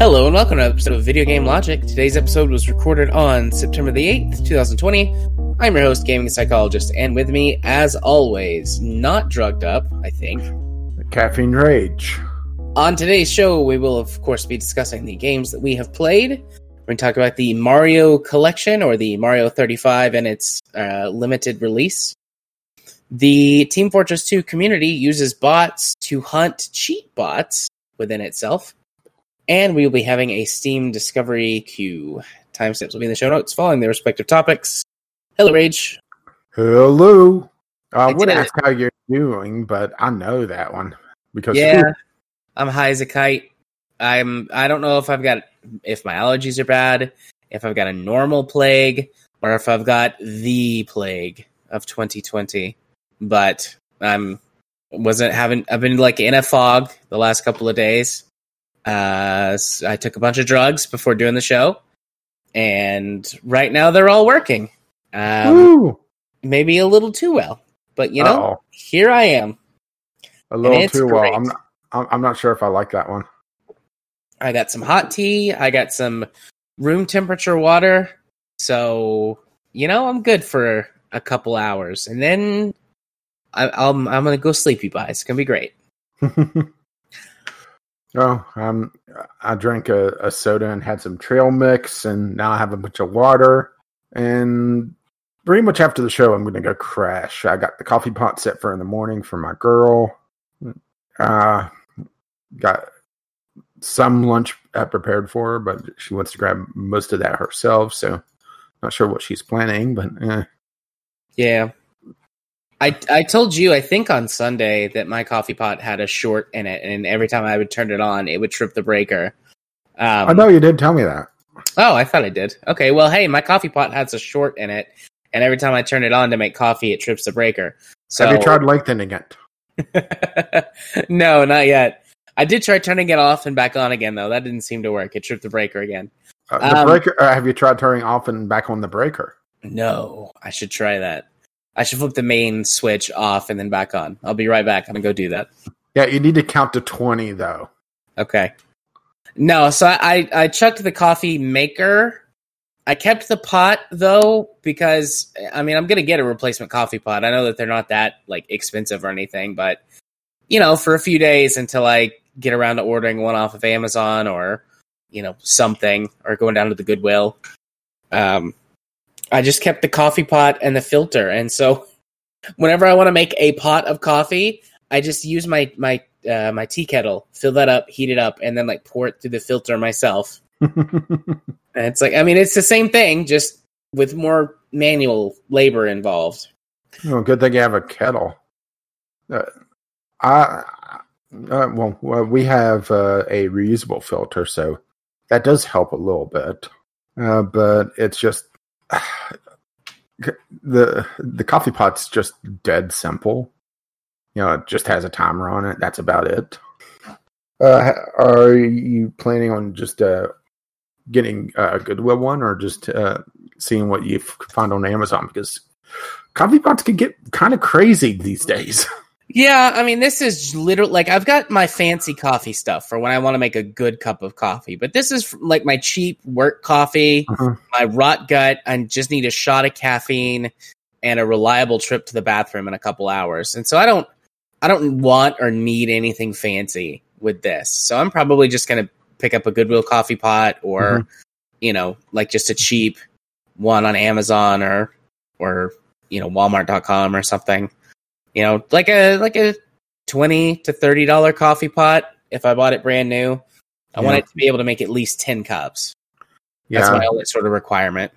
Hello and welcome to an episode of Video Game Logic. Today's episode was recorded on September the 8th, 2020. I'm your host, gaming psychologist, and with me, as always, not drugged up, I think. Caffeine Rage. On today's show, we will, of course, be discussing the games that we have played. We're going to talk about the Mario Collection or the Mario 35 and its uh, limited release. The Team Fortress 2 community uses bots to hunt cheat bots within itself. And we will be having a Steam Discovery queue. Timestamps will be in the show notes following their respective topics. Hello, Rage. Hello. I I would did it. ask how you're doing, but I know that one because Yeah, I'm high as a kite. I'm. I don't know if I've got if my allergies are bad, if I've got a normal plague, or if I've got the plague of 2020. But I'm wasn't having. I've been like in a fog the last couple of days. Uh, I took a bunch of drugs before doing the show, and right now they're all working. Um, maybe a little too well, but you know, Uh-oh. here I am. a little too great. well. I'm not, I'm I'm not sure if I like that one. I got some hot tea. I got some room temperature water. So, you know, I'm good for a couple hours. And then I, I'm, I'm going to go sleepy by. It's going to be great. oh, um, I drank a, a soda and had some trail mix, and now I have a bunch of water. And pretty much after the show, I'm going to go crash. I got the coffee pot set for in the morning for my girl. Uh, got some lunch uh, prepared for her, but she wants to grab most of that herself. So, not sure what she's planning, but eh. Yeah. I, I told you, I think on Sunday, that my coffee pot had a short in it. And every time I would turn it on, it would trip the breaker. Um, I know you did tell me that. Oh, I thought I did. Okay, well, hey, my coffee pot has a short in it. And every time I turn it on to make coffee, it trips the breaker. So Have you tried lengthening it? no, not yet. I did try turning it off and back on again, though. That didn't seem to work. It tripped the breaker again. Uh, the Um, breaker. Uh, have you tried turning off and back on the breaker? No, I should try that. I should flip the main switch off and then back on. I'll be right back. I'm gonna go do that. Yeah, you need to count to twenty though. Okay. No, so I, I I chucked the coffee maker. I kept the pot though because I mean I'm gonna get a replacement coffee pot. I know that they're not that like expensive or anything, but you know for a few days until I get around to ordering one off of Amazon or you know something or going down to the Goodwill. Um, I just kept the coffee pot and the filter, and so whenever I want to make a pot of coffee, I just use my my uh, my tea kettle, fill that up, heat it up, and then like pour it through the filter myself. And it's like, I mean, it's the same thing, just with more manual labor involved. oh, good thing you have a kettle. Uh, I uh, well, well, we have uh, a reusable filter, so that does help a little bit. Uh, but it's just the the coffee pot's just dead simple. You know, it just has a timer on it. That's about it. Uh, are you planning on just uh, getting a Goodwill one, or just uh, seeing what you find on Amazon? Because coffee pots can get kind of crazy these days. Yeah, I mean, this is literally like I've got my fancy coffee stuff for when I want to make a good cup of coffee, but this is like my cheap work coffee, Uh-huh. my rot gut. I just need a shot of caffeine and a reliable trip to the bathroom in a couple hours. And so I don't, I don't want or need anything fancy with this. So I'm probably just gonna pick up a Goodwill coffee pot or, Mhm. you know, like just a cheap one on Amazon or, or you know, Walmart.com or something you know, like a like a twenty to thirty dollar coffee pot. If I bought it brand new, I want it to be able to make at least ten cups. Yeah. That's my only sort of requirement.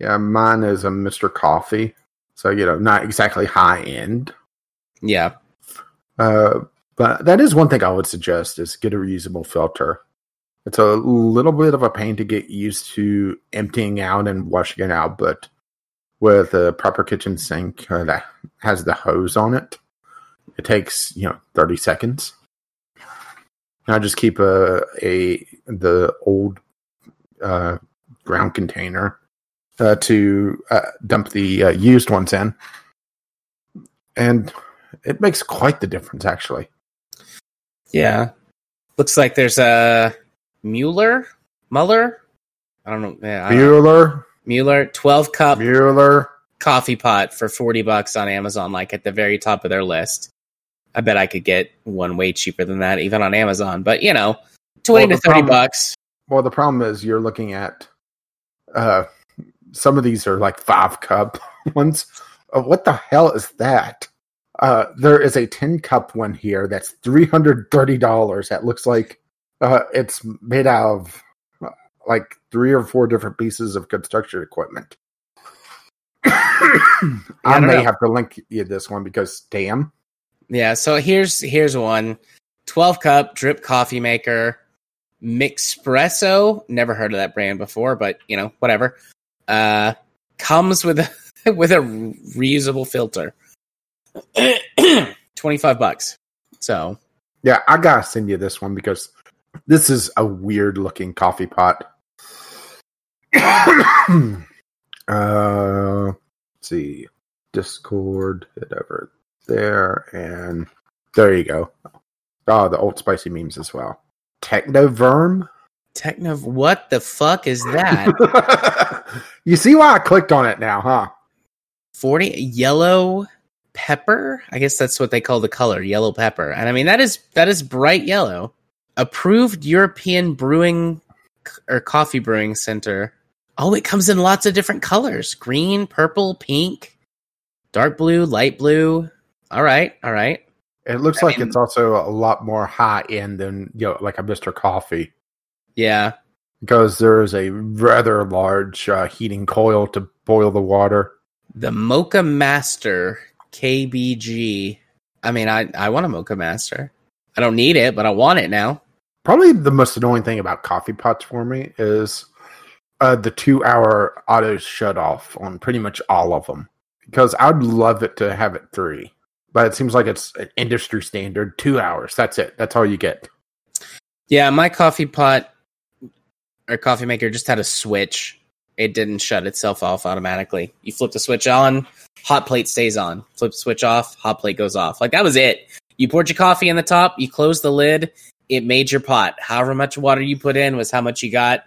yeah. Mine is a Mister Coffee, so you know, not exactly high end. Yeah, Uh, but that is one thing I would suggest is get a reusable filter. It's a little bit of a pain to get used to emptying out and washing it out, but with a proper kitchen sink uh, that has the hose on it, it takes you know thirty seconds. And I just keep a a the old uh, ground container uh, to uh, dump the uh, used ones in, and it makes quite the difference, actually. Yeah. Looks like there's a Mueller, Muller. I don't know. Yeah, I don't know. Mueller, Mueller, twelve cup Mueller. coffee pot for 40 bucks on Amazon, like at the very top of their list. I bet I could get one way cheaper than that, even on Amazon. But you know, 20 Well, to 30 problem- bucks. Well, the problem is you're looking at uh, some of these are like five cup ones. Uh, what the hell is that? Uh, there is a 10 cup one here that's $330. That looks like uh, it's made out of uh, like three or four different pieces of construction equipment. I, don't may know. have to link you this one because damn. Yeah, so here's here's one. 12 cup drip coffee maker. Mixpresso. Never heard of that brand before, but you know, whatever. Uh comes with a with a reusable filter. 25 bucks. So, Yeah, I gotta send you this one because this is a weird looking coffee pot. uh, let's see, Discord, hit over there, and there you go. Oh, the old spicy memes as well. Technivorm. Techno what the fuck is that? you see why I clicked on it now, huh? 40 yellow pepper i guess that's what they call the color yellow pepper and i mean that is that is bright yellow approved european brewing or coffee brewing center oh it comes in lots of different colors green purple pink dark blue light blue all right all right It looks I like mean- it's also a lot more high end than you know, like a Mr. Coffee. yeah because there is a rather large uh, heating coil to boil the water. the mocha master kbg i mean i i want a Moccamaster i don't need it but i want it now Probably the most annoying thing about coffee pots for me is uh, the two hour auto shut off on pretty much all of them. Because I'd love it to have it three, but it seems like it's an industry standard two hours. That's it. That's all you get. Yeah, my coffee pot or coffee maker just had a switch. It didn't shut itself off automatically. You flip the switch on, hot plate stays on. Flip switch off, hot plate goes off. Like that was it. You poured your coffee in the top, you closed the lid, it made your pot. However much water you put in was how much you got.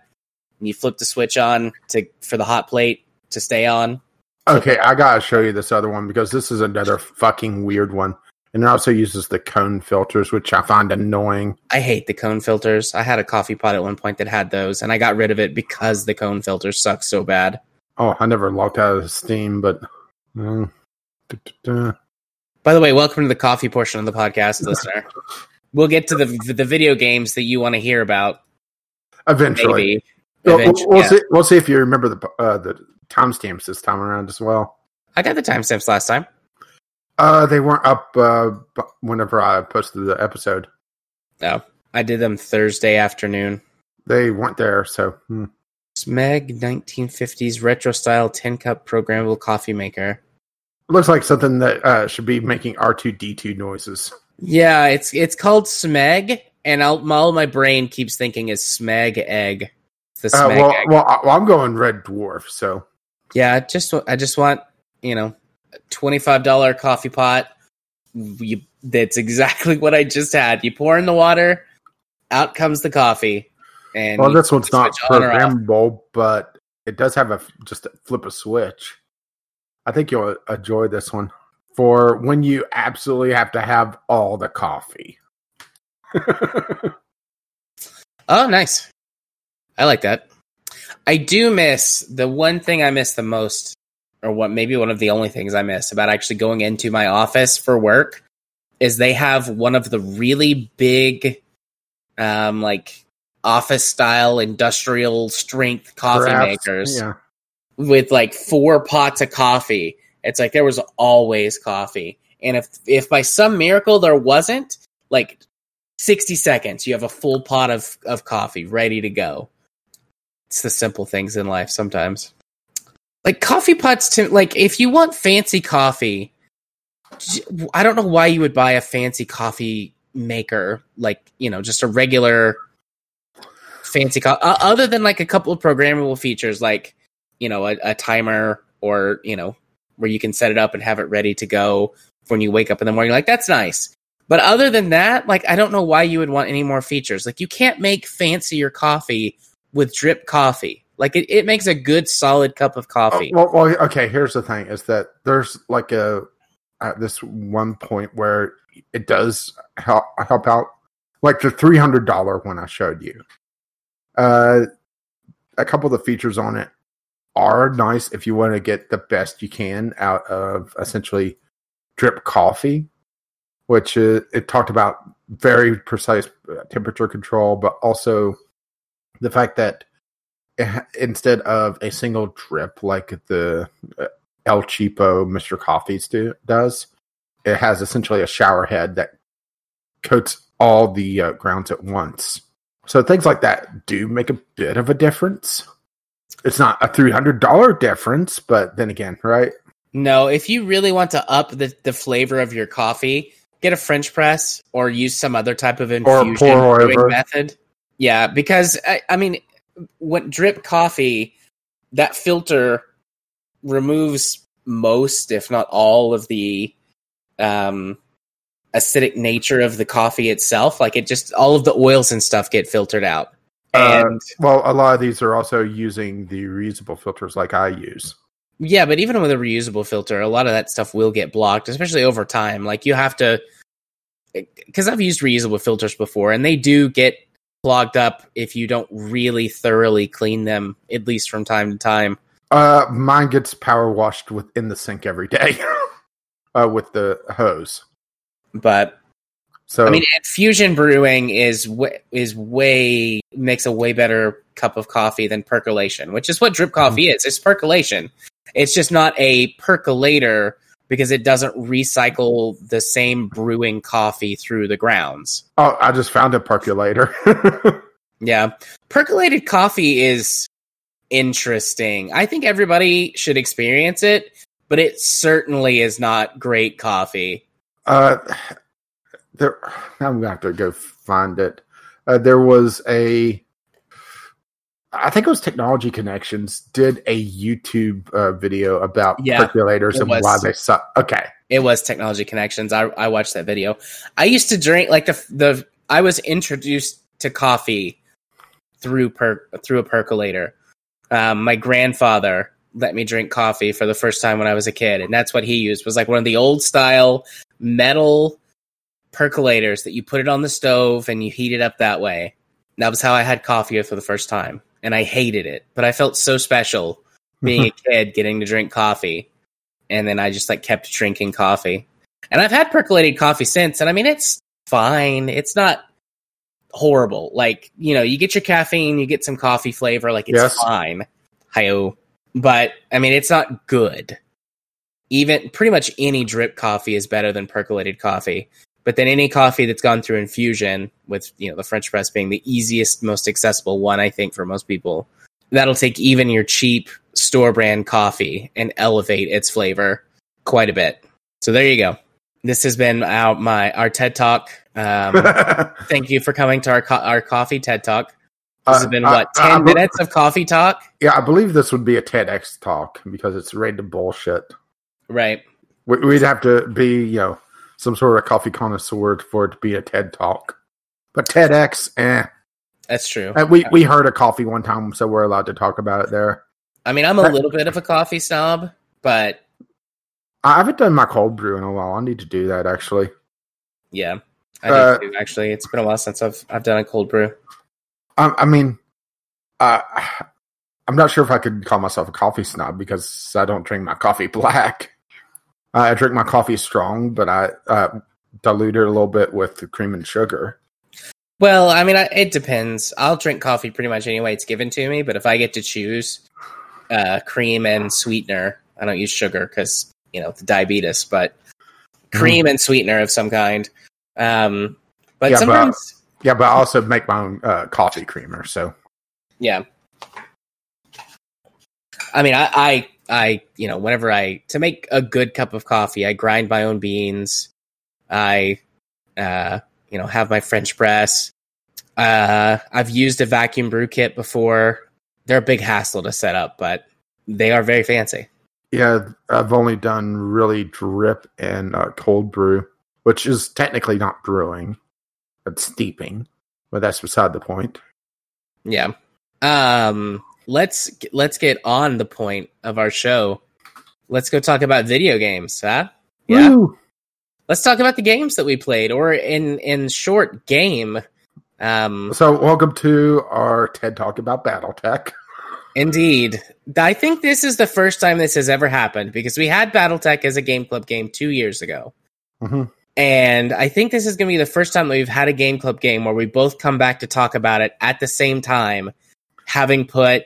And you flip the switch on to for the hot plate to stay on. Okay, I gotta show you this other one because this is another fucking weird one. And it also uses the cone filters, which I find annoying. I hate the cone filters. I had a coffee pot at one point that had those, and I got rid of it because the cone filters suck so bad. Oh, I never logged out of Steam, but uh, duh. By the way, welcome to the coffee portion of the podcast, listener. We'll get to the the video games that you want to hear about. eventually, Maybe. We'll, we'll- Eventually, we'll yeah. see. We'll see if you remember the uh, the timestamps this time around as well. I got the timestamps last time. Uh, they weren't up uh, whenever I posted the episode. No, I did them Thursday afternoon. They weren't there, so hmm. Smeg 1950s retro style 10 cup programmable coffee maker. looks like something that uh, should be making R two D two noises. Yeah, it's it's called Smeg, and I'll, all my brain keeps thinking is Smeg egg. Uh, well, well, I- well, I'm going Red Dwarf. So Yeah, I just I just want you know a twenty five dollar coffee pot. You, that's exactly what I just had. You pour in the water, out comes the coffee, and well, this one's not programmable, but it does have a just flip a switch. I think you'll enjoy this one for when you absolutely have to have all the coffee. Oh, nice. I like that. I do miss the one thing I miss the most, or what maybe one of the only things I miss about actually going into my office for work is they have one of the really big, um, like office style industrial strength coffee Perhaps, makers Yeah. with like four pots of coffee. It's like there was always coffee. And if if by some miracle there wasn't, like 60 seconds, you have a full pot of, of coffee ready to go. It's the simple things in life sometimes. Like coffee pots to like if you want fancy coffee, I don't know why you would buy a fancy coffee maker like, you know, just a regular fancy uh, other than like a couple of programmable features like you know, a, a timer or, you know, where you can set it up and have it ready to go when you wake up in the morning. Like, that's nice. But other than that, like, I don't know why you would want any more features. Like, you can't make fancier coffee with drip coffee. Like, it, it makes a good, solid cup of coffee. Oh, well, well, okay. Here's the thing: is that there's like a at this one point where it does help help out, like the three hundred dollar one I showed you. Uh, a couple of the features on it are nice if you want to get the best you can out of essentially drip coffee, which uh, it talked about very precise uh, temperature control, but also the fact that instead of a single drip like the uh, El Cheapo Mr. Coffee's do, does, it has essentially a shower head that coats all the uh, grounds at once. So things like that do make a bit of a difference. It's not a three hundred dollar difference, but then again, right? No, if you really want to up the, the flavor of your coffee, get a French press or use some other type of infusion pour brewing over. method. Yeah, because I, I mean, when drip coffee, that filter removes most, if not all, of the um, acidic nature of the coffee itself. Like it just all of the oils and stuff get filtered out. Uh, And Well, a lot of these are also using the reusable filters like I use. Yeah, but even with a reusable filter, a lot of that stuff will get blocked, especially over time. Like you have to, because I've used reusable filters before, and they do get clogged up if you don't really thoroughly clean them, at least from time to time. Uh, mine gets power washed within the sink every day uh, with the hose. But So I mean, fusion brewing is w- is way makes a way better cup of coffee than percolation, which is what drip coffee is. It's percolation. It's just not a percolator because it doesn't recycle the same brewing coffee through the grounds. oh, I just found a percolator. Yeah. Percolated coffee is interesting. I think everybody should experience it, but it certainly is not great coffee. uh, there, I'm gonna have to go find it. Uh, there was a, I think it was Technology Connections did a YouTube uh, video about Yeah, percolators and was. why they suck. Okay, It was Technology Connections. I I watched that video. I used to drink like the the I was introduced to coffee through per through a percolator. Um, my grandfather let me drink coffee for the first time when I was a kid, and that's what he used was like one of the old style metal percolators that you put it on the stove and you heat it up that way. That was how I had coffee for the first time, and I hated it, but I felt so special being a kid getting to drink coffee, and then I just like kept drinking coffee, and I've had percolated coffee since, and I mean it's fine. It's not horrible. Like you know, you get your caffeine, you get some coffee flavor, like it's Yes. fine. Hi-oh. But I mean, it's not good. Even pretty much any drip coffee is better than percolated coffee. But then any coffee that's gone through infusion, with you know the French press being the easiest, most accessible one, I think for most people, that'll take even your cheap store brand coffee and elevate its flavor quite a bit. So there you go. This has been our my our TED talk. Um, thank you for coming to our co- our coffee TED talk. This has Uh, been what I- ten I- minutes of coffee talk, yeah, I believe this would be a TEDx talk because it's rated bullshit. right? We- We'd have to be, you know, some sort of coffee connoisseur for it to be a TED talk. But TEDx, eh. That's true. Uh, We we heard a coffee one time, so we're allowed to talk about it there. I mean, I'm a little bit of a coffee snob, but I haven't done my cold brew in a while. I need to do that actually. yeah, I Uh, do too, actually. It's been a while since I've I've done a cold brew. I, I mean, uh, I'm not sure if I could call myself a coffee snob because I don't drink my coffee black. I drink my coffee strong, but I uh, dilute it a little bit with the cream and sugar. Well, I mean, I, it depends. I'll drink coffee pretty much any way it's given to me, but if I get to choose uh, cream and sweetener, I don't use sugar because you know the diabetes, but cream and sweetener of some kind. Um, but Yeah, but- sometimes, Yeah, but I also make my own uh, coffee creamer. So yeah. I mean, I, I, I, you know, whenever I to make a good cup of coffee, I grind my own beans. I, uh, you know, have my French press. Uh, I've used a vacuum brew kit before. They're a big hassle to set up, but they are very fancy. Yeah, I've only done really drip and uh, cold brew, which is technically not brewing, but steeping. But that's beside the point. Yeah. Um let's let's get on the point of our show. Let's go talk about video games, huh? Yeah. Woo! Let's talk about the games that we played or in in short game. Um So, welcome to our TED Talk about BattleTech. indeed. I think this is the first time this has ever happened because we had BattleTech as a game club game 2 years ago. Mhm. And I think this is going to be the first time that we've had a game club game where we both come back to talk about it at the same time, having put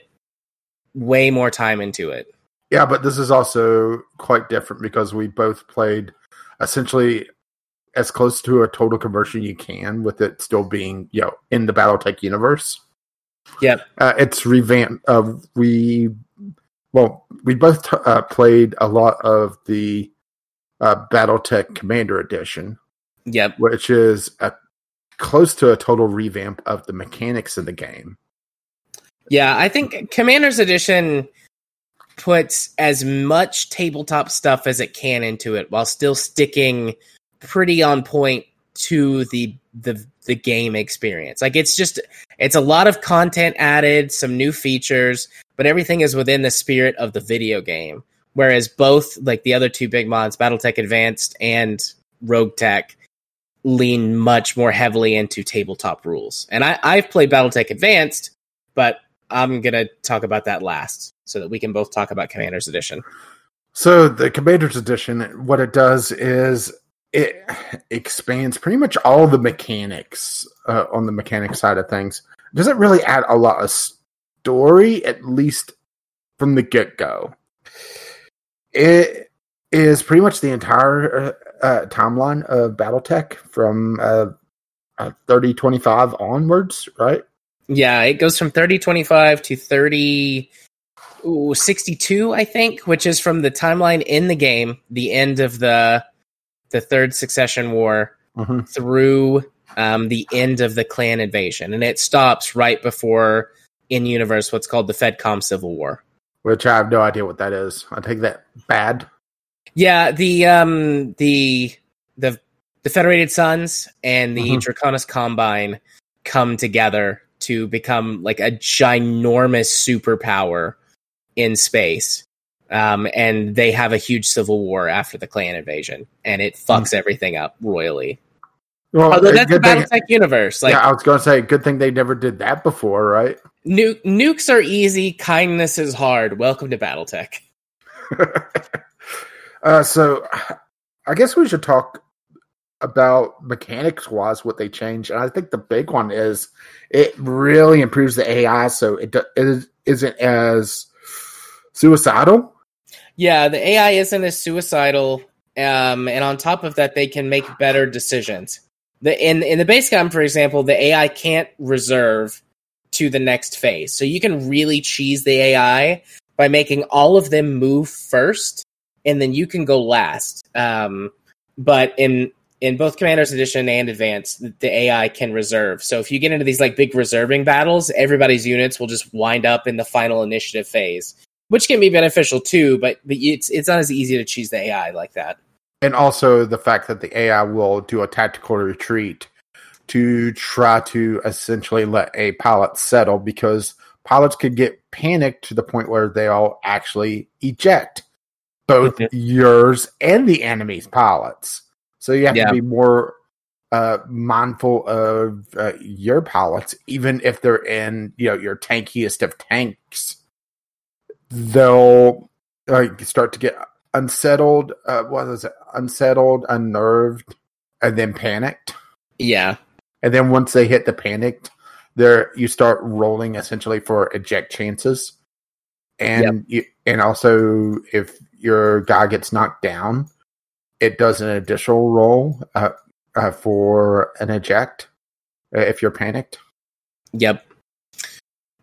way more time into it. Yeah, but this is also quite different because we both played essentially as close to a total conversion you can with it still being, you know, in the Battletech universe. Yep. Uh, it's revamped. Uh, we, well, we both t- uh, played a lot of the uh, Battletech Commander Edition, Yep. which is a, close to a total revamp of the mechanics in the game. Yeah, I think Commander's Edition puts as much tabletop stuff as it can into it while still sticking pretty on point to the the the game experience. Like it's just it's a lot of content added, some new features, but everything is within the spirit of the video game. Whereas both like the other two big mods, BattleTech Advanced and Rogue Tech, lean much more heavily into tabletop rules. And I, I've played BattleTech Advanced, but I'm gonna talk about that last so that we can both talk about Commander's Edition. So the Commander's Edition, what it does is it expands pretty much all the mechanics uh, on the mechanic side of things. It doesn't really add a lot of story, at least from the get go. It is pretty much the entire uh, uh, timeline of BattleTech from uh, uh, 3025 onwards, right? Yeah, it goes from 3025 to 30 ooh, 62, I think, which is from the timeline in the game, the end of the the third succession war Mhm. through um, the end of the clan invasion, and it stops right before in universe what's called the Fedcom Civil War. Which I have no idea what that is. I take that bad. Yeah, the um the the the Federated Suns and the Mhm. Draconis Combine come together to become like a ginormous superpower in space. Um, and they have a huge civil war after the clan invasion, and it fucks everything up royally. Well, Although that's the good thing- BattleTech universe. Like yeah, I was going to say, good thing they never did that before, right? nu- nukes are easy, kindness is hard. Welcome to BattleTech. uh, so, I guess we should talk about mechanics wise what they changed. And I think the big one is it really improves the AI, so it, it is- isn't as suicidal. Yeah, the AI isn't as suicidal, um, and on top of that, they can make better decisions. The in in the base game, for example, the AI can't reserve to the next phase, so you can really cheese the AI by making all of them move first, and then you can go last. Um, but in in both Commander's Edition and Advanced, the- AI can reserve. So if you get into these like big reserving battles, everybody's units will just wind up in the final initiative phase which can be beneficial too, but, but it's it's not as easy to choose the AI like that. And also the fact that the AI will do a tactical retreat to try to essentially let a pilot settle because pilots could get panicked to the point where they all actually eject both Mhm. yours and the enemy's pilots. So you have Yeah. to be more uh, mindful of uh, your pilots, even if they're in you know your tankiest of tanks. They'll like start to get unsettled. Uh, what is it? Unsettled, unnerved, and then panicked. Yeah, And then once they hit the panicked, there you start rolling essentially for eject chances. And you, and also if your guy gets knocked down, it does an additional roll uh, uh, for an eject uh, if you're panicked. yep.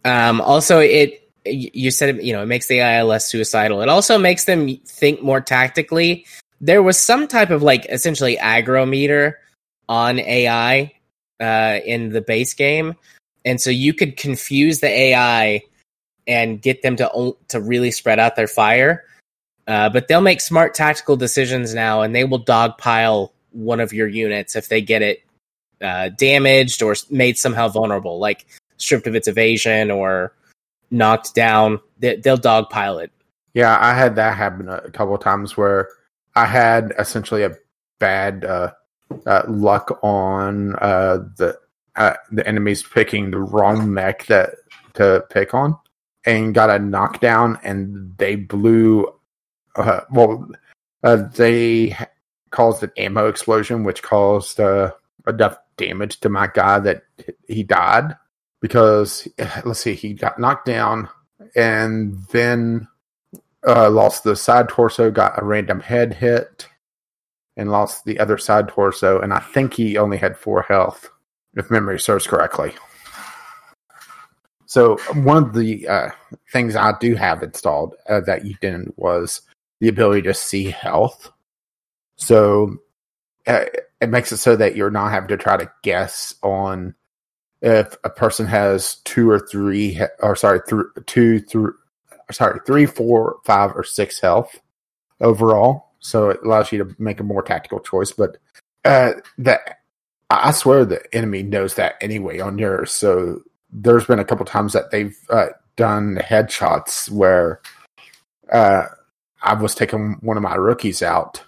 Um, also, it you said you know it makes the AI less suicidal. It also makes them think more tactically. There was some type of like essentially aggro meter on AI uh, in the base game, and so you could confuse the AI and get them to to really spread out their fire. Uh, but they'll make smart tactical decisions now, and they will dogpile one of your units if they get it uh, damaged or made somehow vulnerable, like stripped of its evasion or knocked down. They, they'll dogpile it. Yeah, I had that happen a couple times where I had essentially a bad uh, uh, luck on uh, the the enemies picking the wrong mech that to pick on, and got a knockdown, and they blew. Uh, well, uh, they caused an ammo explosion, which caused uh, enough damage to my guy that he died because let's see, he got knocked down, and then uh, lost the side torso, got a random head hit, and lost the other side torso. And I think he only had four health, if memory serves correctly. So one of the uh, things I do have installed uh, that you didn't was the ability to see health. So uh, it makes it so that you're not having to try to guess on if a person has two or three, or sorry, th- two, three, sorry, three, four, five, or six health overall. So it allows you to make a more tactical choice. But uh, that I swear the enemy knows that anyway on yours. So there's been a couple times that they've uh, done headshots where uh, I was taking one of my rookies out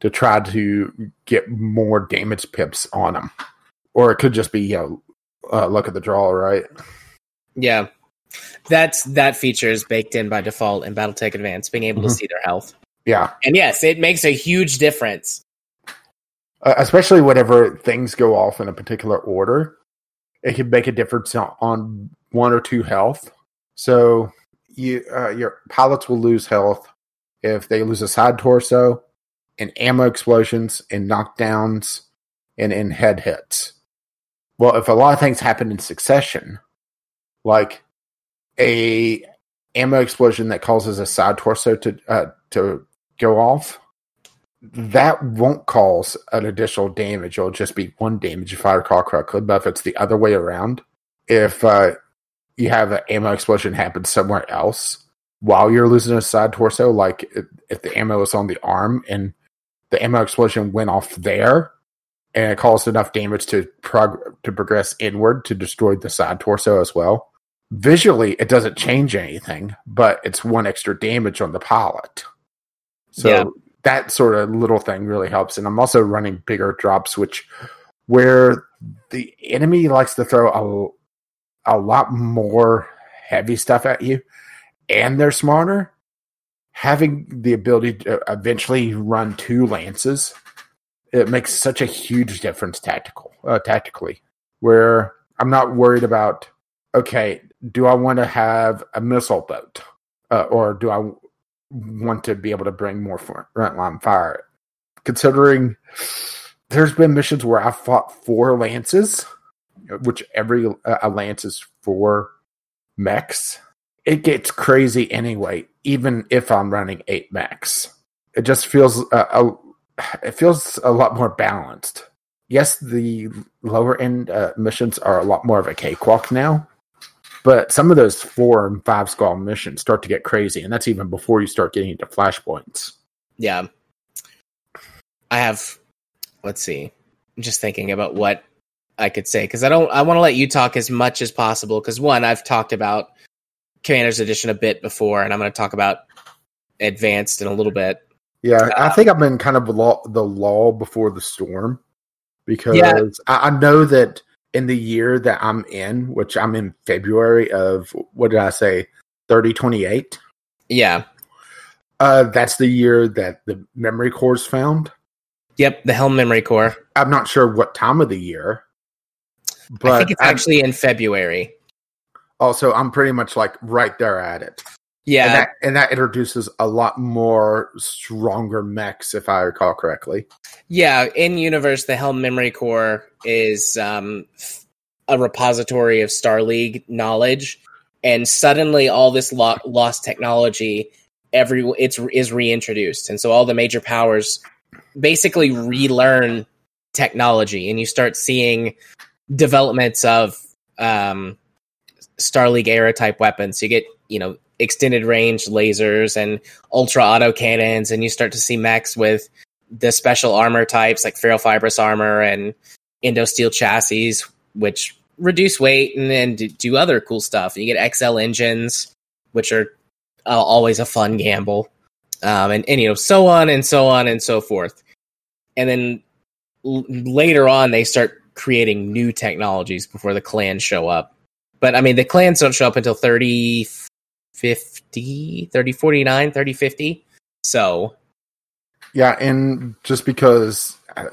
to try to get more damage pips on them, or it could just be you know uh, luck of the draw, right? Yeah, that's that feature is baked in by default in BattleTech Advance, being able Mhm. to see their health. Yeah, And yes, it makes a huge difference. uh, especially whenever things go off in a particular order, it can make a difference on- on one or two health. So you uh, your pilots will lose health if they lose a side torso, in ammo explosions, in knockdowns, and in head hits. Well, if a lot of things happen in succession, like a ammo explosion that causes a side torso to uh, to go off, that won't cause an additional damage. It'll just be one damage if I recall correctly. But if it's the other way around, if uh, you have an ammo explosion happen somewhere else while you're losing a side torso, like if, the ammo is on the arm and the ammo explosion went off there and it caused enough damage to prog- to progress inward to destroy the side torso as well. Visually, it doesn't change anything, but it's one extra damage on the pilot. So Yeah. that sort of little thing really helps. And I'm also running bigger drops, which where the enemy likes to throw a, a lot more heavy stuff at you and they're smarter. Having the ability to eventually run two lances, it makes such a huge difference tactical, uh, tactically. Where I'm not worried about, okay, do I want to have a missile boat, uh, or do I want to be able to bring more front line fire? Considering there's been missions where I fought four lances, which every uh, a lance is four mechs. It gets crazy anyway, even if I'm running eight mechs. It just feels uh, a, it feels a lot more balanced. Yes, the lower end uh, missions are a lot more of a cakewalk now, but some of those four and five skull missions start to get crazy, and that's even before you start getting into flashpoints. Yeah. I have let's see. I'm just thinking about what I could say because I don't I want to let you talk as much as possible because one, I've talked about Commander's Edition a bit before, and I'm going to talk about Advanced in a little bit. Yeah, I think I've been kind of law, the law before the storm because Yeah. I, I know that in the year that I'm in, which I'm in February of what did I say, thirty twenty eight. Yeah. Uh, that's the year that the memory core's found. Yep, the Helm Memory Core. I'm not sure what time of the year, but I think it's I'm- actually in February. Also I'm pretty much like right there at it. Yeah, and that, and that introduces a lot more stronger mechs, if I recall correctly. Yeah, in universe, the Helm Memory Core is um, a repository of Star League knowledge, and suddenly all this lo- lost technology, every it's is reintroduced, and so all the major powers basically relearn technology, and you start seeing developments of um, Star League era type weapons. You get you know extended range lasers and ultra auto cannons, and you start to see mechs with the special armor types like ferrofibrous armor and endosteel chassis, which reduce weight and then do other cool stuff. And You get XL engines, which are uh, always a fun gamble, um, and and you know so on and so on and so forth. And then l- later on, they start creating new technologies before the clans show up. But I mean, the clans don't show up until 30, 50, 30, 49, 30, 50. So. Yeah, and just because uh,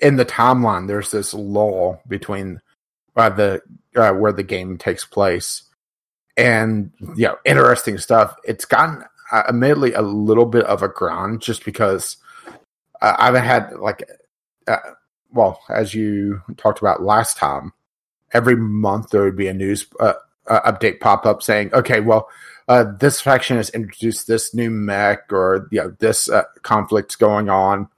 in the timeline, there's this lull between uh, the uh, where the game takes place, and you know, interesting stuff. It's gotten uh, admittedly a little bit of a grind just because uh, I've had like, uh, well, as you talked about last time, every month there would be a news uh, uh, update pop up saying, okay, well, uh, this faction has introduced this new mech or you know this uh, conflict's going on.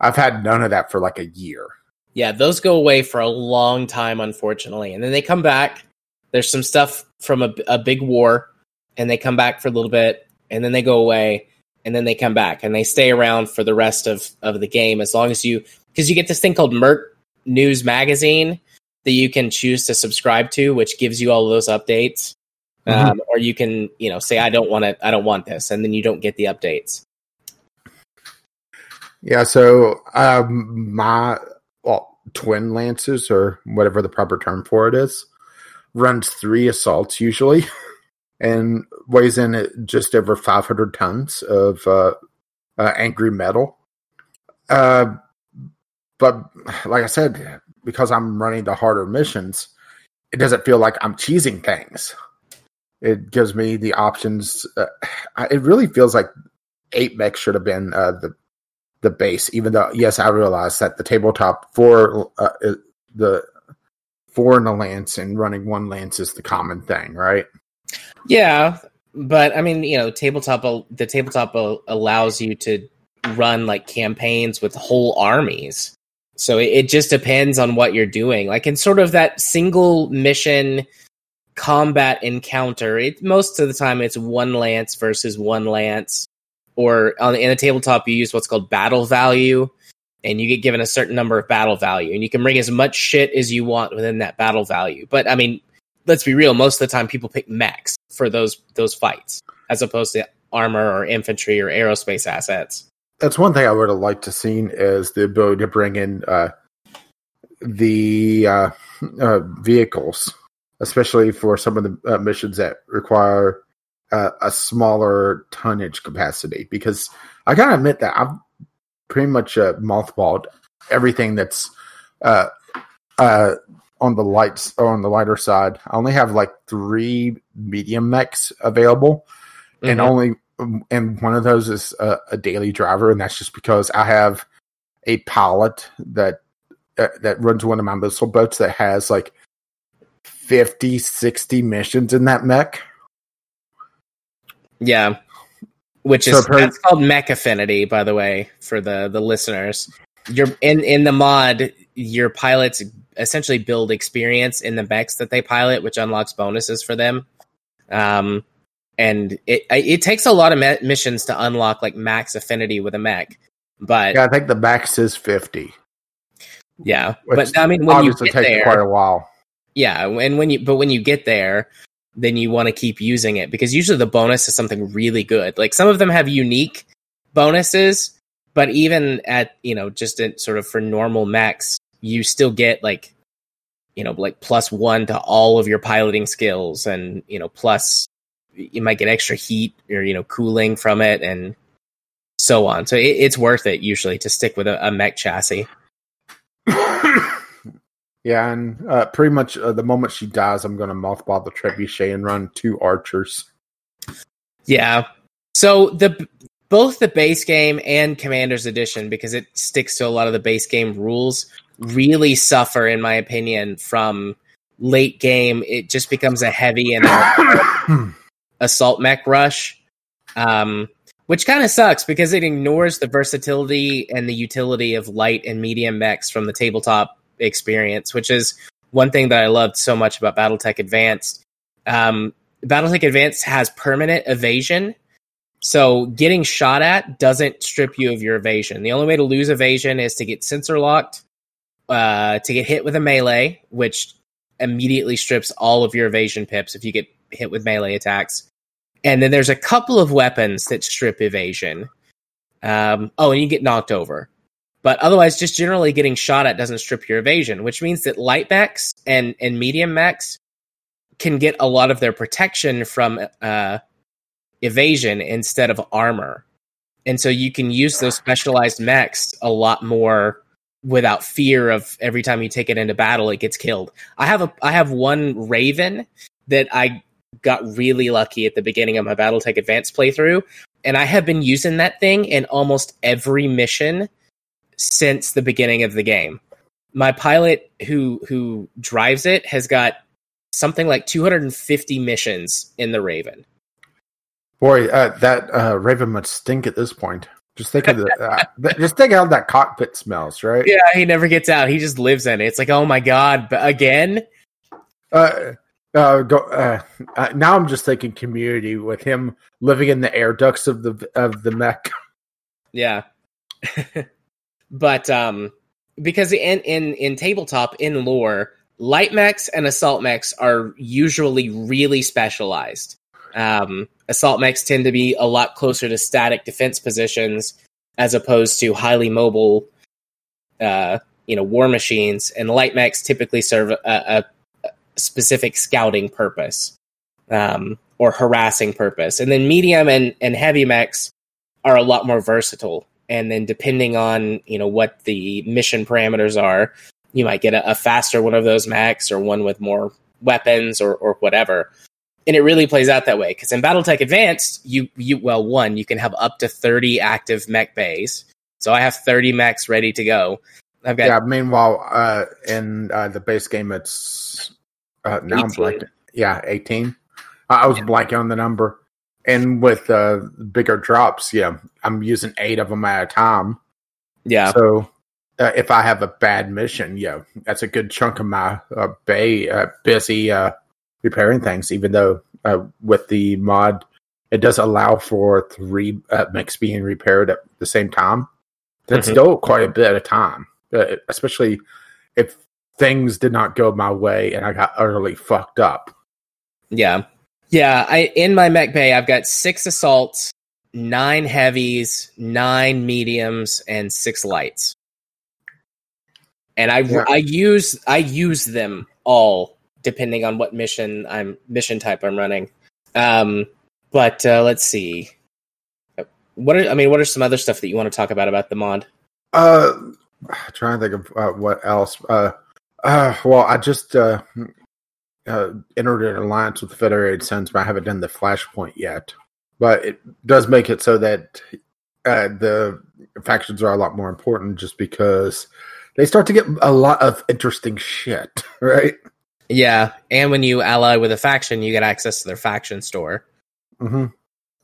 I've had none of that for like a year. Yeah, those go away for a long time, unfortunately, and then they come back. There's some stuff from a, a big war, and they come back for a little bit, and then they go away, and then they come back, and they stay around for the rest of of the game as long as you because you get this thing called Merc News Magazine that you can choose to subscribe to, which gives you all of those updates. Mm-hmm. Um, or you can, you know, say I don't want it, I don't want this, and then you don't get the updates. Yeah, so um, my well, twin lances or whatever the proper term for it is runs three assaults usually, and weighs in at just over 500 tons of uh, uh, angry metal. Uh, but like I said, because I'm running the harder missions, it doesn't feel like I'm cheesing things. It gives me the options. Uh, it really feels like eight mech should have been uh, the the base. Even though, yes, I realize that the tabletop for uh, the four in the lance and running one lance is the common thing, right? Yeah, but I mean, you know, tabletop the tabletop allows you to run like campaigns with whole armies. So it, it just depends on what you're doing. Like in sort of that single mission combat encounter, it most of the time it's one lance versus one lance. Or on in a tabletop, you use what's called battle value, and you get given a certain number of battle value, and you can bring as much shit as you want within that battle value. But I mean, let's be real, most of the time people pick mechs for those those fights, as opposed to armor or infantry or aerospace assets that's one thing I would have liked to seen is the ability to bring in uh, the uh, uh, vehicles, especially for some of the uh, missions that require uh, a smaller tonnage capacity. Because I gotta admit that I've pretty much uh, mothballed everything that's on the lights or on the lighter side. I only have like three medium mechs available, mm-hmm. and only um, and one of those is a, a, daily driver, and that's just because I have a pilot that uh, that runs one of my missile boats that has like 50, 60 missions in that mech. Yeah, which is so per- that's called mech affinity, by the way, for the the listeners. You're in in the mod. Your pilots essentially build experience in the mechs that they pilot, which unlocks bonuses for them. Um, and it it takes a lot of missions to unlock like max affinity with a mech. But yeah, I think the max is fifty. Yeah, but I mean, when you get there, quite a while. Yeah, and when you but when you get there, then you want to keep using it because usually the bonus is something really good. Like some of them have unique bonuses, but even at you know just in, sort of for normal mechs, you still get like you know like plus one to all of your piloting skills and you know plus you might get extra heat or you know cooling from it and so on. So it, it's worth it usually to stick with a, a mech chassis. yeah, and uh, pretty much uh, the moment she dies, I'm going to mothball the trebuchet and run two archers. Yeah. So the both the base game and Commander's Edition, because it sticks to a lot of the base game rules, really suffer, in my opinion, from late game. It just becomes a heavy and assault mech rush, um, which kind of sucks because it ignores the versatility and the utility of light and medium mechs from the tabletop experience, which is one thing that I loved so much about BattleTech Advanced. Um, BattleTech Advanced has permanent evasion. So getting shot at doesn't strip you of your evasion. The only way to lose evasion is to get sensor locked, uh, to get hit with a melee, which immediately strips all of your evasion pips if you get hit with melee attacks. And then there's a couple of weapons that strip evasion. Um, oh, and you get knocked over. But otherwise, just generally getting shot at doesn't strip your evasion, which means that light mechs and, and medium mechs can get a lot of their protection from uh, evasion instead of armor. And so you can use those specialized mechs a lot more without fear of every time you take it into battle it gets killed. I have a I have one Raven that I got really lucky at the beginning of my BattleTech Advanced playthrough, and I have been using that thing in almost every mission since the beginning of the game. My pilot who who drives it has got something like 250 missions in the Raven. Boy, uh, that uh, Raven must stink at this point. Just think of the, uh, just think how that cockpit smells, right? Yeah, he never gets out. He just lives in it. It's like, oh my god, but again. Uh, uh, go, uh, now I'm just thinking community with him living in the air ducts of the of the mech. Yeah, but um, because in in in tabletop in lore, light mechs and assault mechs are usually really specialized. Um, assault mechs tend to be a lot closer to static defense positions as opposed to highly mobile, uh, you know, war machines. And light mechs typically serve a, a specific scouting purpose um, or harassing purpose. And then medium and, and heavy mechs are a lot more versatile. And then depending on you know what the mission parameters are, you might get a, a faster one of those mechs or one with more weapons or, or whatever and it really plays out that way because in BattleTech Advanced, you you well one you can have up to thirty active mech bays. So I have thirty mechs ready to go. I've got yeah. Meanwhile, uh, in uh, the base game, it's uh, now 18. I'm blanking. Yeah, eighteen. I was yeah. blanking on the number. And with uh, bigger drops, yeah, I'm using eight of them at a time. Yeah. So uh, if I have a bad mission, yeah, that's a good chunk of my uh, bay uh, busy uh, repairing things, even though uh, with the mod, it does allow for three uh, mechs being repaired at the same time. That's mm-hmm. still quite a bit of time, uh, especially if things did not go my way and I got utterly fucked up. Yeah. Yeah. I in my mech bay, I've got six assaults, nine heavies, nine mediums, and six lights. And I yeah. I use I use them all depending on what mission I'm mission type I'm running. Um, but uh, let's see. What are I mean? What are some other stuff that you want to talk about about the mod? Uh, trying to think of uh, what else. Uh, uh, well, I just uh, uh, entered an alliance with the Federated Suns, but I haven't done the Flashpoint yet. But it does make it so that uh, the factions are a lot more important, just because they start to get a lot of interesting shit, right? Yeah, and when you ally with a faction, you get access to their faction store. Mm-hmm.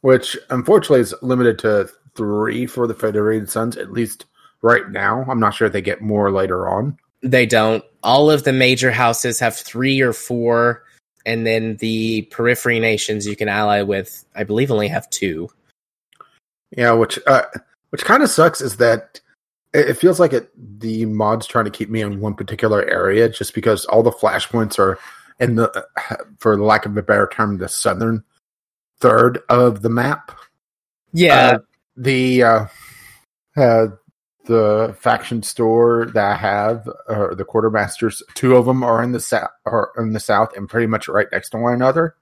Which unfortunately is limited to three for the Federated Suns, at least right now. I'm not sure if they get more later on. They don't. All of the major houses have three or four, and then the periphery nations you can ally with, I believe, only have two. Yeah, which uh, which kind of sucks is that it feels like it the mod's trying to keep me in one particular area just because all the flashpoints are in the for lack of a better term the southern third of the map yeah uh, the uh, uh, the faction store that i have uh, the quartermasters two of them are in the south are in the south and pretty much right next to one another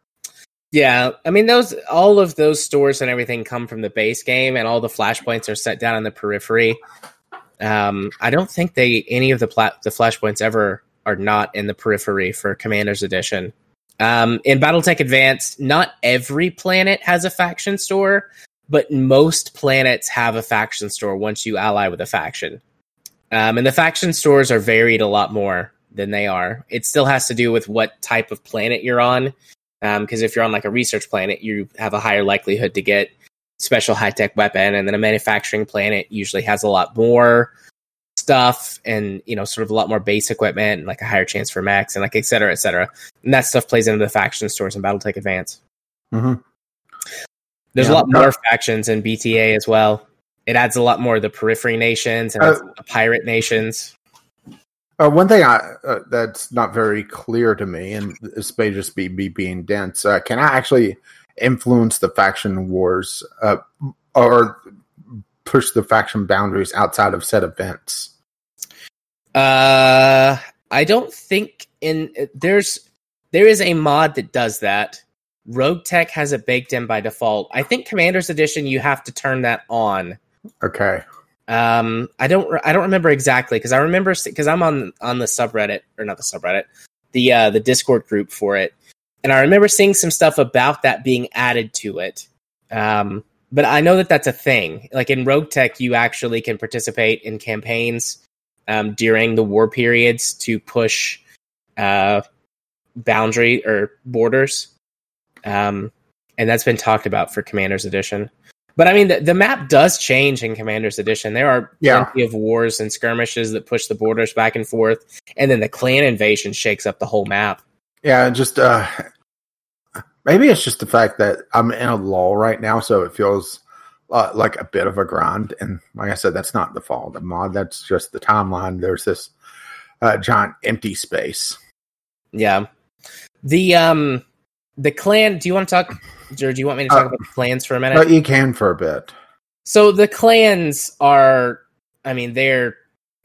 yeah, I mean those all of those stores and everything come from the base game, and all the flashpoints are set down in the periphery. Um, I don't think they any of the plat- the flashpoints ever are not in the periphery for Commander's Edition. Um, in BattleTech Advanced, not every planet has a faction store, but most planets have a faction store once you ally with a faction. Um, and the faction stores are varied a lot more than they are. It still has to do with what type of planet you're on. Because um, if you're on like a research planet, you have a higher likelihood to get special high tech weapon, and then a manufacturing planet usually has a lot more stuff and you know sort of a lot more base equipment and like a higher chance for mechs and like et cetera et cetera and that stuff plays into the faction stores in battletech advance hmm There's Yeah. a lot more factions in BTA as well. It adds a lot more of the periphery nations and Uh, the pirate nations. Uh, one thing I, uh, that's not very clear to me, and this may just be me being dense, uh, can I actually influence the faction wars uh, or push the faction boundaries outside of set events? Uh, I don't think in there's there is a mod that does that. Rogue Tech has it baked in by default. I think Commander's Edition you have to turn that on. Okay. Um, I don't I don't remember exactly because I remember because I'm on on the subreddit or not the subreddit, the uh the Discord group for it, and I remember seeing some stuff about that being added to it. Um, but I know that that's a thing. Like in Rogue Tech, you actually can participate in campaigns um, during the war periods to push uh, boundary or borders, um, and that's been talked about for Commander's Edition. But I mean, the, the map does change in Commander's Edition. There are Yeah. plenty of wars and skirmishes that push the borders back and forth, and then the clan invasion shakes up the whole map. Yeah, just uh, maybe it's just the fact that I'm in a lull right now, so it feels uh, like a bit of a grind. And like I said, that's not the fault of the mod. That's just the timeline. There's this uh, giant empty space. Yeah, the um, the clan. Do you want to talk, or do you want me to talk Uh, about the clans for a minute? But you can for a bit. So the clans are, I mean, they're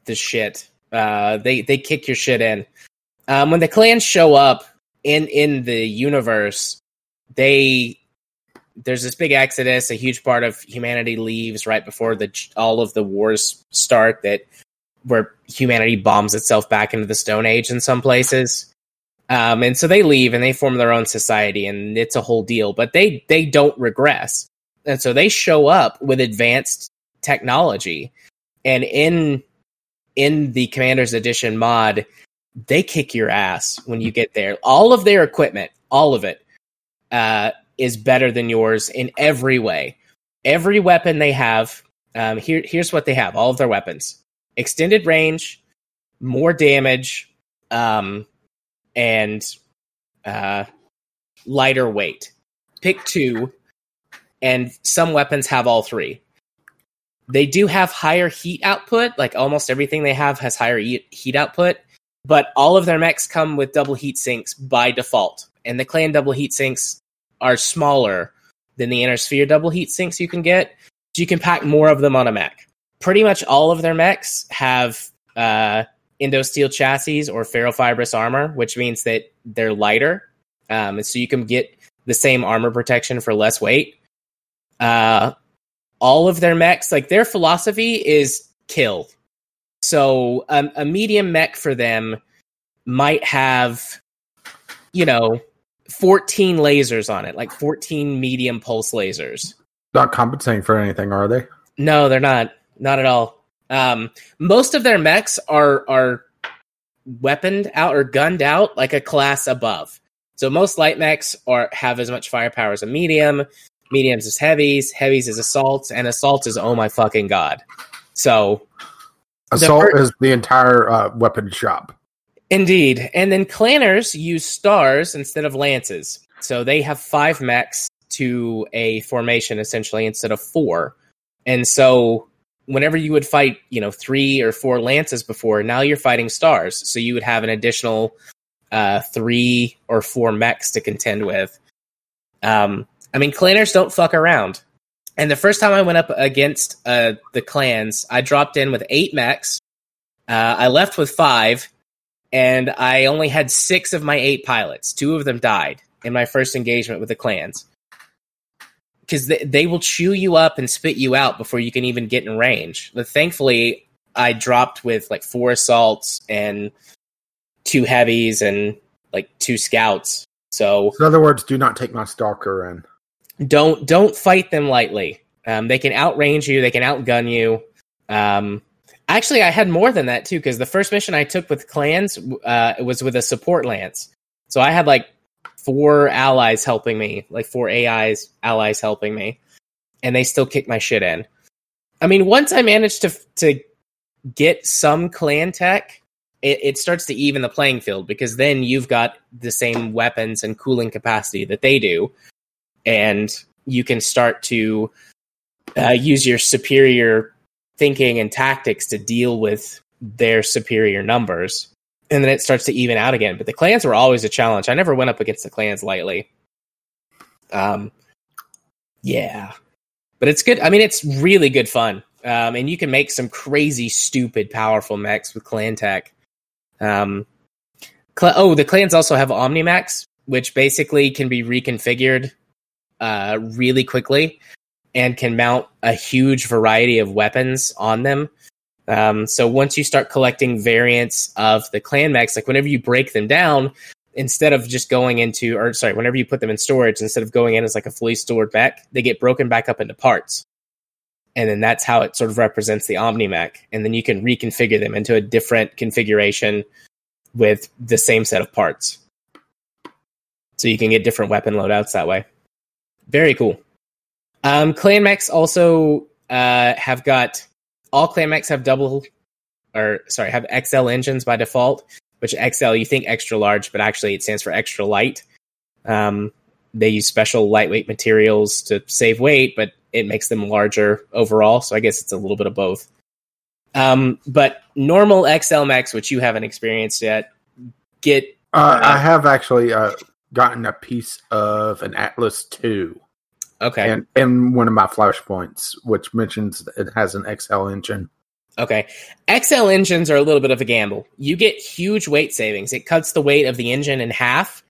the shit. Uh, they they kick your shit in. Um, when the clans show up in in the universe, they there's this big exodus. A huge part of humanity leaves right before the all of the wars start. That where humanity bombs itself back into the Stone Age in some places. Um, and so they leave and they form their own society, and it's a whole deal. But they they don't regress. And so they show up with advanced technology. And in in the commanders edition mod they kick your ass when you get there. All of their equipment all of it uh, is better than yours in every way. Every weapon they have um, here here's what they have all of their weapons. Extended range more damage um, and uh, lighter weight pick two and some weapons have all three. They do have higher heat output, like almost everything they have has higher heat heat output, but all of their mechs come with double heat sinks by default. And the clan double heat sinks are smaller than the inner sphere double heat sinks you can get. So you can pack more of them on a mech. Pretty much all of their mechs have uh, Endo Steel chassis or ferrofibrous armor, which means that they're lighter. Um, and so you can get the same armor protection for less weight. Uh all of their mechs like their philosophy is kill. So um, a medium mech for them might have you know 14 lasers on it like 14 medium pulse lasers. Not compensating for anything, are they? no they're not. Not at all um most of their mechs are are weaponed out or gunned out like a class above so most light mechs are have as much firepower as a medium mediums is heavies heavies is assaults and assaults is oh my fucking god so Assault fir- is the entire uh, weapon shop. Indeed. And then clanners use stars instead of lances. So they have five mechs to a formation essentially instead of four. And so whenever you would fight, you know, three or four lances before, now you're fighting stars. So you would have an additional uh, three or four mechs to contend with. Um, I mean, clanners don't fuck around. And the first time I went up against uh, the clans, I dropped in with eight mechs. Uh, I left with five, and I only had six of my eight pilots. Two of them died in my first engagement with the clans because they, they will chew you up and spit you out before you can even get in range. But thankfully, I dropped with like four assaults and two heavies and like two scouts. So In other words, do not take my stalker in. don't don't fight them lightly. Um, they can outrange you. They can outgun you. Um, actually, I had more than that too because the first mission I took with clans uh, was with a support lance. So I had like four allies helping me, like four AIs allies helping me, and they still kick my shit in. I mean, once I managed to to get some clan tech, it, it starts to even the playing field because then you've got the same weapons and cooling capacity that they do and you can start to uh, use your superior thinking and tactics to deal with their superior numbers. And then it starts to even out again. But the clans were always a challenge. I never went up against the clans lightly. Um, yeah, but it's good. I mean, it's really good fun. Um, and you can make some crazy, stupid, powerful mechs with clan tech. Um, cl- oh, the clans also have OmniMechs, which basically can be reconfigured uh, really quickly and can mount a huge variety of weapons on them. Um, so once you start collecting variants of the clan mechs, like whenever you break them down, instead of just going into, or sorry, whenever you put them in storage, instead of going in as like a fully stored mech, they get broken back up into parts. And then that's how it sort of represents the Omni mech. And then you can reconfigure them into a different configuration with the same set of parts. So you can get different weapon loadouts that way. Very cool. Um, clan mechs also uh, have got all clan mechs have double or sorry have XL engines by default, which XL you think extra large, but actually it stands for extra light. Um, they use special lightweight materials to save weight, but it makes them larger overall. So I guess it's a little bit of both. Um, but normal XL Mechs, which you haven't experienced yet, get. Uh, I have actually uh, gotten a piece of an Atlas two. Okay. And and one of my flashpoints, which mentions it has an XL engine. Okay. XL engines are a little bit of a gamble. You get huge weight savings. It cuts the weight of the engine in half.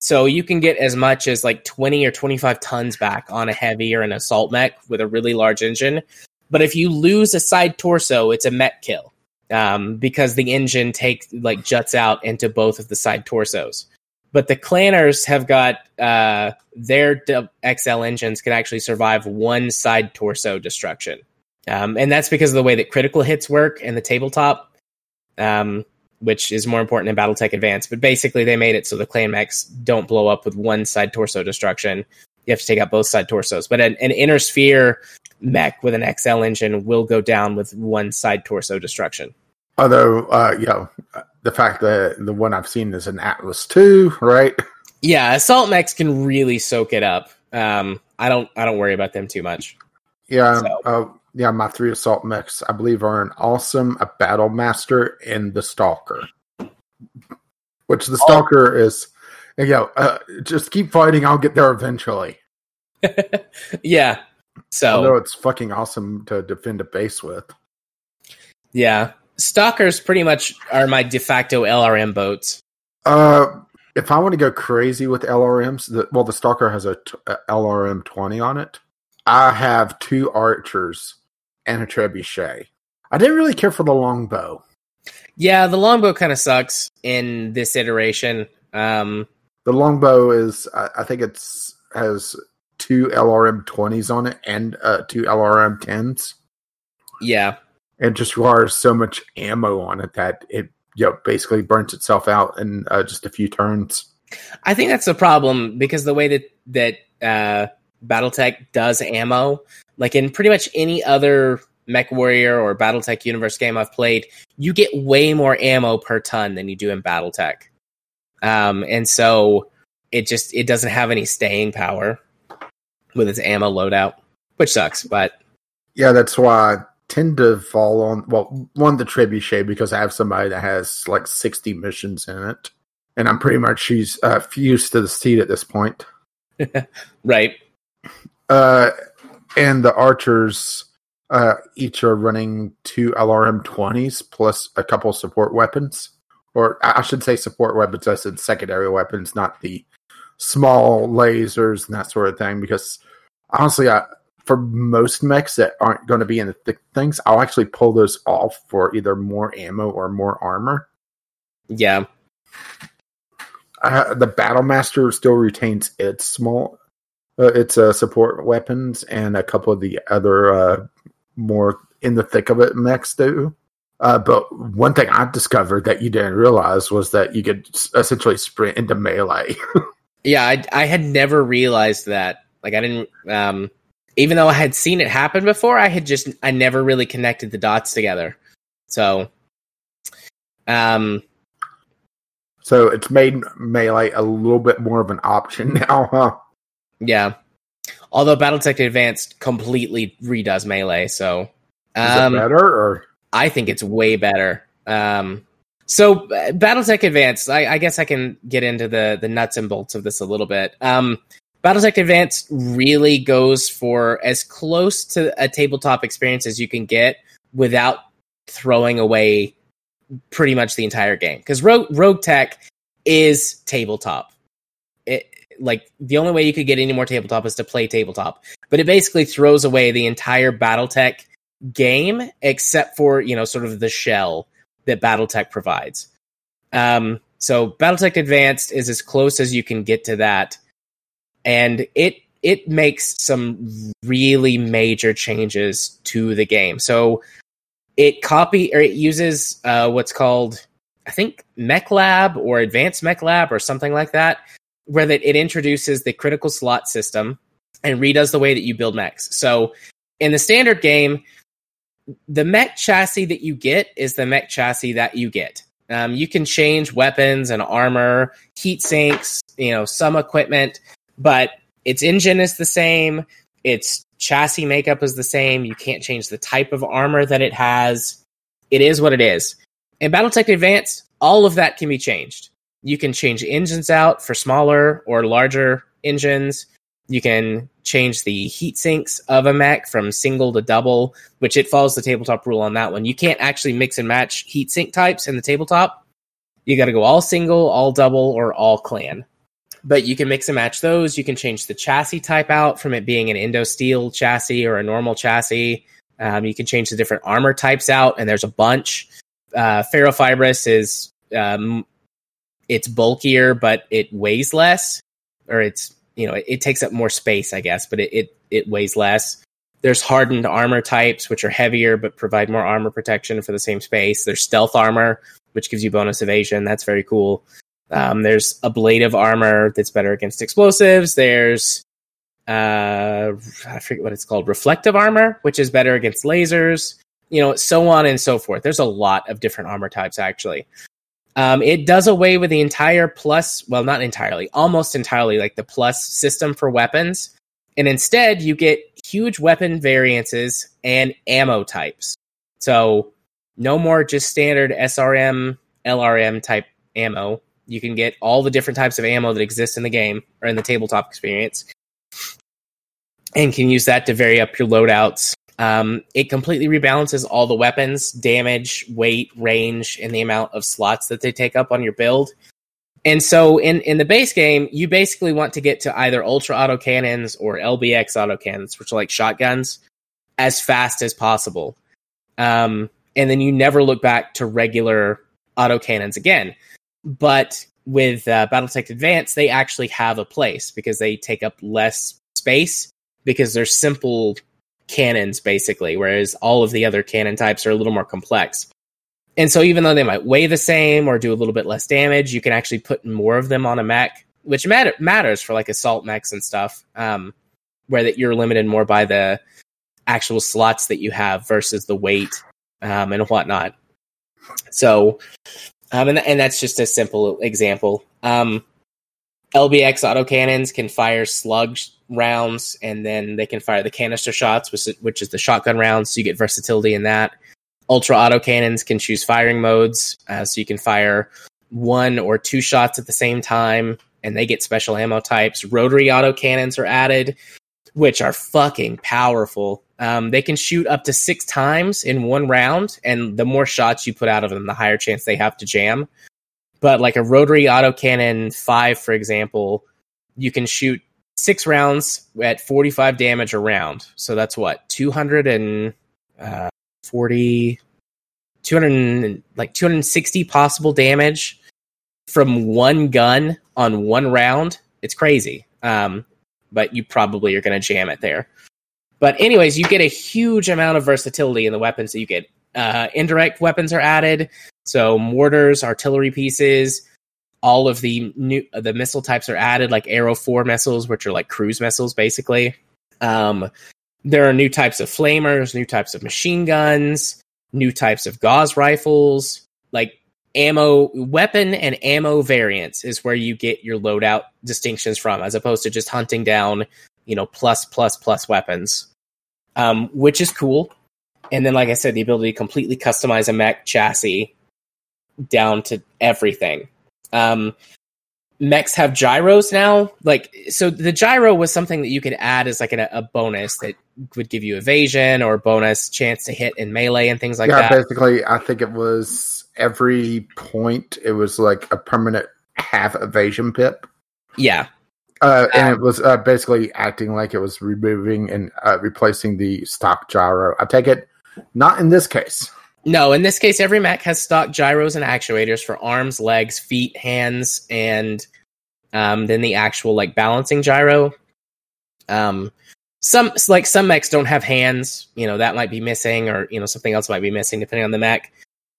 So you can get as much as like 20 or 25 tons back on a heavy or an assault mech with a really large engine. But if you lose a side torso, it's a mech kill. Um, because the engine takes like juts out into both of the side torsos but the clanners have got uh, their XL engines can actually survive one side torso destruction, um, and that's because of the way that critical hits work in the tabletop, um, which is more important in BattleTech Advance. But basically, they made it so the clan mechs don't blow up with one side torso destruction. You have to take out both side torsos, but an, an inner sphere mech with an XL engine will go down with one side torso destruction. Although, uh, know, the fact that the one I've seen is an Atlas two, right? Yeah, assault mechs can really soak it up. Um, I don't, I don't worry about them too much. Yeah, so. uh, yeah. My three assault mechs, I believe, are an awesome, a battle master, and the stalker. Which the stalker oh. is, you know, uh, just keep fighting. I'll get there eventually. yeah. So, although it's fucking awesome to defend a base with. Yeah, Stalkers pretty much are my de facto LRM boats. Uh, if I want to go crazy with LRMs, the, well, the Stalker has a, t- a LRM 20 on it. I have two archers and a trebuchet. I didn't really care for the longbow. Yeah, the longbow kind of sucks in this iteration. Um, the longbow is, I, I think it's has two LRM 20s on it and uh, two LRM 10s. Yeah, it just requires so much ammo on it that it you know, basically burns itself out in uh, just a few turns. I think that's the problem because the way that that uh, BattleTech does ammo, like in pretty much any other Mech Warrior or BattleTech universe game I've played, you get way more ammo per ton than you do in BattleTech, um, and so it just it doesn't have any staying power with its ammo loadout, which sucks. But yeah, that's why tend to fall on well one the trebuchet because I have somebody that has like sixty missions in it, and I'm pretty much she's uh, fused to the seat at this point. right. Uh, and the archers uh, each are running two LRM twenties plus a couple support weapons, or I should say support weapons. I said secondary weapons, not the small lasers and that sort of thing. Because honestly, I for most mechs that aren't going to be in the thick things, I'll actually pull those off for either more ammo or more armor. Yeah. Uh, the Battle Master still retains its small, uh, its uh, support weapons, and a couple of the other uh, more in the thick of it mechs do. Uh, but one thing I discovered that you didn't realize was that you could essentially sprint into melee. yeah, I, I had never realized that. Like I didn't. Um, even though I had seen it happen before, I had just I never really connected the dots together. So, um, so it's made melee a little bit more of an option now, huh? Yeah, Although BattleTech Advanced completely redoes melee, so Is um, it better or I think it's way better. Um, so uh, BattleTech Advanced, I, I guess I can get into the the nuts and bolts of this a little bit. Um, BattleTech Advanced really goes for as close to a tabletop experience as you can get without throwing away pretty much the entire game. Because Rogue, Rogue Tech is tabletop. It like the only way you could get any more tabletop is to play tabletop, but it basically throws away the entire BattleTech game except for you know sort of the shell that BattleTech provides. Um, so BattleTech Advanced is as close as you can get to that, and it it makes some really major changes to the game. So it copy or it uses uh, what's called I think Mech Lab or Advanced Mech Lab or something like that, where that it introduces the critical slot system and redoes the way that you build mechs. So in the standard game, the mech chassis that you get is the mech chassis that you get. Um, you can change weapons and armor, heat sinks, you know, some equipment, but its engine is the same. Its chassis makeup is the same. You can't change the type of armor that it has. It is what it is. In BattleTech Advanced, all of that can be changed. You can change engines out for smaller or larger engines. You can change the heat sinks of a mech from single to double, which it follows the tabletop rule on that one. You can't actually mix and match heat sink types in the tabletop. You got to go all single, all double, or all clan. But you can mix and match those. You can change the chassis type out from it being an Endo Steel chassis or a normal chassis. Um, you can change the different armor types out, and there's a bunch. Uh, ferrofibrous is um, it's bulkier, but it weighs less, or it's you know it, it takes up more space, I guess, but it, it it weighs less. There's hardened armor types, which are heavier but provide more armor protection for the same space. There's stealth armor, which gives you bonus evasion. That's very cool. Um, there's ablative armor that's better against explosives. There's uh, I forget what it's called, reflective armor, which is better against lasers. You know, so on and so forth. There's a lot of different armor types actually. Um, it does away with the entire plus, well, not entirely, almost entirely, like the plus system for weapons. And instead, you get huge weapon variances and ammo types. So, no more just standard SRM, LRM type ammo. You can get all the different types of ammo that exist in the game or in the tabletop experience and can use that to vary up your loadouts. Um, it completely rebalances all the weapons, damage, weight, range, and the amount of slots that they take up on your build. And so in, in the base game, you basically want to get to either ultra auto cannons or LBX auto cannons, which are like shotguns, as fast as possible. Um, and then you never look back to regular auto cannons again. But with uh, BattleTech Advance, they actually have a place because they take up less space because they're simple cannons basically, whereas all of the other cannon types are a little more complex. And so even though they might weigh the same or do a little bit less damage, you can actually put more of them on a mech, which matter- matters for like assault mechs and stuff, um, where that you're limited more by the actual slots that you have versus the weight um, and whatnot. So, um, and, and that's just a simple example. Um, LBX autocannons can fire slug rounds, and then they can fire the canister shots, which is, which is the shotgun rounds. So you get versatility in that. Ultra autocannons can choose firing modes, uh, so you can fire one or two shots at the same time, and they get special ammo types. Rotary autocannons are added, which are fucking powerful. Um, they can shoot up to six times in one round, and the more shots you put out of them, the higher chance they have to jam. But like a rotary autocannon five, for example, you can shoot six rounds at 45 damage a round. So that's what 240 200 like 260 possible damage from one gun on one round. It's crazy. Um, but you probably are going to jam it there. But anyways, you get a huge amount of versatility in the weapons that you get. Uh, indirect weapons are added, so mortars, artillery pieces, all of the new the missile types are added, like Arrow Four missiles, which are like cruise missiles, basically. Um, there are new types of flamers, new types of machine guns, new types of gauss rifles, like ammo, weapon and ammo variants is where you get your loadout distinctions from, as opposed to just hunting down you know, plus plus plus weapons, um, which is cool. And then, like I said, the ability to completely customize a mech chassis down to everything. Um, mechs have gyros now. Like, so the gyro was something that you could add as like a, a bonus that would give you evasion or bonus chance to hit in melee and things like that. yeah, that. basically, I think it was every point. It was like a permanent half evasion pip. Yeah, Uh, and Um, it was uh, basically acting like it was removing and uh, replacing the stock gyro. I take it, not in this case. No, in this case, every mech has stock gyros and actuators for arms, legs, feet, hands, and um, then the actual like balancing gyro. Um, some like some mechs don't have hands. You know that might be missing, or you know something else might be missing depending on the mech.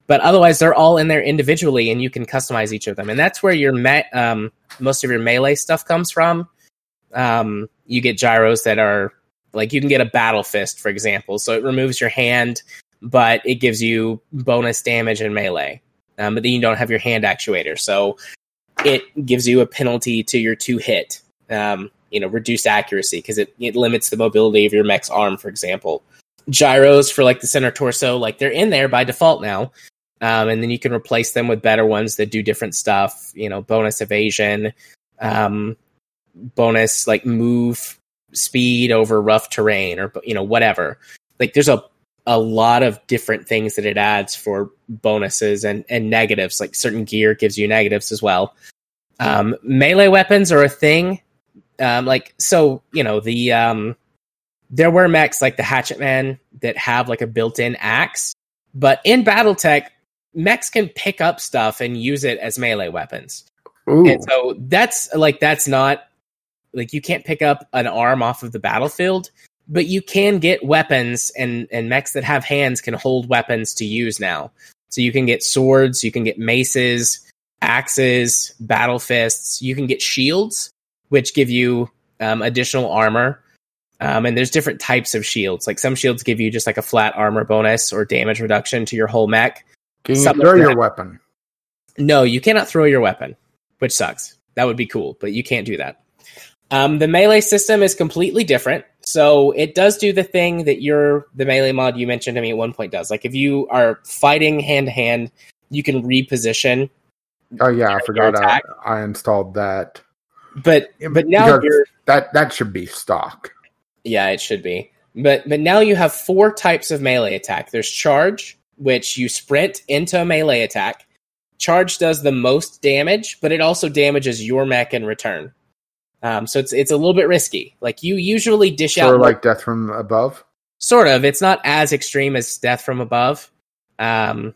But otherwise, they're all in there individually, and you can customize each of them. And that's where your me- um, most of your melee stuff comes from. Um, you get gyros that are like you can get a battle fist, for example. So it removes your hand but it gives you bonus damage in melee. Um, but then you don't have your hand actuator, so it gives you a penalty to your to hit. Um, you know, reduced accuracy because it, it limits the mobility of your mech's arm, for example. Gyros for like the center torso, like they're in there by default now. Um, and then you can replace them with better ones that do different stuff. You know, bonus evasion, um, bonus like move speed over rough terrain, or you know whatever. Like there's a a lot of different things that it adds for bonuses and, and negatives. Like certain gear gives you negatives as well. Um, melee weapons are a thing. Um, like so, you know the um, there were mechs like the Hatchet Man that have like a built-in axe, but in BattleTech, mechs can pick up stuff and use it as melee weapons. Ooh, And so that's like that's not like you can't pick up an arm off of the battlefield, but you can get weapons and and mechs that have hands can hold weapons to use now. So you can get swords, you can get maces, axes, battle fists, you can get shields, which give you um, additional armor. Um, and there's different types of shields. Like some shields give you just like a flat armor bonus or damage reduction to your whole mech. Can you throw your weapon? No, you cannot throw your weapon, which sucks. That would be cool, but you can't do that. Um, the melee system is completely different. So it does do the thing that your the melee mod you mentioned to me at one point does. Like if you are fighting hand to hand, you can reposition. Oh yeah, I forgot I. I installed that. But but now that that should be stock. Yeah, it should be. But but now you have four types of melee attack. There's charge, which you sprint into a melee attack. Charge does the most damage, but it also damages your mech in return. Um, so it's it's a little bit risky. Like you usually dish Sort out of like death from above. sort of. It's not as extreme as Death from Above. Um,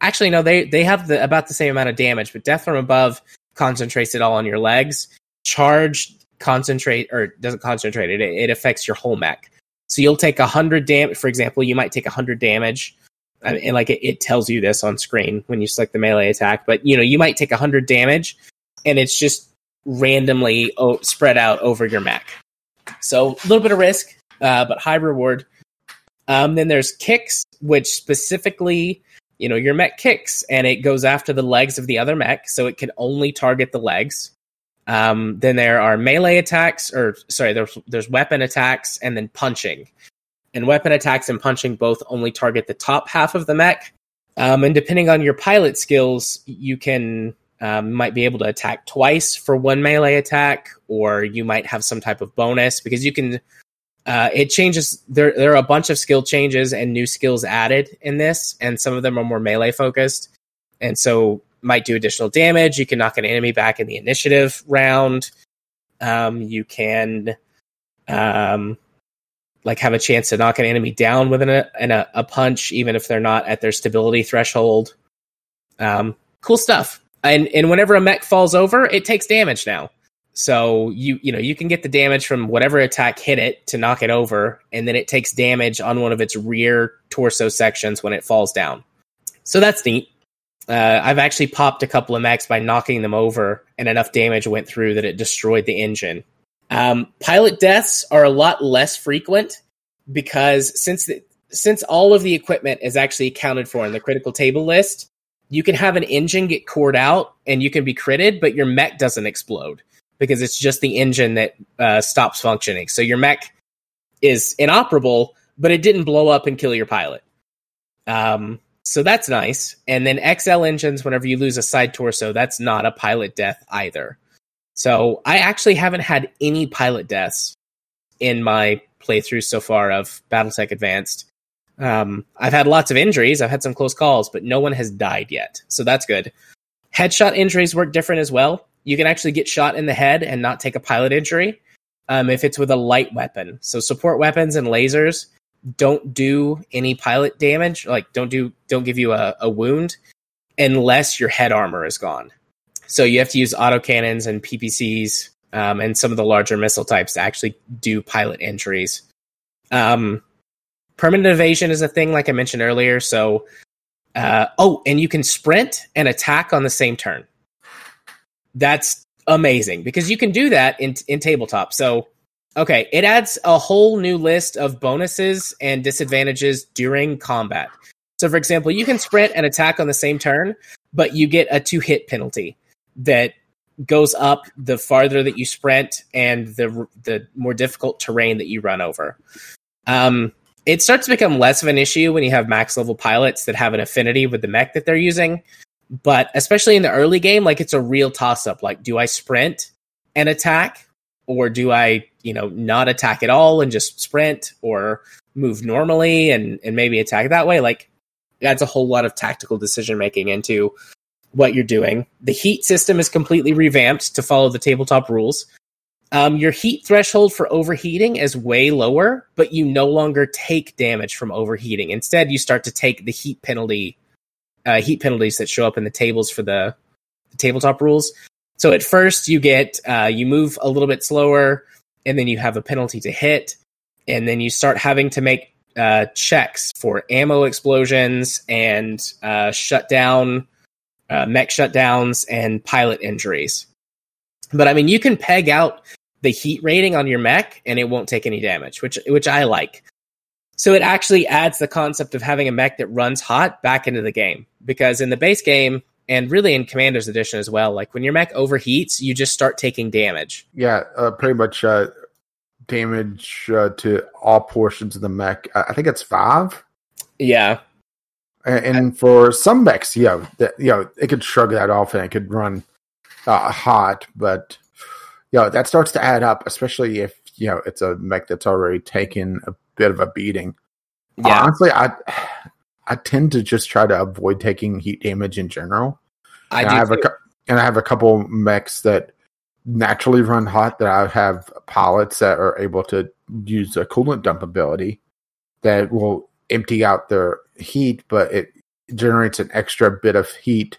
actually, no, they they have the about the same amount of damage, but Death from Above concentrates it all on your legs. Charge concentrate or doesn't concentrate it; it affects your whole mech. So you'll take a hundred damage. For example, you might take a hundred damage, I mean, and like it, it tells you this on screen when you select the melee attack. But you know, you might take a hundred damage, and it's just randomly oh, spread out over your mech. So a little bit of risk, uh, but high reward. Um, then there's kicks, which specifically, you know, your mech kicks and it goes after the legs of the other mech, so it can only target the legs. Um, then there are melee attacks, or sorry, there's there's weapon attacks and then punching. And weapon attacks and punching both only target the top half of the mech. Um, and depending on your pilot skills, you can um, might be able to attack twice for one melee attack, or you might have some type of bonus because you can uh, it changes there there are a bunch of skill changes and new skills added in this and some of them are more melee focused. And so might do additional damage. You can knock an enemy back in the initiative round. Um, you can um, like have a chance to knock an enemy down with an, an, a, a punch even if they're not at their stability threshold um, cool stuff and and whenever a mech falls over it takes damage now so you you know you can get the damage from whatever attack hit it to knock it over, and then it takes damage on one of its rear torso sections when it falls down. So that's neat. Uh, I've actually popped a couple of mechs by knocking them over, and enough damage went through that it destroyed the engine. Um, pilot deaths are a lot less frequent because since the, since all of the equipment is actually accounted for in the critical table list, you can have an engine get cored out and you can be critted, but your mech doesn't explode because it's just the engine that uh, stops functioning. So your mech is inoperable, but it didn't blow up and kill your pilot. Um, so that's nice. And then XL engines, whenever you lose a side torso, that's not a pilot death either. So I actually haven't had any pilot deaths in my playthrough so far of BattleTech Advanced. Um, I've had lots of injuries. I've had some close calls, but no one has died yet. So that's good. Headshot injuries work different as well. You can actually get shot in the head and not take a pilot injury um, if it's with a light weapon. So support weapons and lasers don't do any pilot damage. Like don't do don't give you a, a wound unless your head armor is gone. So you have to use autocannons and PPCs um, and some of the larger missile types to actually do pilot injuries. Um, permanent evasion is a thing, like I mentioned earlier. So, uh, oh, and you can sprint and attack on the same turn. That's amazing because you can do that in in tabletop. So, okay, it adds a whole new list of bonuses and disadvantages during combat. So, for example, you can sprint and attack on the same turn, but you get a to hit penalty that goes up the farther that you sprint and the the more difficult terrain that you run over. Um, it starts to become less of an issue when you have max level pilots that have an affinity with the mech that they're using. But especially in the early game, like it's a real toss up. Like, do I sprint and attack, or do I, you know, not attack at all and just sprint, or move normally and and maybe attack that way? Like, that's a whole lot of tactical decision making into what you're doing. The heat system is completely revamped to follow the tabletop rules. Um, your heat threshold for overheating is way lower, but you no longer take damage from overheating. Instead, you start to take the heat penalty, uh, heat penalties that show up in the tables for the, the tabletop rules. So at first, you get uh, you move a little bit slower, and then you have a penalty to hit, and then you start having to make uh, checks for ammo explosions and uh, shut down uh, mech shutdowns, and pilot injuries. But I mean, you can peg out the heat rating on your mech, and it won't take any damage, which which I like. So it actually adds the concept of having a mech that runs hot back into the game because in the base game and really in Commander's Edition as well, like when your mech overheats, you just start taking damage. Yeah, uh, pretty much uh, damage uh, to all portions of the mech. I think it's five. Yeah, and for some mechs, you know, that, you know, it could shrug that off and it could run uh, hot, but you know, that starts to add up, especially if you know it's a mech that's already taken a bit of a beating. Yeah, honestly, I I tend to just try to avoid taking heat damage in general. I, I have too. a and I have a couple mechs that naturally run hot that I have pilots that are able to use a coolant dump ability that will empty out their heat, but it generates an extra bit of heat.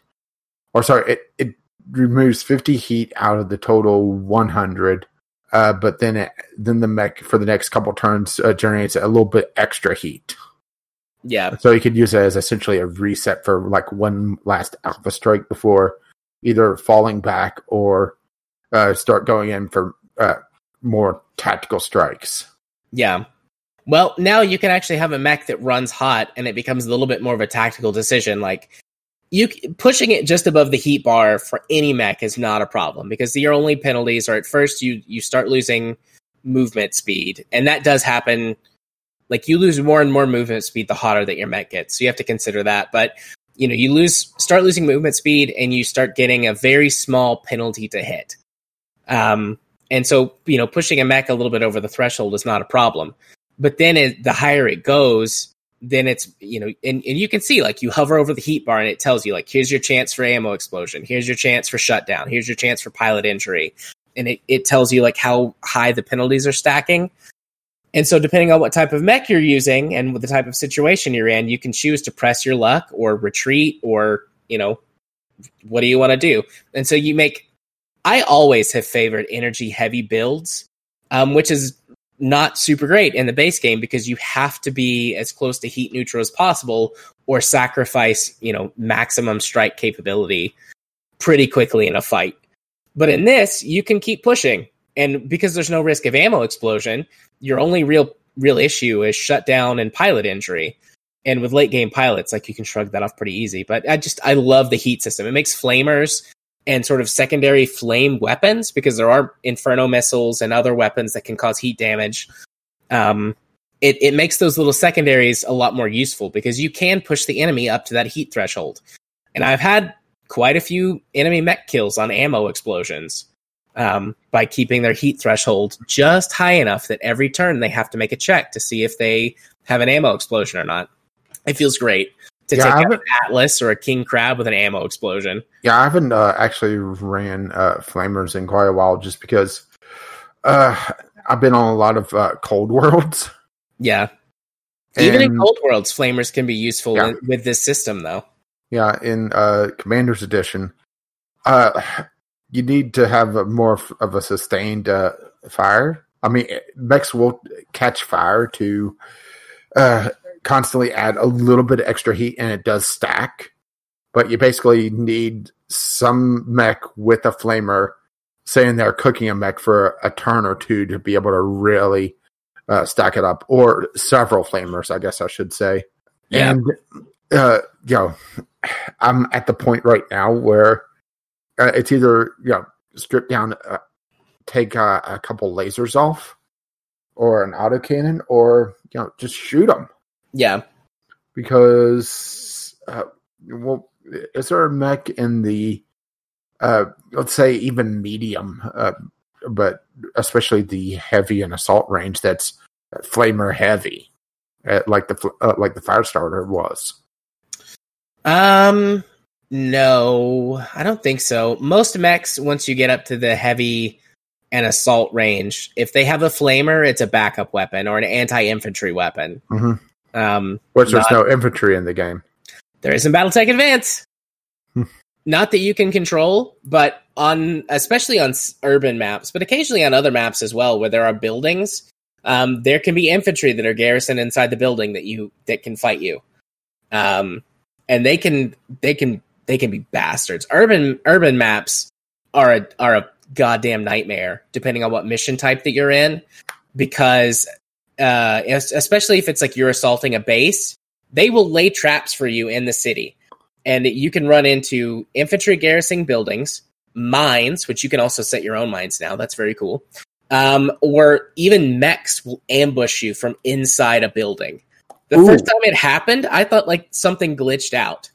Or sorry, it, it removes 50 heat out of the total 100. Uh, but then it, then the mech for the next couple turns uh, generates a little bit extra heat. Yeah. So you could use it as essentially a reset for like one last alpha strike before either falling back or uh, start going in for uh, more tactical strikes. Yeah. Well, now you can actually have a mech that runs hot and it becomes a little bit more of a tactical decision. Like you pushing it just above the heat bar for any mech is not a problem because your only penalties are at first you you start losing movement speed and that does happen like you lose more and more movement speed the hotter that your mech gets. So you have to consider that, but you know, you lose start losing movement speed and you start getting a very small penalty to hit. Um and so, you know, pushing a mech a little bit over the threshold is not a problem but then it, the higher it goes, then it's you know, and, and you can see like you hover over the heat bar and it tells you like here's your chance for ammo explosion, here's your chance for shutdown, here's your chance for pilot injury, and it, it tells you like how high the penalties are stacking. And so, depending on what type of mech you're using and what the type of situation you're in, you can choose to press your luck or retreat or, you know, what do you want to do? And so, you make, I always have favored energy heavy builds, um, which is not super great in the base game because you have to be as close to heat neutral as possible or sacrifice, you know, maximum strike capability pretty quickly in a fight. But in this, you can keep pushing. And because there's no risk of ammo explosion, your only real real issue is shutdown and pilot injury. And with late game pilots, like you can shrug that off pretty easy. But I just I love the heat system. It makes flamers and sort of secondary flame weapons because there are inferno missiles and other weapons that can cause heat damage. Um, it, it makes those little secondaries a lot more useful because you can push the enemy up to that heat threshold. And I've had quite a few enemy mech kills on ammo explosions um, by keeping their heat threshold just high enough that every turn they have to make a check to see if they have an ammo explosion or not. It feels great to Yeah, take out an Atlas or a King Crab with an ammo explosion. Yeah, I haven't uh, actually ran uh, flamers in quite a while, just because uh, I've been on a lot of uh, cold worlds. Yeah. Even in Cold Worlds, flamers can be useful Yeah. in- with this system, though. Yeah, in uh, Commander's Edition, uh, you need to have a more of a sustained uh, fire. I mean, mechs will catch fire to uh, constantly add a little bit of extra heat, and it does stack. But you basically need some mech with a flamer saying they're cooking a mech for a turn or two to be able to really uh, stack it up, or several flamers, I guess I should say. Yeah. And uh, you know, I'm at the point right now where uh, it's either you know strip down, uh, take uh, a couple lasers off, or an autocannon, or you know just shoot them Yeah. because uh, well, is there a mech in the uh, let's say even medium, uh, but especially the heavy and assault range that's flamer heavy, uh, like the uh, like the Firestarter was. Um, no, I don't think so. Most mechs, once you get up to the heavy and assault range, if they have a flamer, it's a backup weapon or an anti-infantry weapon. Mhm. Um, Which there's Not- no infantry in the game. there is in BattleTech Advance. Not that you can control, but on especially on urban maps, but occasionally on other maps as well, where there are buildings, um, there can be infantry that are garrisoned inside the building that you that can fight you, um, and they can they can they can be bastards. Urban urban maps are a are a goddamn nightmare, depending on what mission type that you're in, because uh, especially if it's like you're assaulting a base, they will lay traps for you in the city. And you can run into infantry garrisoning buildings, mines, which you can also set your own mines now. That's very cool. Um, or even mechs will ambush you from inside a building. The Ooh. first time it happened, I thought like something glitched out.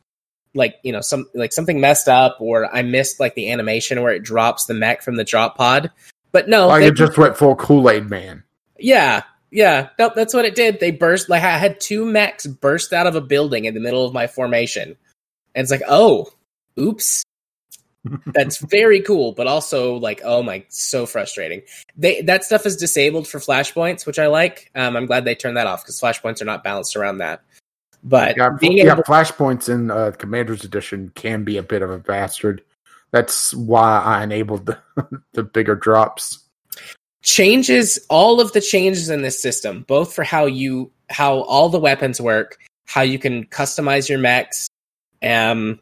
Like, you know, some like something messed up or I missed like the animation where it drops the mech from the drop pod. But no, Oh, they- you just went full Kool Aid Man. yeah, yeah. Nope, that's what it did. They burst like I had two mechs burst out of a building in the middle of my formation. And it's like, oh, oops. That's very cool, but also like, oh my, so frustrating. They that stuff is disabled for flashpoints, which I like. Um, I'm glad they turned that off because flashpoints are not balanced around that. But Yeah, being yeah. able, Flashpoints in uh, Commander's Edition can be a bit of a bastard. That's why I enabled the, the bigger drops. Changes all of the changes in this system, both for how you how all the weapons work, how you can customize your mechs, um,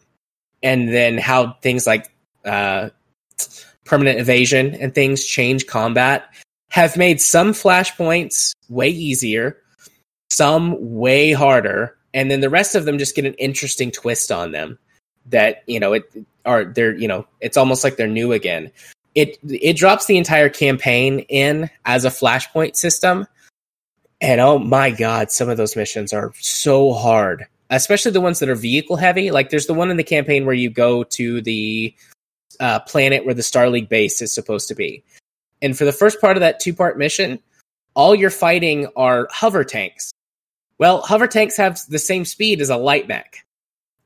and then how things like uh, permanent evasion and things change combat have made some flashpoints way easier, some way harder, and then the rest of them just get an interesting twist on them that you know it are they're you know it's almost like they're new again it it drops the entire campaign in as a flashpoint system. And oh my god some of those missions are so hard especially the ones that are vehicle heavy. Like there's the one in the campaign where you go to the uh, planet where the star league base is supposed to be. And for the first part of that two part mission all you're fighting are hover tanks. Well hover tanks have the same speed as a light mech.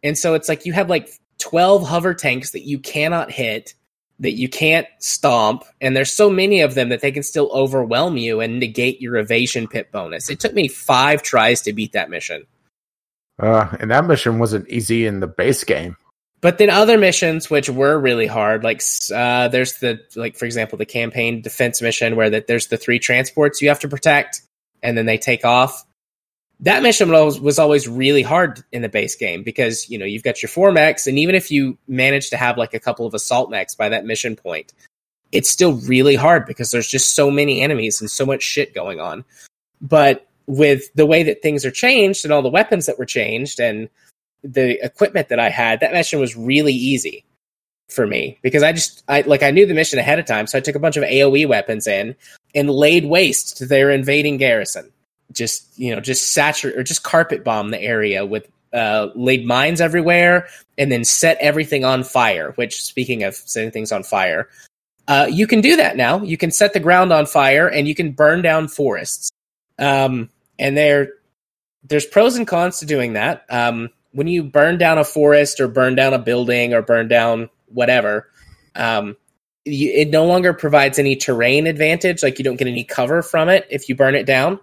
And so it's like you have like 12 hover tanks that you cannot hit that you can't stomp, and there's so many of them that they can still overwhelm you and negate your evasion pip bonus. It took me five tries to beat that mission. Uh, and that mission wasn't easy in the base game. But then other missions which were really hard, like uh, there's the like for example the campaign defense mission where that there's the three transports you have to protect, and then they take off. That mission was, always really hard in the base game because you know you've got your four mechs, and even if you manage to have like a couple of assault mechs by that mission point, it's still really hard because there's just so many enemies and so much shit going on. But with the way that things are changed and all the weapons that were changed and the equipment that I had, that mission was really easy. for me because I just I like I knew the mission ahead of time, so I took a bunch of AOE weapons in and laid waste to their invading garrison. Just you know, just saturate or just carpet bomb the area with uh, laid mines everywhere and then set everything on fire. Which, speaking of setting things on fire, uh, you can do that now. You can set the ground on fire and you can burn down forests. Um, and there, there's pros and cons to doing that. Um, when you burn down a forest or burn down a building or burn down whatever, um, you, it no longer provides any terrain advantage. Like you don't get any cover from it if you burn it down.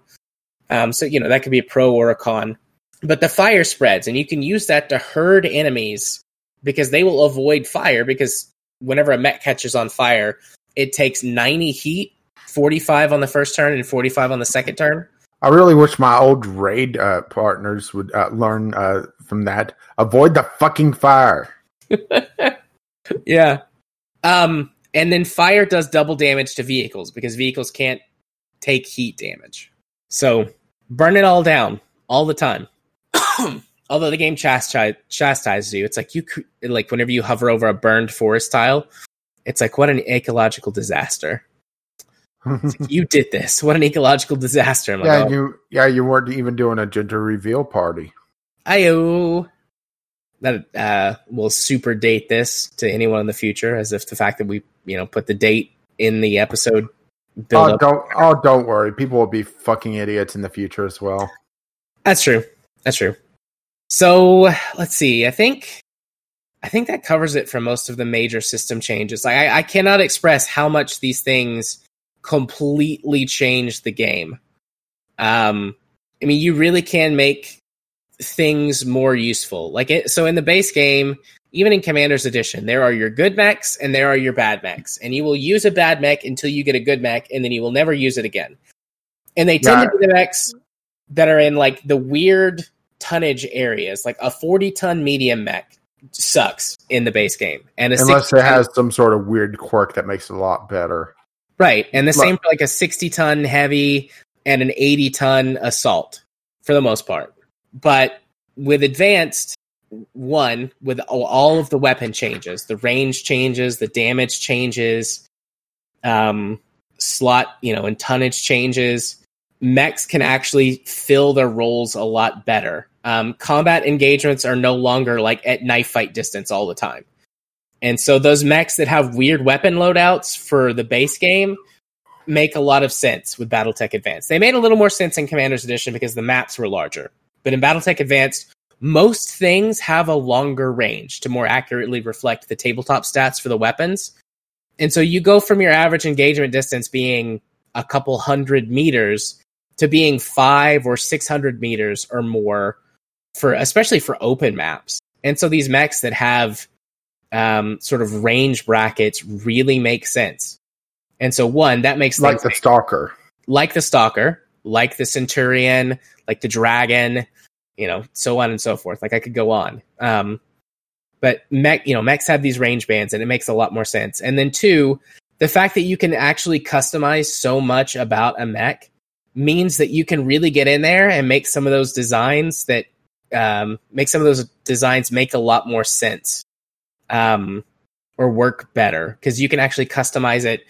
Um, so you know that could be a pro or a con. But the fire spreads, and you can use that to herd enemies because they will avoid fire. Because whenever a mech catches on fire, it takes 90 heat, 45 on the first turn, and 45 on the second turn. I really wish my old raid uh, partners would uh, learn uh, from that. Avoid the fucking fire. yeah. Um, and then fire does double damage to vehicles because vehicles can't take heat damage. So burn it all down all the time. Although the game chastise, chastises you, it's like you like whenever you hover over a burned forest tile, it's like what an ecological disaster. like, you did this. What an ecological disaster! Like, yeah, oh. you yeah you weren't even doing a gender reveal party. Ayo. That uh, will super date this to anyone in the future, as if the fact that we you know put the date in the episode. Oh, don't oh don't worry. People will be fucking idiots in the future as well. That's true. That's true. So let's see. I think I think that covers it for most of the major system changes. Like I, I cannot express how much these things completely change the game. Um, I mean, you really can make things more useful. Like it. So in the base game, even in Commander's Edition, there are your good mechs and there are your bad mechs, and you will use a bad mech until you get a good mech, and then you will never use it again. And they tend yeah. to be the mechs that are in like the weird tonnage areas, like a 40 ton medium mech sucks in the base game. And unless it has some sort of weird quirk that makes it a lot better. Right. And the Look. same for like a 60 ton heavy and an 80 ton assault for the most part. But with advanced one with all of the weapon changes, the range changes, the damage changes, um slot, you know, and tonnage changes, mechs can actually fill their roles a lot better um, combat engagements are no longer like at knife fight distance all the time. And so those mechs that have weird weapon loadouts for the base game make a lot of sense with Battletech Advanced. They made a little more sense in Commander's Edition because the maps were larger. But in Battletech Advanced, most things have a longer range to more accurately reflect the tabletop stats for the weapons. And so you go from your average engagement distance being a couple hundred meters to being five or 600 meters or more for especially for open maps. And so these mechs that have um, sort of range brackets really make sense. And so one that makes like the stalker, like the stalker, like the centurion, like the dragon, you know, so on and so forth. Like I could go on. Um, but mech, you know, mechs have these range bands, and it makes a lot more sense. And then two, the fact that you can actually customize so much about a mech means that you can really get in there and make some of those designs that um, make some of those designs make a lot more sense um, or work better because you can actually customize it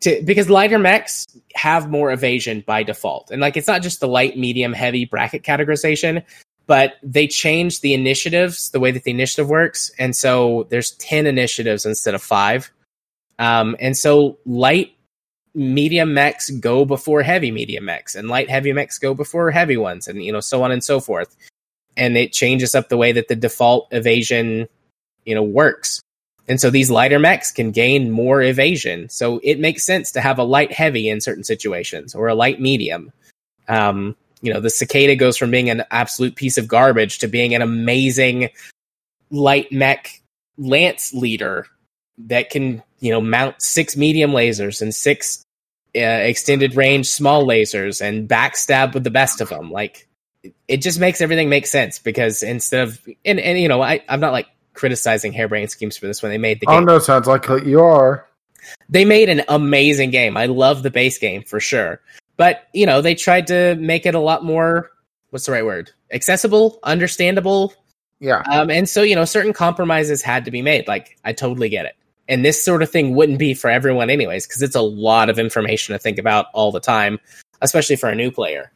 to because lighter mechs have more evasion by default and like it's not just the light medium heavy bracket categorization but they changed the initiatives the way that the initiative works and so there's 10 initiatives instead of 5 um, and so light medium mechs go before heavy medium mechs and light heavy mechs go before heavy ones and you know so on and so forth and it changes up the way that the default evasion, you know, works. And so these lighter mechs can gain more evasion. So it makes sense to have a light heavy in certain situations or a light medium. Um, you know, the cicada goes from being an absolute piece of garbage to being an amazing light mech lance leader that can, you know, mount six medium lasers and six uh, extended range small lasers and backstab with the best of them. Like, it just makes everything make sense because instead of and, and you know I, I'm not like criticizing harebrained schemes for this when they made the oh, game. Oh no, sounds like you are. They made an amazing game. I love the base game for sure. But, you know, they tried to make it a lot more what's the right word? Accessible, understandable. Yeah. Um, and so, you know, certain compromises had to be made. Like, I totally get it. And this sort of thing wouldn't be for everyone, anyways, because it's a lot of information to think about all the time, especially for a new player.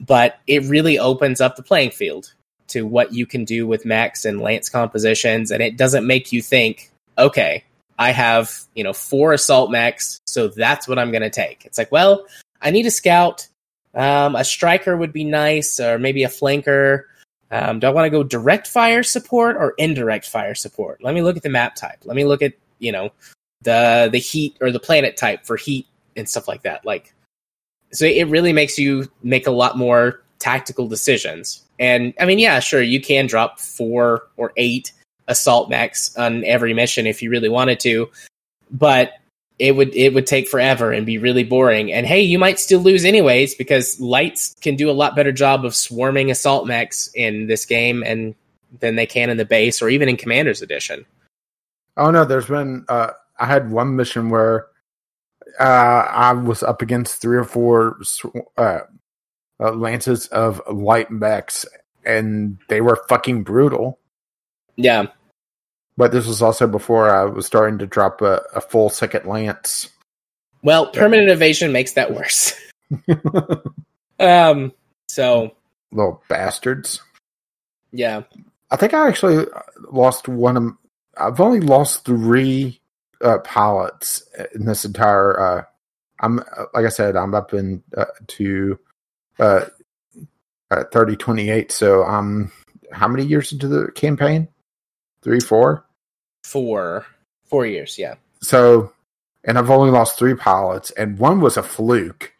But it really opens up the playing field to what you can do with mechs and lance compositions, and it doesn't make you think, okay, I have you know four assault mechs, so that's what I'm going to take. It's like, well, I need a scout. Um, a striker would be nice, or maybe a flanker. Um, do I want to go direct fire support or indirect fire support? Let me look at the map type. Let me look at you know the the heat or the planet type for heat and stuff like that. Like, so it really makes you make a lot more tactical decisions. And I mean, yeah, sure, you can drop four or eight assault mechs on every mission if you really wanted to, but it would it would take forever and be really boring. And hey, you might still lose anyways because lights can do a lot better job of swarming assault mechs in this game and than they can in the base or even in Commander's Edition. Oh no, there's been uh, I had one mission where uh, I was up against three or four uh, uh, lances of light mechs, and they were fucking brutal. Yeah, but this was also before I was starting to drop a, a full second lance. Well, permanent evasion makes that worse. um. So little bastards. Yeah. I think I actually lost one of. I've only lost three uh, pilots in this entire. Uh, I'm like I said, I'm up in uh, to uh, uh, thirty twenty eight. So I'm how many years into the campaign? Three, four four four years. Yeah. So, and I've only lost three pilots, and one was a fluke.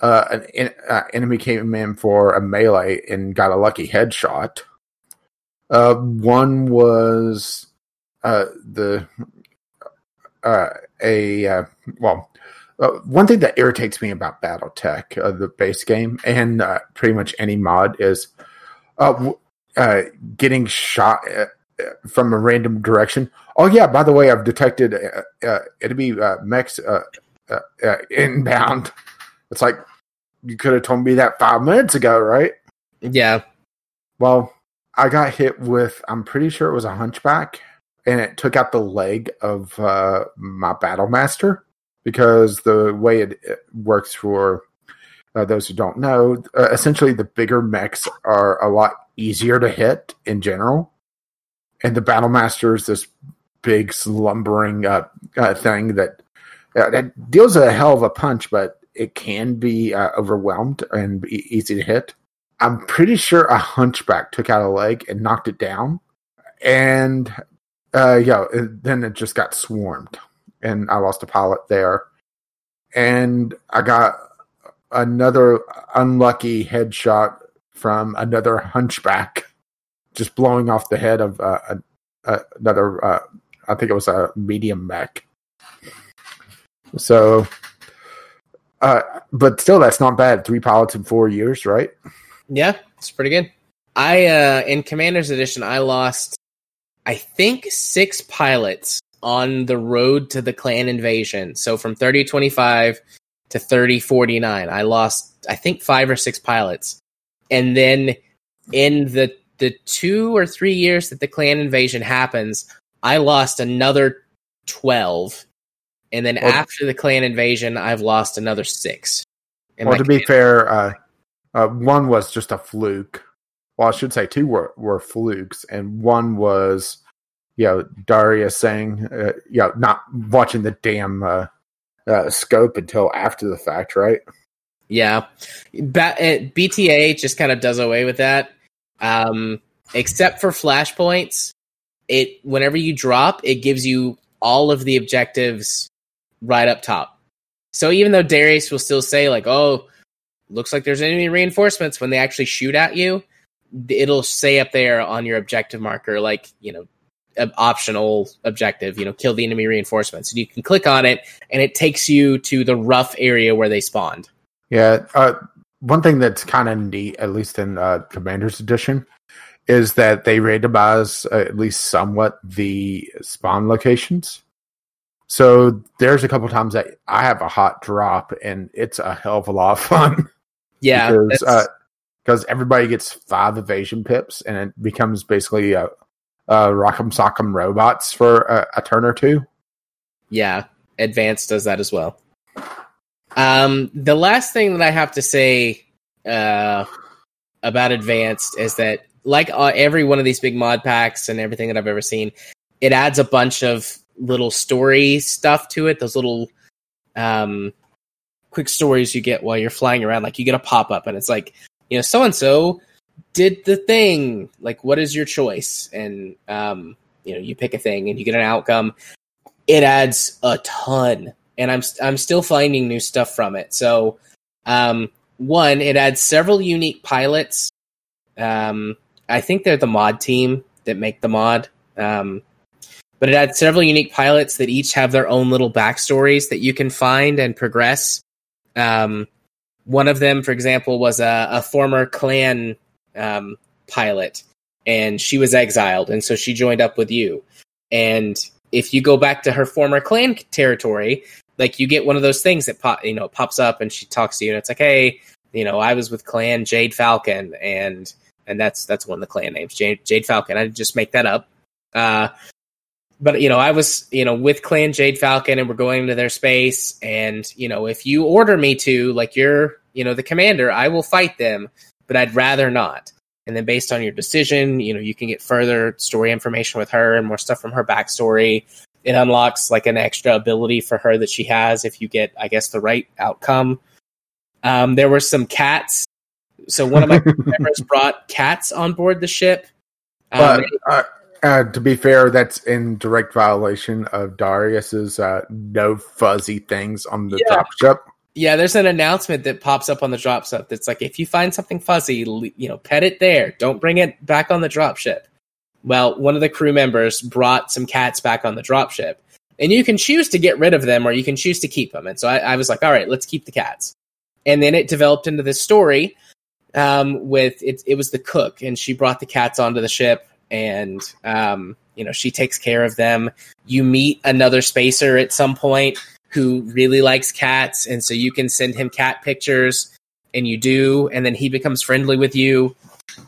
Uh, an uh, enemy came in for a melee and got a lucky headshot. Uh, one was uh, the uh, a uh, well, uh, one thing that irritates me about BattleTech, uh, the base game, and uh, pretty much any mod is uh, w- uh, getting shot uh, from a random direction. Oh yeah, by the way, I've detected uh, uh, enemy uh, mechs uh, uh, uh, inbound. It's like you could have told me that five minutes ago, right? Yeah. Well, I got hit with. I'm pretty sure it was a hunchback, and it took out the leg of uh, my battle master because the way it, it works for uh, those who don't know, uh, essentially the bigger mechs are a lot easier to hit in general and the battle master is this big slumbering uh, uh, thing that uh, that deals a hell of a punch, but it can be uh, overwhelmed and be easy to hit. I'm pretty sure a hunchback took out a leg and knocked it down, and uh, yeah, then it just got swarmed, and I lost a pilot there, and I got another unlucky headshot from another hunchback just blowing off the head of uh, another. Uh, I think it was a medium mech. So, uh, but still, that's not bad. Three pilots in four years, right? Yeah, it's pretty good. I uh in Commander's Edition, I lost, I think, six pilots on the road to the clan invasion. So from thirty twenty five to thirty forty nine, I lost, I think, five or six pilots, and then in the the two or three years that the clan invasion happens, I lost another 12. And then well, after the clan invasion, I've lost another six. Well, to be fair, uh, uh, one was just a fluke. Well, I should say two were, were flukes, and one was, you know, Darius saying, uh, you know, not watching the damn uh, uh, scope until after the fact, right? Yeah. Ba- BTA just kind of does away with that. Um, except for flashpoints, it whenever you drop, it gives you all of the objectives right up top. So even though Darius will still say like, "Oh, looks like there's enemy reinforcements," when they actually shoot at you, it'll say up there on your objective marker like, you know, optional objective, you know, kill the enemy reinforcements. And you can click on it and it takes you to the rough area where they spawned. Yeah, uh, one thing that's kind of neat, at least in uh, Commander's Edition, is that they randomize uh, at least somewhat the spawn locations. So there's a couple times that I have a hot drop, and it's a hell of a lot of fun. Yeah, because uh, everybody gets five evasion pips, and it becomes basically a, a rock'em sock'em robots for a, a turn or two. Yeah, Advanced does that as well. Um, the last thing that I have to say uh, about Advanced is that, like uh, every one of these big mod packs and everything that I've ever seen, it adds a bunch of little story stuff to it. Those little um, quick stories you get while you're flying around. Like you get a pop up, and it's like, you know, so and so did the thing. Like, what is your choice? And um, you know, you pick a thing, and you get an outcome. It adds a ton, and I'm I'm still finding new stuff from it. So, um, one, it adds several unique pilots. Um, I think they're the mod team that make the mod. Um, but it adds several unique pilots that each have their own little backstories that you can find and progress. Um, one of them, for example, was a, a former clan um, pilot, and she was exiled, and so she joined up with you. And if you go back to her former clan territory, like you get one of those things that pop, you know, pops up, and she talks to you, and it's like, hey, you know, I was with Clan Jade Falcon, and and that's that's one of the clan names, Jade, Jade Falcon. I just make that up. Uh, but you know, I was you know with Clan Jade Falcon, and we're going into their space, and you know, if you order me to, like you're you know the commander, I will fight them, but I'd rather not. And then based on your decision, you know, you can get further story information with her and more stuff from her backstory. It unlocks like an extra ability for her that she has if you get, I guess, the right outcome. Um, there were some cats. So one of my members brought cats on board the ship. Um, but uh, uh, to be fair, that's in direct violation of Darius's uh, no fuzzy things on the Yeah. dropship. Yeah, there's an announcement that pops up on the drop ship that's like, if you find something fuzzy, you know, pet it there. Don't bring it back on the drop ship. Well, one of the crew members brought some cats back on the drop ship, and you can choose to get rid of them or you can choose to keep them. And so I, I was like, all right, let's keep the cats. And then it developed into this story um, with it. It was the cook, and she brought the cats onto the ship, and um, you know, she takes care of them. You meet another spacer at some point who really likes cats, and so you can send him cat pictures, and you do, and then he becomes friendly with you,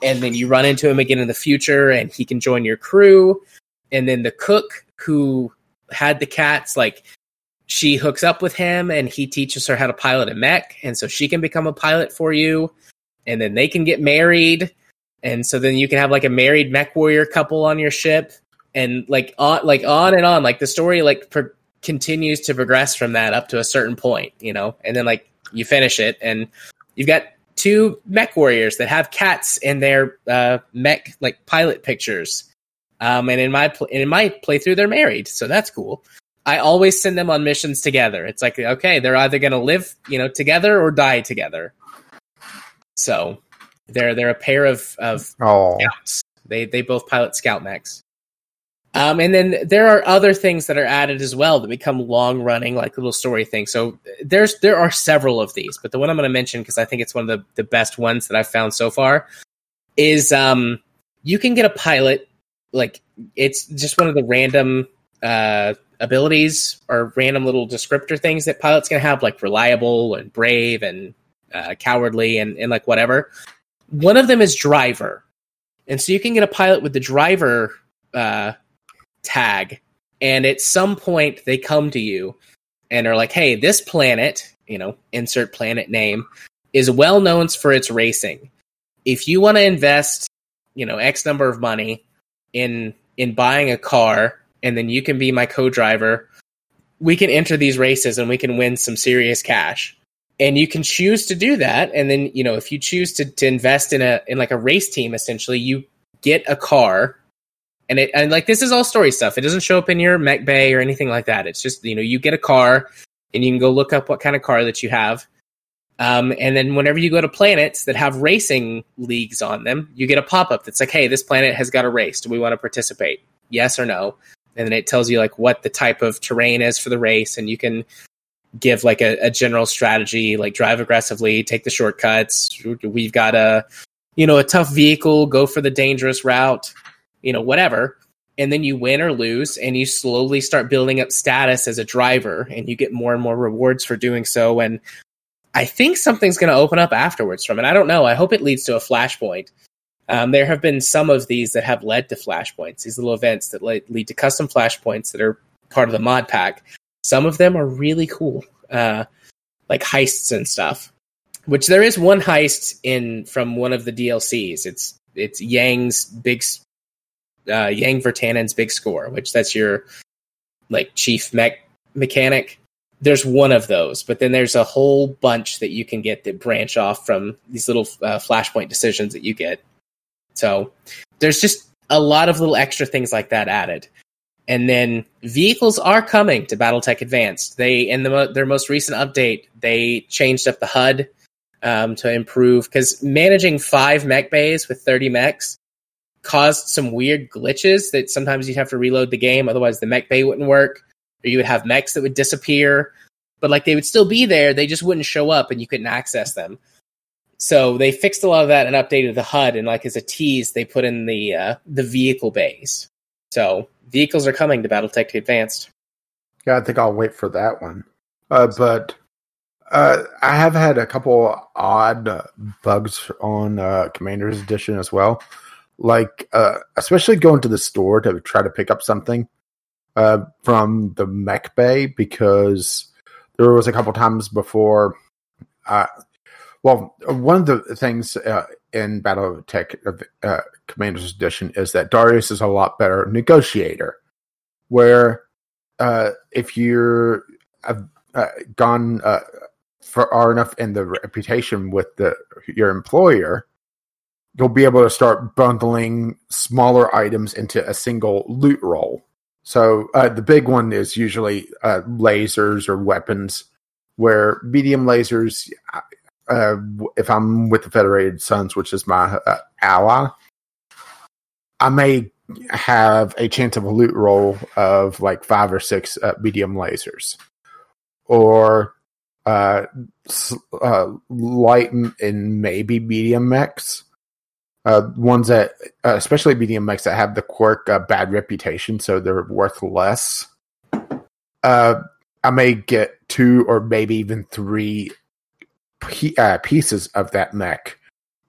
and then you run into him again in the future, and he can join your crew, and then the cook who had the cats, like she hooks up with him, and he teaches her how to pilot a mech, and so she can become a pilot for you, and then they can get married, and so then you can have like a married mech warrior couple on your ship, and like on like on and on, like the story like pro- continues to progress from that up to a certain point, you know, and then like you finish it, and you've got two mech warriors that have cats in their uh, mech like pilot pictures. Um, and in my pl- in my playthrough, they're married, so that's cool. I always send them on missions together. It's like okay, they're either going to live, you know, together or die together. So they're they're a pair of of Oh, scouts. They they both pilot scout mechs. Um, and then there are other things that are added as well that become long running, like little story things. So there's there are several of these, but the one I'm going to mention because I think it's one of the the best ones that I've found so far is um you can get a pilot like it's just one of the random uh abilities or random little descriptor things that pilots can have like reliable and brave and uh, cowardly and, and like whatever one of them is driver and so you can get a pilot with the driver uh, tag and at some point they come to you and are like hey this planet you know insert planet name is well known for its racing. If you want to invest you know x number of money in in buying a car and then you can be my co-driver we can enter these races and we can win some serious cash. And you can choose to do that and then you know if you choose to, to invest in a in like a race team essentially you get a car and it and like this is all story stuff. It doesn't show up in your mech bay or anything like that. It's just you know you get a car and you can go look up what kind of car that you have. Um, and then whenever you go to planets that have racing leagues on them you get a pop-up that's like hey this planet has got a race. Do we want to participate? Yes or no? And then it tells you like what the type of terrain is for the race. And you can give like a, a general strategy like drive aggressively take the shortcuts. We've got a you know a tough vehicle go for the dangerous route you know whatever and then you win or lose and you slowly start building up status as a driver and you get more and more rewards for doing so and i think something's going to open up afterwards from it i don't know i hope it leads to a flashpoint um, there have been some of these that have led to flashpoints these little events that le- lead to custom flashpoints that are part of the mod pack some of them are really cool, uh, like heists and stuff. Which there is one heist in from one of the DLCs. It's it's Yang's big uh, Yang Virtanen's big score, which that's your like chief mech mechanic. There's one of those, but then there's a whole bunch that you can get that branch off from these little uh, flashpoint decisions that you get. So there's just a lot of little extra things like that added. And then vehicles are coming to BattleTech Advanced. They in the, their most recent update, they changed up the HUD um, to improve because managing five mech bays with 30 mechs caused some weird glitches that sometimes you'd have to reload the game, otherwise the mech bay wouldn't work, or you would have mechs that would disappear. But like they would still be there, they just wouldn't show up and you couldn't access them. So they fixed a lot of that and updated the HUD, and like as a tease, they put in the uh, the vehicle bays. So vehicles are coming to BattleTech Advanced. Yeah, I think I'll wait for that one. Uh, but uh, I have had a couple odd uh, bugs on uh, Commander's Edition as well. Like, uh, especially going to the store to try to pick up something uh, from the mech bay because there was a couple times before. Uh, well, one of the things uh, in BattleTech of uh, Commander's Edition is that Darius is a lot better negotiator. Where uh, if you're uh, uh, gone uh, far enough in the reputation with the your employer, you'll be able to start bundling smaller items into a single loot roll. So uh, the big one is usually uh, lasers or weapons, where medium lasers. Uh, if I'm with the Federated Suns, which is my uh, ally, I may have a chance of a loot roll of like five or six uh, medium lasers, or uh, light and maybe medium mechs. Uh, ones that, uh, especially medium mechs that have the quirk uh, bad reputation, so they're worth less. Uh, I may get two or maybe even three p- uh, pieces of that mech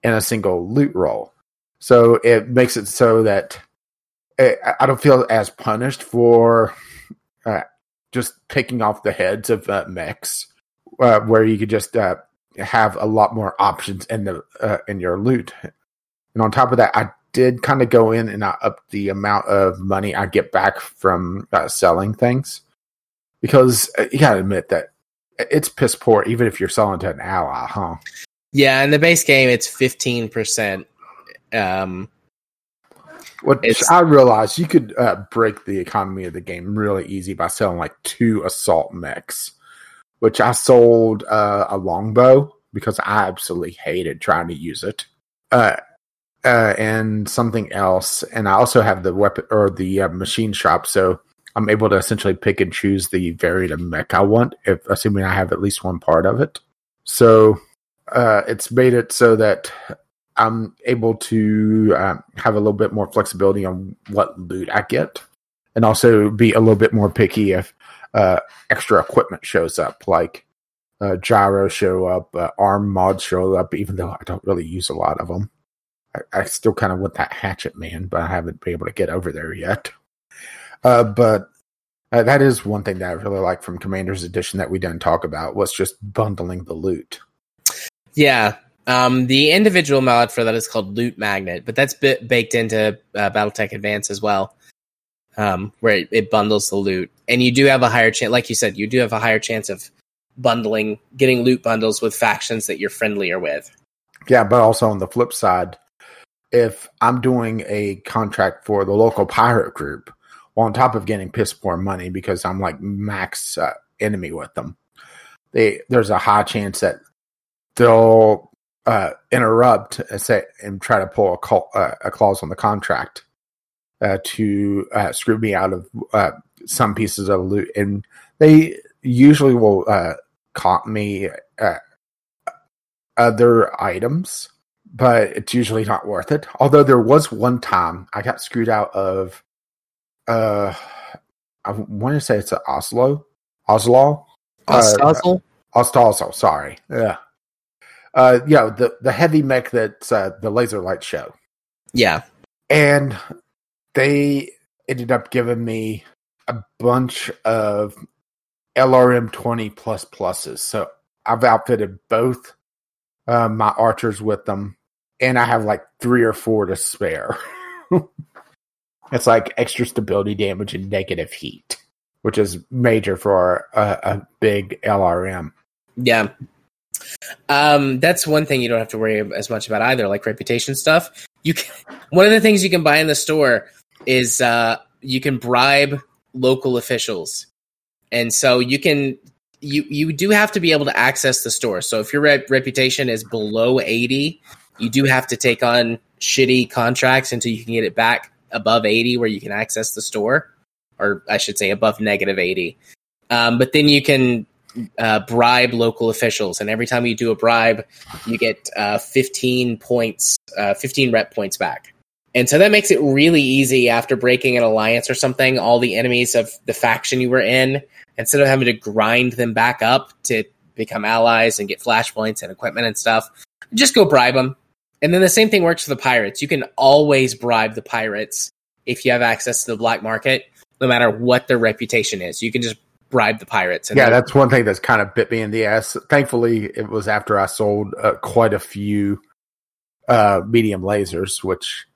in a single loot roll. So it makes it so that it, I don't feel as punished for uh, just picking off the heads of uh, mechs uh, where you could just uh, have a lot more options in the uh, in your loot. And on top of that, I did kind of go in and I upped the amount of money I get back from uh, selling things because uh, you gotta admit that it's piss poor, even if you're selling to an ally, huh? Yeah, in the base game, it's fifteen percent. Um, Which I realized you could uh, break the economy of the game really easy by selling like two assault mechs which I sold uh, a longbow because I absolutely hated trying to use it. Uh, uh, and something else, and I also have the weapon or the uh, machine shop, so I'm able to essentially pick and choose the of mech I want, if assuming I have at least one part of it. So uh, it's made it so that I'm able to uh, have a little bit more flexibility on what loot I get, and also be a little bit more picky if uh, extra equipment shows up, like uh, gyro show up, uh, arm mods show up, even though I don't really use a lot of them. I, I still kind of want that hatchet man, but I haven't been able to get over there yet. Uh, but uh, that is one thing that I really like from Commander's Edition that we didn't talk about was just bundling the loot. Yeah. Um, the individual mod for that is called Loot Magnet, but that's bit baked into uh, BattleTech Advance as well um, where it, it, bundles the loot, and you do have a higher chance. Like you said, you do have a higher chance of bundling, getting loot bundles with factions that you're friendlier with. Yeah, but also on the flip side, if I'm doing a contract for the local pirate group, well, on top of getting piss poor money because I'm like max uh, enemy with them, they there's a high chance that they'll uh, interrupt and say and try to pull a, call, uh, a clause on the contract uh, to uh, screw me out of uh, some pieces of loot, and they usually will comp me other items, but it's usually not worth it. Although there was one time I got screwed out of, uh, I want to say it's an Oslo, Oslo, Oslo, Oslo. Sorry, yeah. Uh, yeah, the the heavy mech that's uh, the laser light show. Yeah, and they ended up giving me a bunch of LRM twenty plus pluses. So I've outfitted both uh, my archers with them, and I have like three or four to spare. it's like extra stability damage and negative heat, which is major for a, a big LRM. Yeah. Um, that's one thing you don't have to worry as much about either, like reputation stuff. You can one of the things you can buy in the store is uh, you can bribe local officials, and so you can you you do have to be able to access the store. So if your rep- reputation is below eighty, you do have to take on shitty contracts until you can get it back above eighty, where you can access the store, or I should say above negative eighty. Um, but then you can uh, bribe local officials, and every time you do a bribe, you get uh, 15 points, uh, 15 rep points back. And so that makes it really easy after breaking an alliance or something. All the enemies of the faction you were in, instead of having to grind them back up to become allies and get flashpoints and equipment and stuff, just go bribe them. And then the same thing works for the pirates. You can always bribe the pirates if you have access to the black market, no matter what their reputation is. You can just bribe the pirates. yeah, that's one thing that's kind of bit me in the ass. Thankfully, it was after I sold uh, quite a few uh, medium lasers, which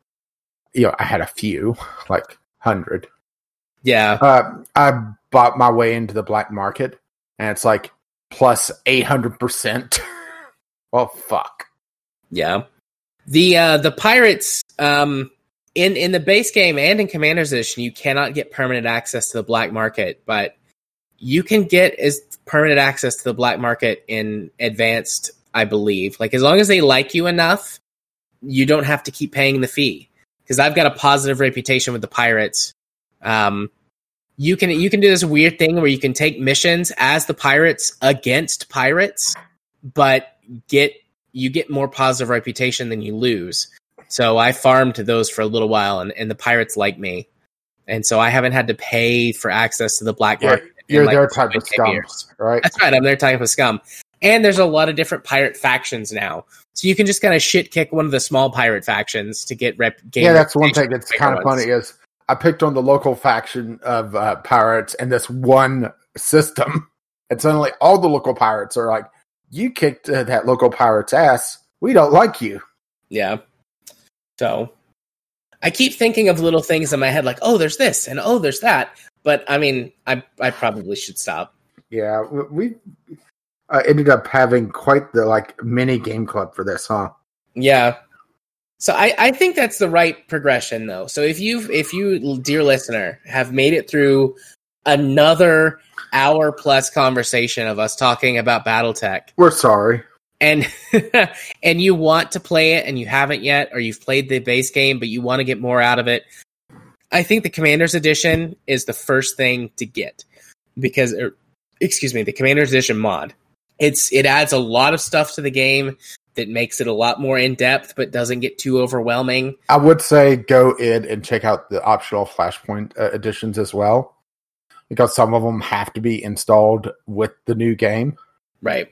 you know I had a few, like hundred. Yeah, uh, I bought my way into the black market, and it's like plus eight hundred percent. Well, fuck. Yeah, the uh, the pirates. Um, in in the base game and in Commander's Edition, you cannot get permanent access to the black market, but you can get as permanent access to the black market in advanced, I believe. Like as long as they like you enough, you don't have to keep paying the fee. Because I've got a positive reputation with the pirates. Um, you can you can do this weird thing where you can take missions as the pirates against pirates, but get you get more positive reputation than you lose. So I farmed those for a little while, and, and the pirates like me, and so I haven't had to pay for access to the black market. You're like their type of scum, years. right? That's right. I'm their type of scum. And there's a lot of different pirate factions now, so you can just kind of shit kick one of the small pirate factions to get rep. yeah, that's one thing that's kind of funny is I picked on the local faction of uh, pirates and this one system, and suddenly all the local pirates are like, "You kicked uh, that local pirate's ass. We don't like you." Yeah. So I keep thinking of little things in my head, like, "Oh, there's this," and "Oh, there's that." But I mean, I I probably should stop. Yeah, we uh, ended up having quite the like mini game club for this, huh? Yeah. So I, I think that's the right progression though. So if you've if you dear listener have made it through another hour plus conversation of us talking about BattleTech, we're sorry. And and you want to play it and you haven't yet, or you've played the base game but you want to get more out of it, I think the Commander's Edition is the first thing to get because, er, excuse me, the Commander's Edition mod. It's it adds a lot of stuff to the game that makes it a lot more in depth, but doesn't get too overwhelming. I would say go in and check out the optional Flashpoint uh, editions as well, because some of them have to be installed with the new game. Right.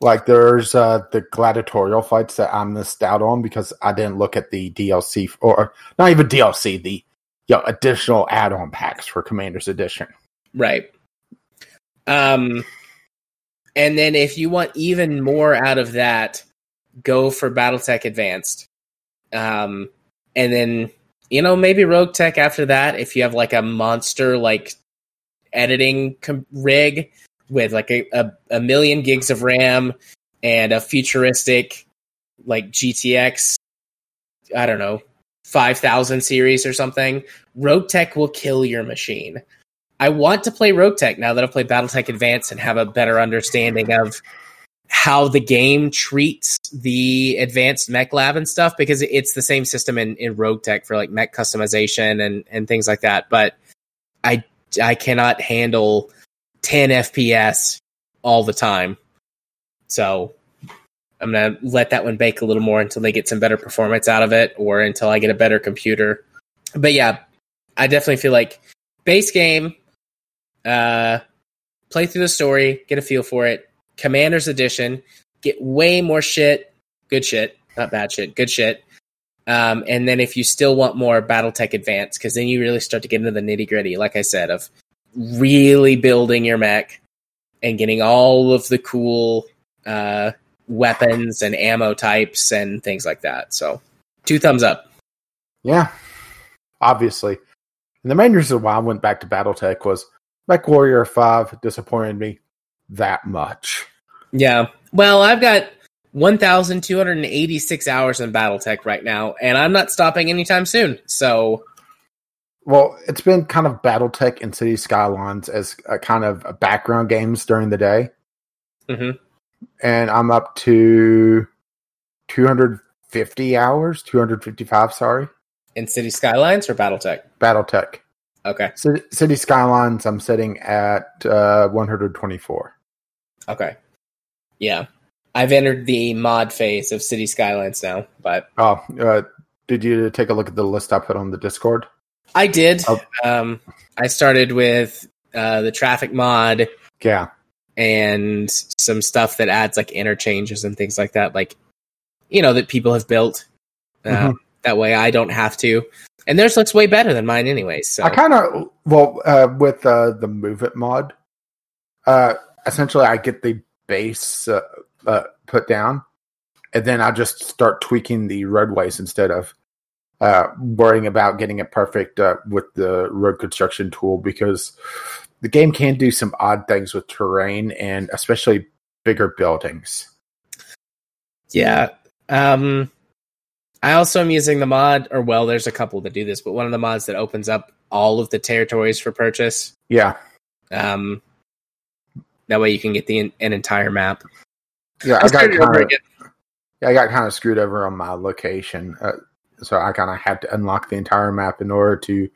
Like there's uh, the gladiatorial fights that I missed out on because I didn't look at the DLC or not even DLC, the you know, additional add-on packs for Commander's Edition. Right. Um, and then if you want even more out of that, go for BattleTech Advanced. Um, and then you know maybe Rogue Tech after that if you have like a monster like editing com- rig with like a, a, a million gigs of RAM and a futuristic like GTX. I don't know 5000 series or something, Rogue Tech will kill your machine. I want to play Rogue Tech now that I've played Battletech Advance and have a better understanding of how the game treats the advanced mech lab and stuff because it's the same system in, in Rogue Tech for like mech customization and, and things like that. But I I cannot handle 10 FPS all the time. So I'm gonna let that one bake a little more until they get some better performance out of it, or until I get a better computer. But yeah, I definitely feel like base game, uh, play through the story, get a feel for it. Commander's Edition, get way more shit, good shit, not bad shit, good shit. Um, and then if you still want more BattleTech Advance, because then you really start to get into the nitty gritty, like I said, of really building your mech, and getting all of the cool uh, weapons and ammo types and things like that. So, two thumbs up. Yeah, obviously. And the main reason why I went back to BattleTech was Mech Warrior 5 disappointed me that much. Yeah. Well, I've got 1,286 hours in BattleTech right now, and I'm not stopping anytime soon. So, Well, it's been kind of BattleTech and City Skylines as a kind of background games during the day. mhm. And I'm up to 250 hours, 255, sorry. in City Skylines or BattleTech? BattleTech. Okay. City, City Skylines, I'm sitting at uh, 124. Okay. Yeah. I've entered the mod phase of City Skylines now, but Oh, uh, did you take a look at the list I put on the Discord? I did. Oh. Um, I started with uh, the traffic mod Yeah. and some stuff that adds like interchanges and things like that, like you know that people have built. Uh, Mhm. That way, I don't have to. And theirs looks way better than mine, anyway. So I kind of well uh, with uh, the Move It mod. Uh, essentially, I get the base uh, put down, and then I just start tweaking the roadways instead of uh, worrying about getting it perfect uh, with the road construction tool because the game can do some odd things with terrain and especially bigger buildings. yeah. Um, I also am using the mod, or well, there's a couple that do this, but one of the mods that opens up all of the territories for purchase. Yeah, Um, that way you can get the an entire map. Yeah. I, got kind of again. I got kind of screwed over on my location, uh, so I kind of had to unlock the entire map in order to, you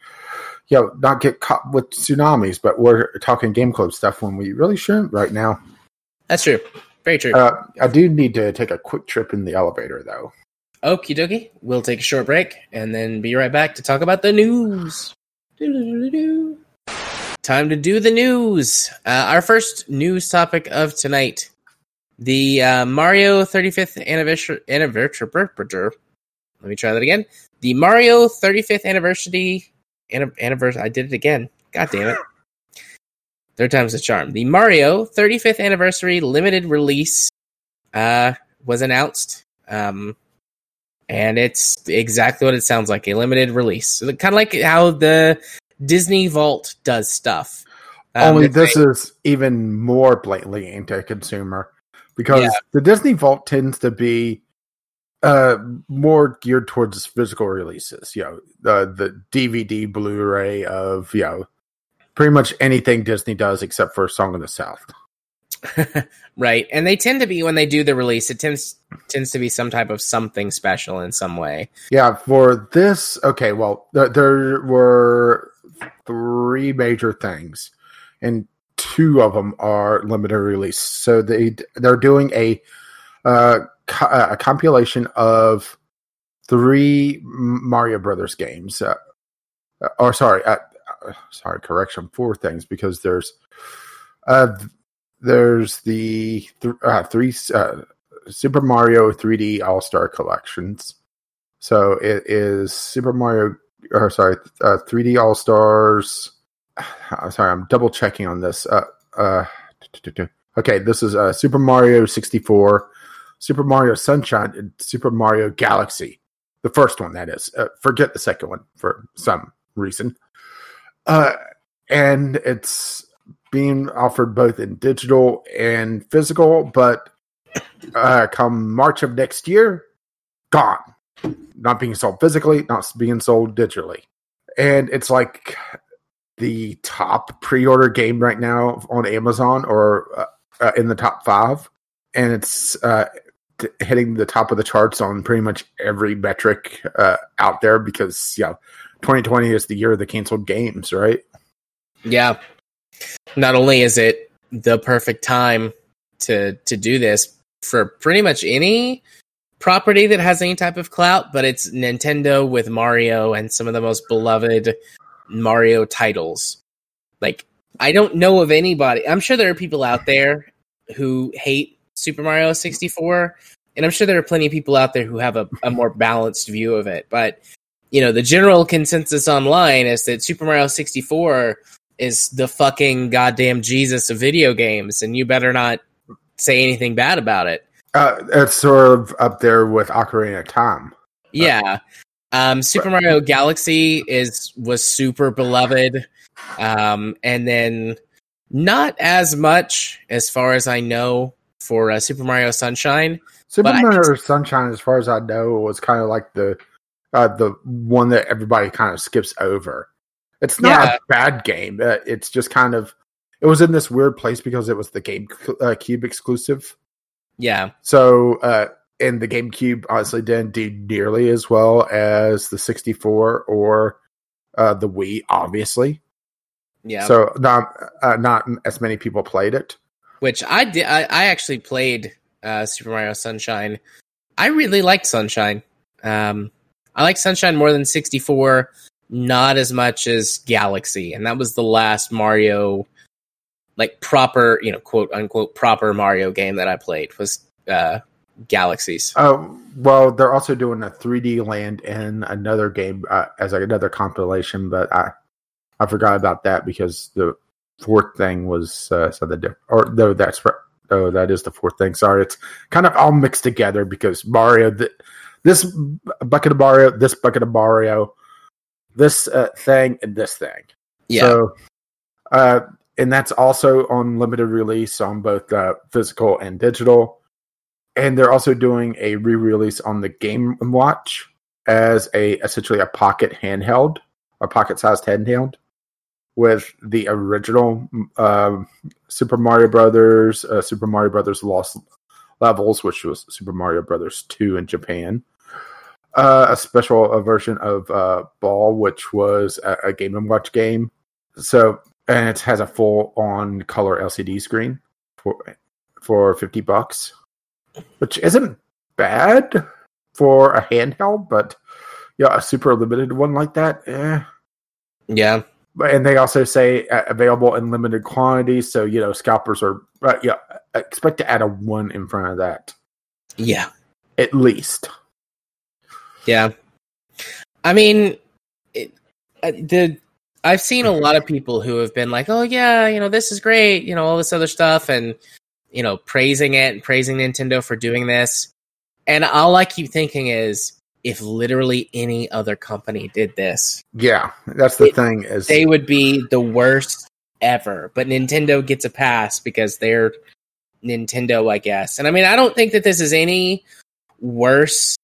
know, not get caught with tsunamis. But we're talking game club stuff when we really shouldn't right now. That's true. Very true. Uh, I do need to take a quick trip in the elevator, though. Okie dokie. We'll take a short break and then be right back to talk about the news. Time to do the news. Uh, our first news topic of tonight the uh, Mario 35th anniversary. anniversary let me try that again. The Mario 35th anniversary. Anniversary. I did it again. God damn it. Third time's a charm. The Mario 35th anniversary limited release uh, was announced. Um, and it's exactly what it sounds like a limited release. So kind of like how the Disney Vault does stuff. Um, Only this saying- is even more blatantly anti-consumer because Yeah. the Disney Vault tends to be uh, more geared towards physical releases. You know, the the DVD, Blu-ray of you know pretty much anything Disney does except for Song of the South. right, and they tend to be when they do the release, it tends tends to be some type of something special in some way. Yeah, for this, okay, well, th- there were three major things, and two of them are limited release. So they they're doing a uh, co- uh, a compilation of three Mario Brothers games. Uh, uh, or sorry, uh, uh, sorry, correction, four things because there's uh there's the th- uh, three uh, Super Mario 3D All Star collections. So it is Super Mario, or sorry, uh, 3D All Stars. I'm sorry, I'm double checking on this. Uh, uh, okay, this is uh, Super Mario 64, Super Mario Sunshine, and Super Mario Galaxy. The first one, that is. Forget the second one for some reason. And it's being offered both in digital and physical, but come March of next year, gone. Not being sold physically, not being sold digitally. And it's like the top pre order game right now on Amazon or uh, uh, in the top five. And it's uh, t- hitting the top of the charts on pretty much every metric uh, out there because, yeah, 2020 is the year of the canceled games, right? Yeah. Not only is it the perfect time to to do this for pretty much any property that has any type of clout, but it's Nintendo with Mario and some of the most beloved Mario titles. Like I don't know of anybody. I'm sure there are people out there who hate Super Mario 64, and I'm sure there are plenty of people out there who have a, a more balanced view of it. But you know, the general consensus online is that Super Mario 64 is the fucking goddamn Jesus of video games, and you better not say anything bad about it. Uh, it's sort of up there with Ocarina of Time. Yeah. Um, Super Mario Galaxy is was super beloved, um, and then not as much as far as I know for uh, Super Mario Sunshine. Super But I Mario think- Sunshine, as far as I know, was kind of like the uh, the one that everybody kind of skips over. It's not Yeah. a bad game. Uh, it's just kind of it was in this weird place because it was the Game uh, Cube exclusive. Yeah, So, uh, and the GameCube honestly didn't do nearly as well as the 64 or uh, the Wii, obviously. yeah. So not uh, not as many people played it. Which I did. I, I actually played uh, Super Mario Sunshine. I really liked Sunshine. Um, I like Sunshine more than 64. Not as much as Galaxy, and that was the last Mario, like proper, you know, quote unquote proper Mario game that I played was uh, Galaxies. Oh well, they're also doing a 3D Land in another game uh, as like another compilation, but I I forgot about that because the fourth thing was uh, something different. Or no, that's right. Oh, that is the fourth thing. Sorry, it's kind of all mixed together because Mario, th- this bucket of Mario, this bucket of Mario, this uh, thing, and this thing. Yeah, So, uh, and that's also on limited release on both uh, physical and digital. And they're also doing a re-release on the Game Watch as a essentially a pocket handheld or pocket-sized handheld with the original um Super Mario Brothers, uh, Super Mario Brothers Lost Levels, which was Super Mario Brothers Two in Japan. Uh, a special uh, version of uh, Ball, which was a, a Game and Watch game. So, and it has a full on color LCD screen for for fifty bucks, which isn't bad for a handheld, but yeah, a super limited one like that, eh. yeah, But- And they also say uh, available in limited quantities, so you know scalpers are uh, yeah expect to add a one in front of that yeah. at least. Yeah, I mean, it, uh, the I've seen a lot of people who have been like, "Oh yeah, you know, this is great," you know, all this other stuff, and you know, praising it and praising Nintendo for doing this. And all I keep thinking is, if literally any other company did this, Yeah, that's the It- thing is they would be the worst ever. But Nintendo gets a pass because they're Nintendo, I guess. And I mean, I don't think that this is any worse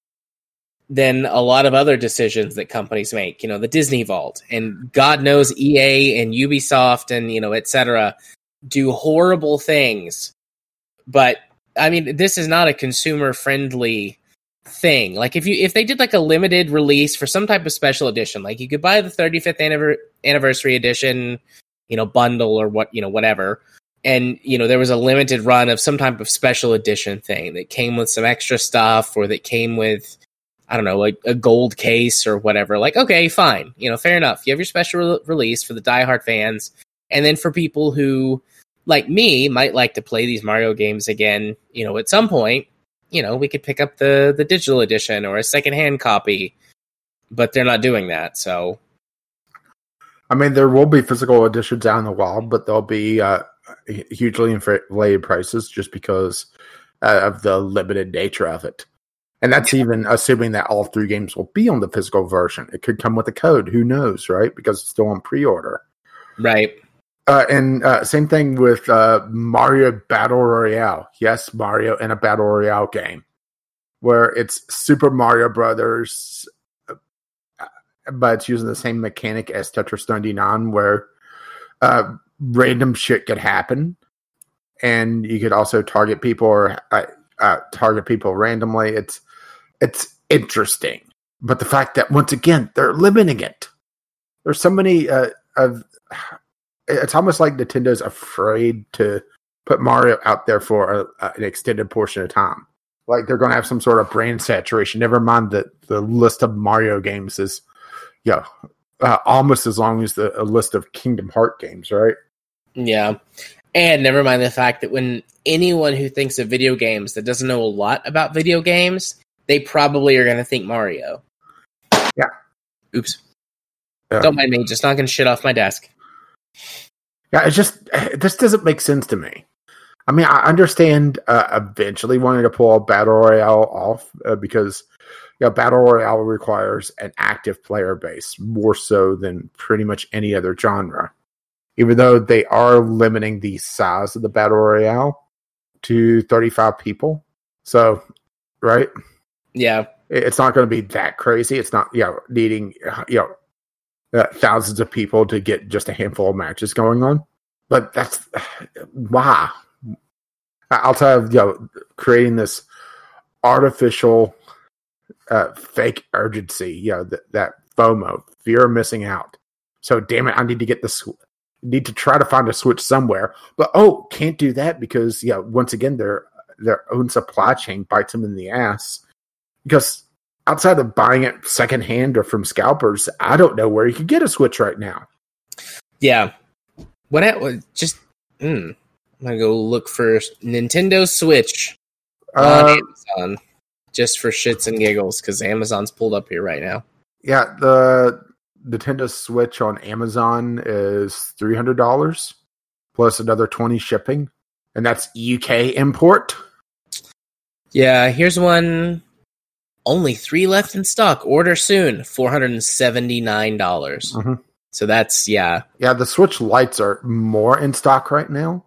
than a lot of other decisions that companies make. You know, the Disney Vault, and God knows EA and Ubisoft and you know, etc. do horrible things. But I mean, this is not a consumer friendly thing. Like if you if they did like a limited release for some type of special edition, like you could buy the 35th anniversary edition, you know, bundle or what, you know, whatever. And you know, there was a limited run of some type of special edition thing that came with some extra stuff or that came with I don't know, like a gold case or whatever. Like, okay, fine. You know, fair enough. You have your special re- release for the diehard fans. And then for people who like me might like to play these Mario games again, you know, at some point, you know, we could pick up the the digital edition or a secondhand copy, but they're not doing that. So I mean, there will be physical editions out in the wild, but they'll be uh, hugely inflated prices just because uh, of the limited nature of it. And that's even assuming that all three games will be on the physical version. It could come with a code. Who knows, right? Because it's still on pre-order. right, Uh, and uh, same thing with uh, Mario Battle Royale. Yes, Mario in a Battle Royale game where it's Super Mario Brothers, uh, but it's using the same mechanic as Tetris 99, where uh, random shit could happen, and you could also target people or uh, target people randomly. It's it's interesting, but the fact that once again they're limiting it. There's so many of it's almost like Nintendo's afraid to put Mario out there for a, an extended portion of time. Like they're going to have some sort of brand saturation. Never mind that the list of Mario games is, yeah, uh, almost as long as the a list of Kingdom Heart games, right? yeah. And never mind the fact that when anyone who thinks of video games that doesn't know a lot about video games, they probably are going to think Mario. Yeah. Oops. Yeah. Don't mind me, just knocking shit off my desk. Yeah, it's just this doesn't make sense to me. I mean, I understand uh, eventually wanting to pull a battle royale off uh, because you know, battle royale requires an active player base more so than pretty much any other genre. Even though they are limiting the size of the battle royale to 35 people. So, right? Yeah. It's not going to be that crazy. It's not, you know, needing, you know, uh, thousands of people to get just a handful of matches going on. But that's why. I'll tell you, you know, creating this artificial uh, fake urgency, you know, that, that FOMO, fear of missing out. So, damn it, I need to get this, need to try to find a switch somewhere. But oh, can't do that because, yeah, once again, their their own supply chain bites them in the ass. Because outside of buying it secondhand or from scalpers, I don't know where you can get a switch right now. Yeah, what? I, just mm, I'm gonna go look for Nintendo Switch on Uh, Amazon just for shits and giggles because Amazon's pulled up here right now. yeah, the Nintendo Switch on Amazon is three hundred dollars plus another twenty shipping, and that's UK import. Yeah, here's one. Only three left in stock. Order soon. Four hundred and seventy nine dollars. Mhm. So that's yeah. Yeah, the Switch lights are more in stock right now.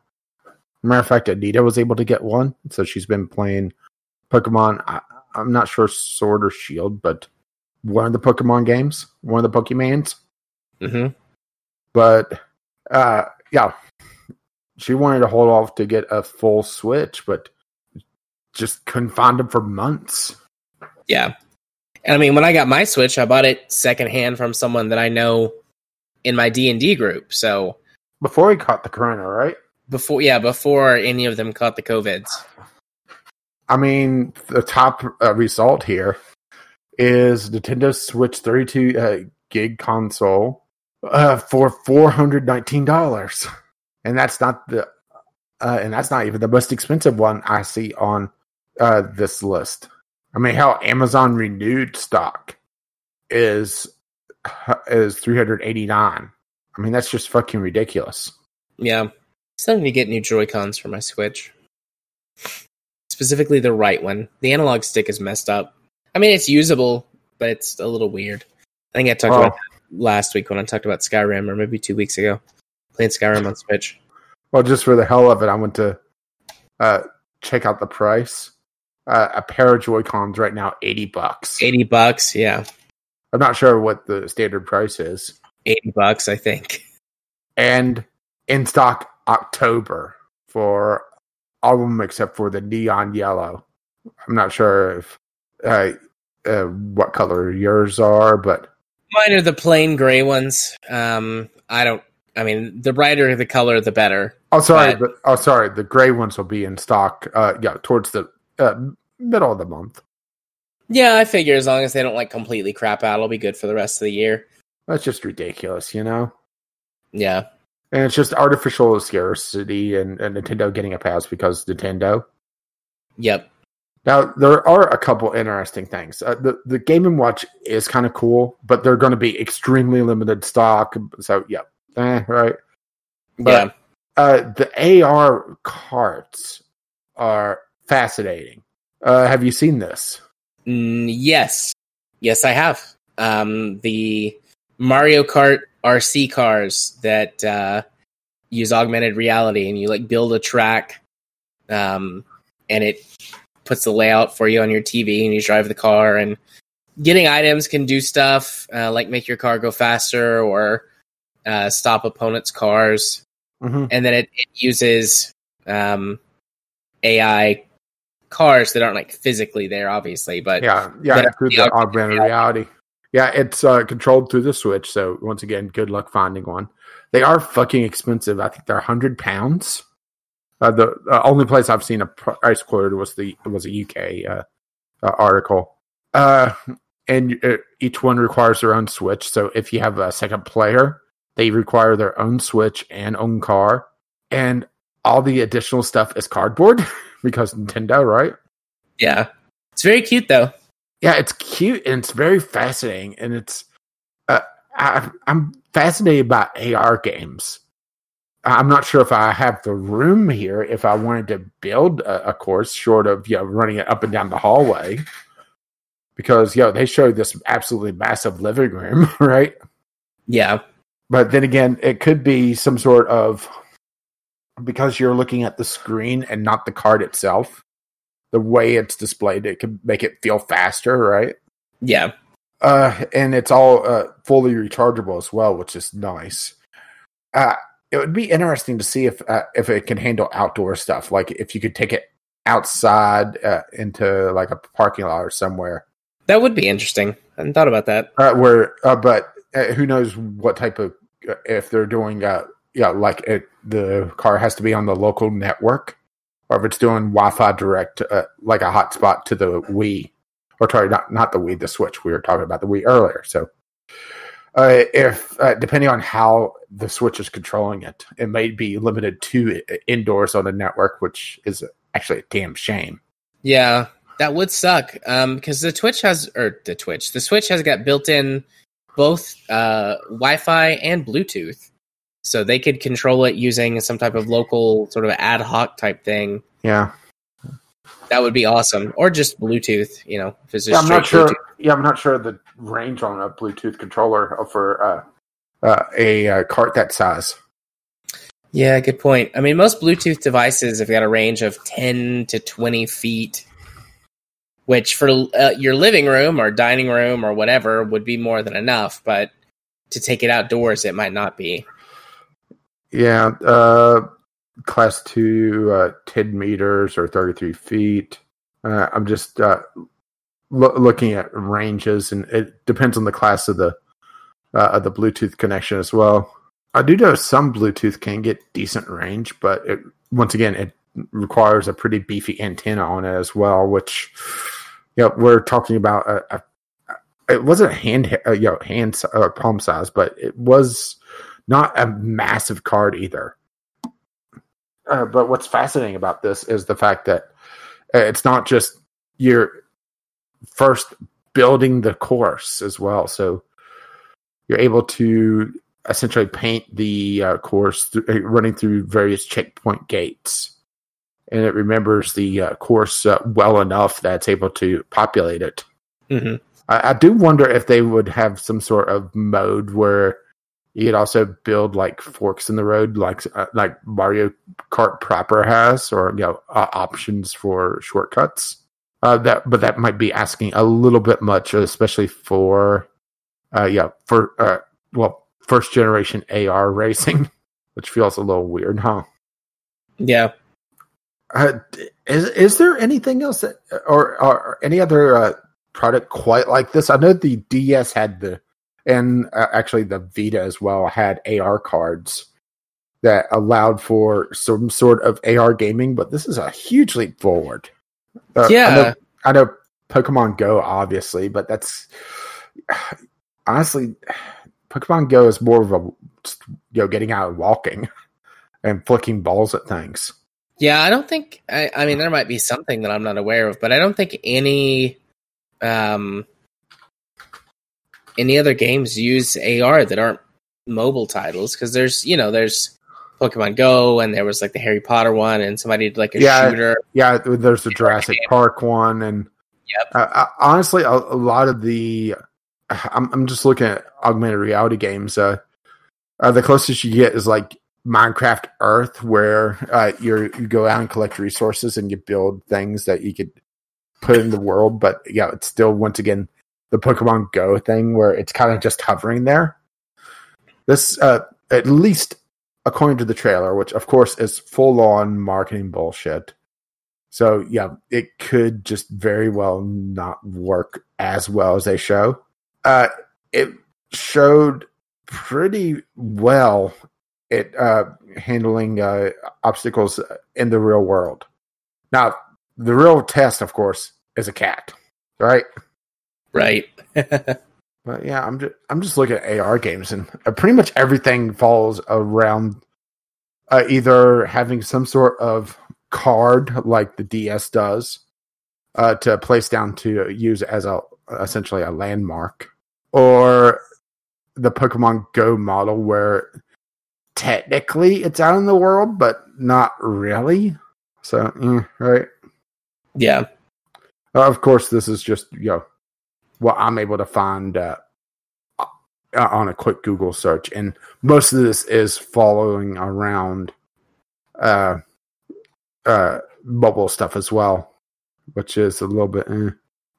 Matter of fact, Anita was able to get one, so she's been playing Pokemon. I, I'm not sure Sword or Shield, but one of the Pokemon games, one of the Pokemans. hmm But uh, yeah, she wanted to hold off to get a full Switch, but just couldn't find them for months. Yeah. And I mean, when I got my Switch, I bought it secondhand from someone that I know in my D and D group. So Before he caught the Corona, right? before, yeah, before any of them caught the COVIDs. I mean, the top uh, result here is Nintendo Switch 32 uh, gig console uh, for four hundred nineteen dollars, and that's not the uh, and that's not even the most expensive one I see on uh, this list. I mean, how Amazon renewed stock is is three hundred eighty nine. I mean, that's just fucking ridiculous. Yeah. Still need to get new Joy Cons for my Switch. Specifically the right one. The analog stick is messed up. I mean, it's usable, but it's a little weird. I think I talked Oh. about that last week when I talked about Skyrim, or maybe two weeks ago. Playing Skyrim on Switch. Well, just for the hell of it, I went to uh, check out the price. Uh, a pair of Joy Cons right now, eighty bucks. 80 bucks. Yeah. I'm not sure what the standard price is, 80 bucks, I think. and in stock October for all of them except for the neon yellow. I'm not sure if uh, uh, what color yours are, but Mine are the plain gray ones. Um, I don't, I mean, the brighter the color, the better. oh, sorry, But- but oh, sorry, the gray ones will be in stock. Uh, yeah, towards the uh, middle of the month. Yeah, I figure as long as they don't like completely crap out, it'll be good for the rest of the year. That's just ridiculous, you know. Yeah. And it's just artificial scarcity and, and Nintendo getting a pass because Nintendo. Yep. Now there are a couple interesting things. Uh, the the Game and Watch is kind of cool, but they're going to be extremely limited stock. So yeah, eh, right. yeah. But uh, the AR carts are fascinating. Uh, have you seen this? Mm, yes. Yes, I have. Um, the Mario Kart RC cars that uh, use augmented reality, and you like build a track, um, and it puts the layout for you on your TV, and you drive the car. And getting items can do stuff uh, like make your car go faster or uh, stop opponents' cars. Mm-hmm. and then it, it uses um, AI cars that aren't like physically there, obviously, but Yeah, yeah, That- through the augmented reality. Yeah, it's uh, controlled through the Switch. So once again, good luck finding one. They are fucking expensive. I think they're hundred pounds. Uh, the uh, only place I've seen a price quoted was the was a UK uh, uh, article. Uh, and uh, each one requires their own Switch. So if you have a second player, they require their own Switch and own car, and all the additional stuff is cardboard because Nintendo, right? yeah, it's very cute though. yeah, it's cute and it's very fascinating, and it's uh, I, I'm fascinated by AR games I'm not sure if I have the room here if I wanted to build a, a course short of you know running it up and down the hallway. Because you know they showed this absolutely massive living room, right? Yeah. But then again, it could be some sort of because you're looking at the screen and not the card itself. The way it's displayed, it can make it feel faster, right? Yeah. Uh, and it's all uh, fully rechargeable as well, which is nice. Uh, it would be interesting to see if uh, if it can handle outdoor stuff, like if you could take it outside uh, into like a parking lot or somewhere. That would be interesting. I hadn't thought about that. Uh, where, uh, but uh, who knows what type of if they're doing, uh, yeah, like it, the car has to be on the local network, or if it's doing Wi-Fi direct, uh, like a hotspot to the Wii, or sorry, not not the Wii, the Switch. We were talking about the Wii earlier, so. Uh, if uh, depending on how the switch is controlling it, it may be limited to indoors on the network, which is actually a damn shame. Yeah, that would suck. Um, because the Twitch has or the Twitch, the Switch has got built-in both uh Wi-Fi and Bluetooth, so they could control it using some type of local sort of ad hoc type thing. Yeah, That would be awesome, or just Bluetooth. You know, if it's just yeah, I'm not sure. Bluetooth. Yeah, I'm not sure the range on a Bluetooth controller for uh, uh, a uh, cart that size. Yeah, good point. I mean, most Bluetooth devices have got a range of 10 to 20 feet, which for uh, your living room or dining room or whatever would be more than enough. But to take it outdoors, it might not be. Yeah, uh, class two, uh, 10 meters or 33 feet. Uh, I'm just uh, lo- looking at ranges, and it depends on the class of the uh, of the Bluetooth connection as well. I do know some Bluetooth can get decent range, but it once again it requires a pretty beefy antenna on it as well. Which, yeah, we're talking about a, a it wasn't a hand, uh, you know, hand uh, palm size, but it was not a massive card either. Uh, but what's fascinating about this is the fact that uh, it's not just you're first building the course as well. So you're able to essentially paint the uh, course th- uh, running through various checkpoint gates. And it remembers the uh, course uh, well enough that it's able to populate it. hmm I, I do wonder if they would have some sort of mode where you could also build like forks in the road, like uh, like Mario Kart proper has, or you know uh, options for shortcuts. Uh, that, but that might be asking a little bit much, especially for, uh, yeah, for uh, well, first generation AR racing, which feels a little weird, huh? Yeah. Uh, is is there anything else that, or, or any other uh, product quite like this? I know the DS had the, and uh, actually the Vita as well had AR cards that allowed for some sort of AR gaming, but this is a huge leap forward. Uh, I Yeah. know, I know Pokemon Go, obviously, but that's honestly, Pokemon Go is more of a you know getting out and walking and flicking balls at things. Yeah, I don't think. I, I mean, there might be something that I'm not aware of, but I don't think any, um, any other games use AR that aren't mobile titles because there's, you know, there's Pokemon Go and there was like the Harry Potter one and somebody did like a Yeah. shooter. Yeah, there's the Jurassic Park one, and Yep. uh, honestly, a, a lot of the I'm I'm just looking at augmented reality games. Uh, uh, the closest you get is like Minecraft Earth, where uh, you're you go out and collect resources and you build things that you could put in the world. But yeah, it's still once again the Pokemon Go thing where it's kind of just hovering there. This, uh, at least according to the trailer, which of course is full on marketing bullshit. So yeah, it could just very well not work as well as they show. Uh, it showed pretty well at uh, handling uh, obstacles in the real world. Now, the real test, of course, is a cat, right? Right. But yeah, I'm just I'm just looking at AR games, and uh, pretty much everything falls around uh, either having some sort of card like the DS does uh, to place down to use as a essentially a landmark, or the Pokemon Go model where technically it's out in the world, but not really. So, mm, right. Yeah. Uh, of course, this is just you know what I'm able to find uh, uh, on a quick Google search, and most of this is following around uh, uh, mobile stuff as well, which is a little bit eh,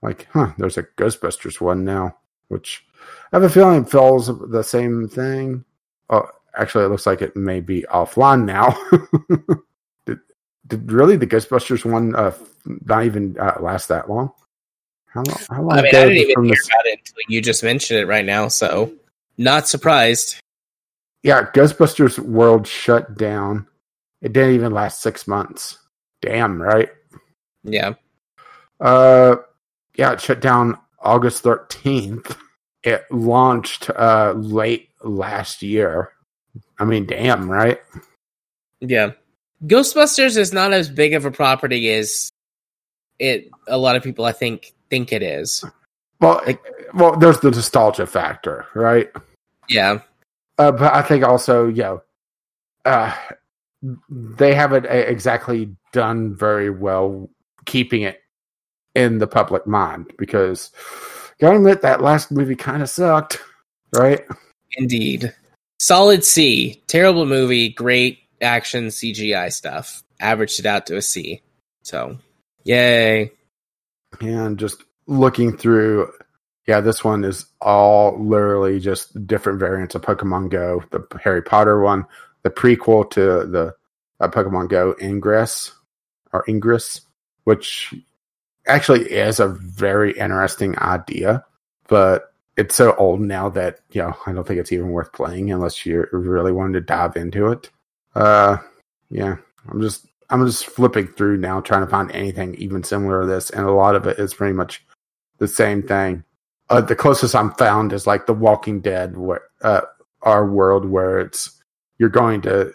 like, huh? There's a Ghostbusters one now, which I have a feeling fills the same thing. Oh, actually, it looks like it may be offline now. did, did really the Ghostbusters one uh, not even uh, last that long? How? How long I mean, I didn't even hear about it until you just mentioned it right now, so not surprised. Yeah, Ghostbusters World shut down. It didn't even last six months. Damn, right? Yeah. Uh, yeah, it shut down August thirteenth. It launched uh late last year. I mean, damn, right? Yeah. Ghostbusters is not as big of a property as it a lot of people I think think it is. Well, like, well, there's the nostalgia factor, right? Yeah. Uh, but I think also, you know, uh, they haven't exactly done very well keeping it in the public mind because, gotta admit, that last movie kind of sucked, right? Indeed. Solid C. Terrible movie. Great action CGI stuff. Averaged it out to a C. So, yay. And just looking through, yeah, this one is all literally just different variants of Pokemon Go. The Harry Potter one, the prequel to the uh, Pokemon Go Ingress or Ingress, which actually is a very interesting idea, but it's so old now that you know I don't think it's even worth playing unless you really wanted to dive into it. Uh, yeah, I'm just I'm just flipping through now trying to find anything even similar to this, and a lot of it is pretty much the same thing. Uh, the closest I'm found is like The Walking Dead, where uh, our world where it's you're going to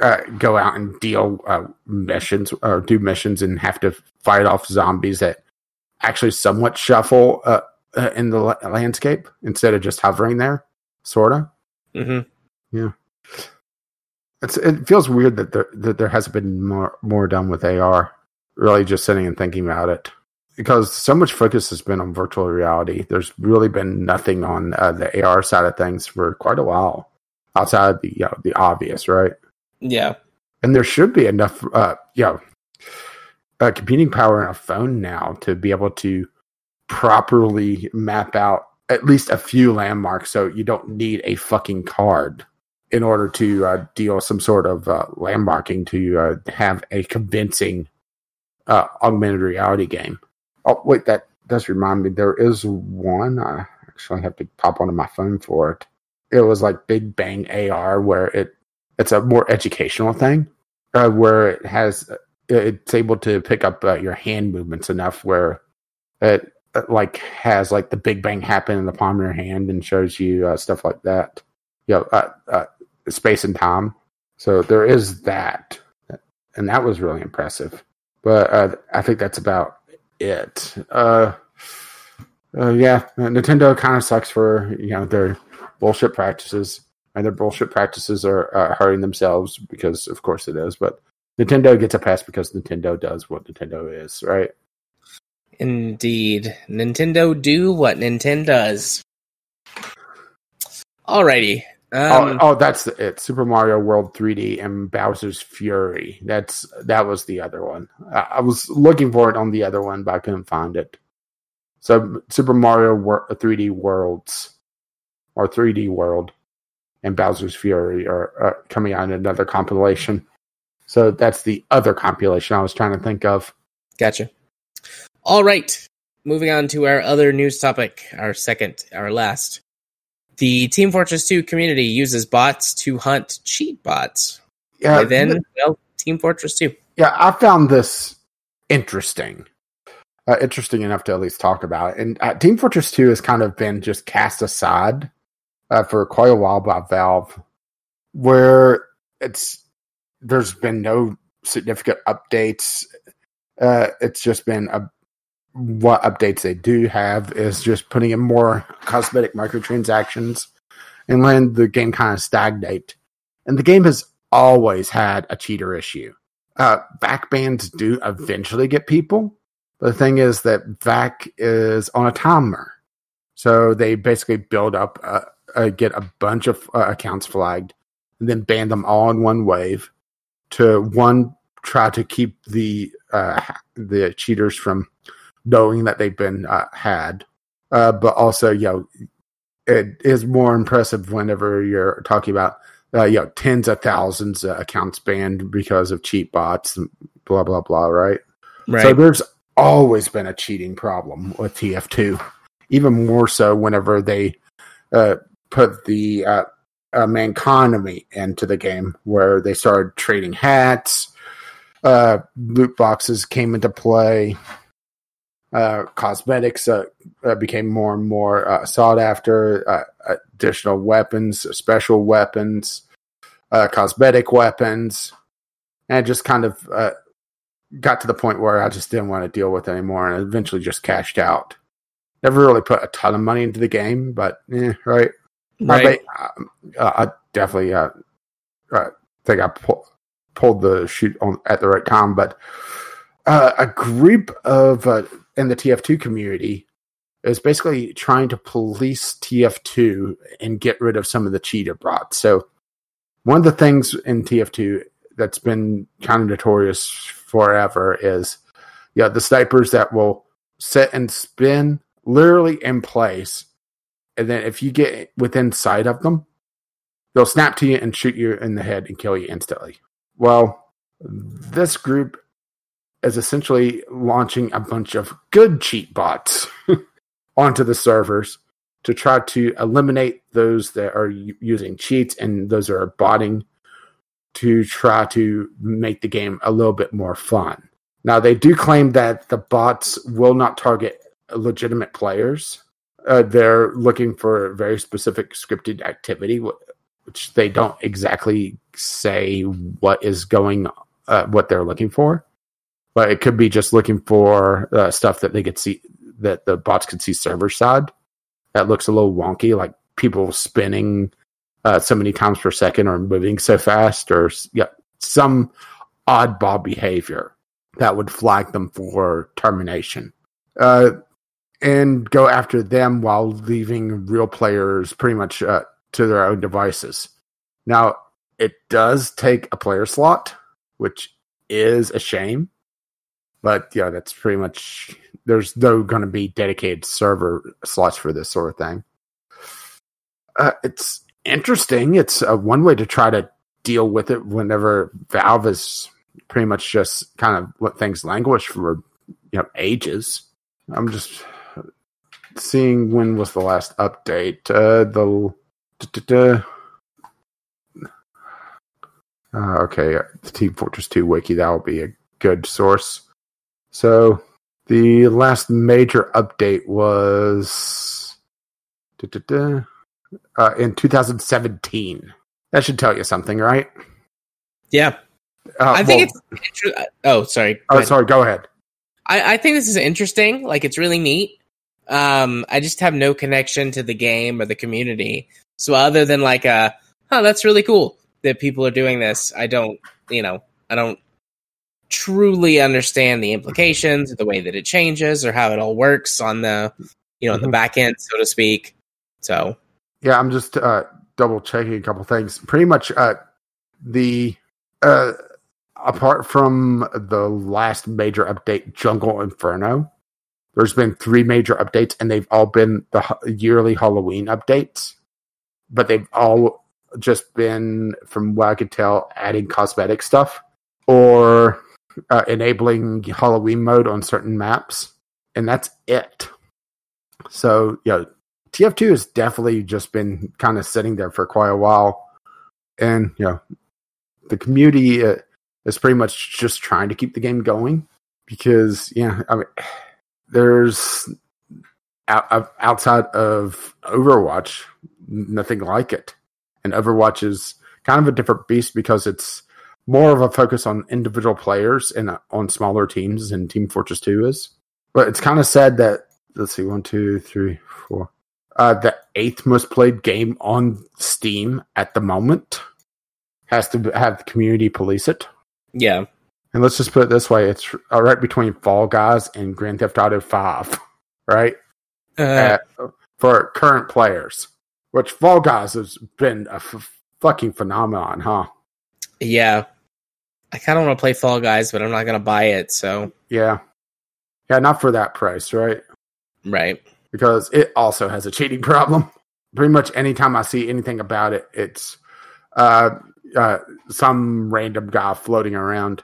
uh, go out and deal uh, missions or do missions and have to fight off zombies that actually somewhat shuffle uh, uh in the landscape instead of just hovering there, sorta. Mm-hmm. Yeah, it's, it feels weird that there that there hasn't been more more done with AR. Really, just sitting and thinking about it because so much focus has been on virtual reality. There's really been nothing on uh, the AR side of things for quite a while, outside the you know, the obvious, right? Yeah, and there should be enough, uh, you know, uh, computing power in a phone now to be able to properly map out at least a few landmarks, so you don't need a fucking card in order to uh, deal some sort of uh, landmarking to uh, have a convincing uh, augmented reality game. Oh wait, that does remind me. There is one. I actually have to pop onto my phone for it. It was like Big Bang AR, where it it's a more educational thing, uh, where it has it's able to pick up uh, your hand movements enough where it, like has like the Big Bang happen in the palm of your hand and shows you uh, stuff like that. You know, uh, uh, space and time. So there is that, and that was really impressive. But uh, I think that's about it. Uh, uh, yeah, Nintendo kind of sucks for you know their bullshit practices, and their bullshit practices are uh, hurting themselves because, of course, it is. But Nintendo gets a pass because Nintendo does what Nintendo is, right? Indeed, Nintendo do what Nintendo does. Alrighty. Um, oh, oh, that's it. Super Mario World 3D and Bowser's Fury. That's that was the other one. I, I, was looking for it on the other one, but I couldn't find it. So Super Mario Wor- 3D Worlds or 3D World and Bowser's Fury are, are coming out in another compilation. So that's the other compilation I was trying to think of. Gotcha. All right. Moving on to our other news topic, our second, our last. The Team Fortress 2 community uses bots to hunt cheat bots. Yeah. And then, well, Team Fortress 2. Yeah, I found this interesting. Uh, interesting enough to at least talk about. And uh, Team Fortress 2 has kind of been just cast aside uh, for quite a while by Valve, where it's there's been no significant updates. Uh, it's just been a what updates they do have is just putting in more cosmetic microtransactions and letting the game kind of stagnate and the game has always had a cheater issue. Uh, VAC bans do eventually get people, but the thing is that VAC is on a timer, so they basically build up, uh, uh, get a bunch of uh, accounts flagged, and then ban them all in one wave. To one, try to keep the uh, the cheaters from knowing that they've been uh, had, uh, but also, you know, it is more impressive whenever you're talking about uh, you know tens of thousands of accounts banned because of cheat bots and blah blah blah right? Right. so there's always been a cheating problem with tf2 even more so whenever they uh, put the uh, uh, Mann-Conomy into the game where they started trading hats uh, loot boxes came into play uh, cosmetics uh, uh, became more and more uh, sought after. Uh, additional weapons, special weapons, uh, cosmetic weapons, and just kind of uh, got to the point where I just didn't want to deal with it anymore, and eventually just cashed out. Never really put a ton of money into the game, but eh, right. I, right. uh, I definitely uh, uh, think I pull, pulled the chute on at the right time, but uh, a group of uh, in the TF2 community is basically trying to police TF2 and get rid of some of the cheater bots. So one of the things in TF2 that's been kind of notorious forever is yeah the snipers that will sit and spin literally in place and then if you get within sight of them they'll snap to you and shoot you in the head and kill you instantly well this group is essentially launching a bunch of good cheat bots onto the servers to try to eliminate those that are using cheats and those that are botting to try to make the game a little bit more fun. Now, they do claim that the bots will not target legitimate players. Uh, they're looking for very specific scripted activity, which they don't exactly say what is going, uh, what they're looking for. But it could be just looking for uh, stuff that they could see, that the bots could see server side. That looks a little wonky, like people spinning uh, so many times per second or moving so fast or yeah, some oddball behavior that would flag them for termination. Uh, and go after them while leaving real players pretty much uh, to their own devices. Now, it does take a player slot, which is a shame. But yeah, that's pretty much there's no going to be dedicated server slots for this sort of thing. Uh, it's interesting. It's uh, one way to try to deal with it whenever Valve is pretty much just kind of let things languish for you know ages. I'm just seeing when was the last update. Uh, the da-da-da. Uh, okay, the Team Fortress 2 wiki that will be a good source. So the last major update was uh, in 2017. That should tell you something, right? Yeah. Uh, I think well- it's. inter- Oh, sorry. Oh, sorry. Go ahead. I, I think this is interesting. Like, it's really neat. Um, I just have no connection to the game or the community. So, other than like, uh, oh, that's really cool that people are doing this. I don't, you know, I don't truly understand the implications, of the way that it changes, or how it all works on the, you know, on the Mhm. back end, so to speak. So, Yeah, I'm just uh, double checking a couple things. Pretty much, uh, the uh, apart from the last major update, Jungle Inferno, there's been three major updates, and they've all been the yearly Halloween updates. But they've all just been, from what I could tell, adding cosmetic stuff or uh, enabling Halloween mode on certain maps, and that's it. So, yeah, TF2 has definitely just been kind of sitting there for quite a while. And, you know, the community uh, is pretty much just trying to keep the game going because, yeah, I mean, there's out, out- outside of Overwatch, nothing like it. And Overwatch is kind of a different beast because it's more of a focus on individual players and uh, on smaller teams than Team Fortress 2 is. But it's kind of sad that, let's see, one, two, three, four uh, the eighth most played game on Steam at the moment has to have the community police it. Yeah. And let's just put it this way: it's right between Fall Guys and Grand Theft Auto Five, right? Uh, Uh, for current players, which Fall Guys has been a f- fucking phenomenon, huh? yeah. I kind of want to play Fall Guys, but I'm not going to buy it. So, Yeah, yeah, not for that price, right? right. Because it also has a cheating problem. Pretty much anytime I see anything about it, it's uh, uh, some random guy floating around.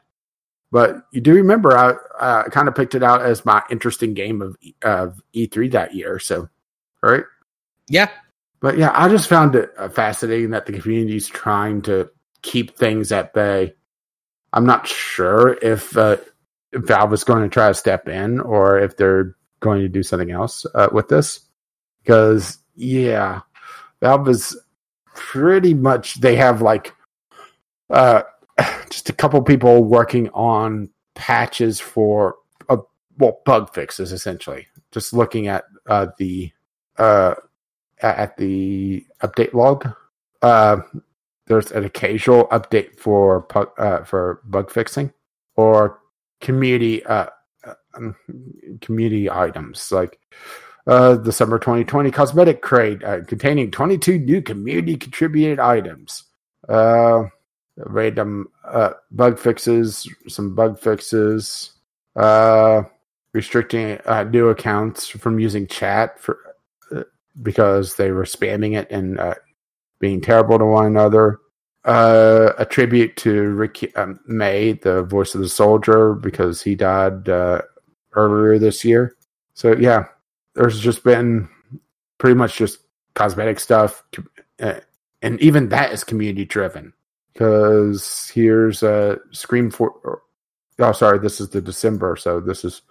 But you do remember I uh, kind of picked it out as my interesting game of of E3 that year. So, right? Yeah. But yeah, I just found it uh, fascinating that the community's trying to keep things at bay. I'm not sure if uh, Valve is going to try to step in or if they're going to do something else uh, with this. Because, yeah, Valve is pretty much, they have like uh, just a couple people working on patches for, uh, well, bug fixes essentially. Just looking at uh, the, uh, at the update log. Uh, there's an occasional update for uh, for bug fixing or community uh, um, community items like uh, the summer 2020 cosmetic crate uh, containing 22 new community contributed items. Uh, random uh, bug fixes, some bug fixes, uh, restricting uh, new accounts from using chat for uh, because they were spamming it and uh, being terrible to one another. Uh, a tribute to Rick um, May, the voice of the soldier, because he died uh, earlier this year. So yeah, there's just been pretty much just cosmetic stuff, uh, and even that is community driven. Because here's a Scream for. Oh, sorry, this is the December, so this is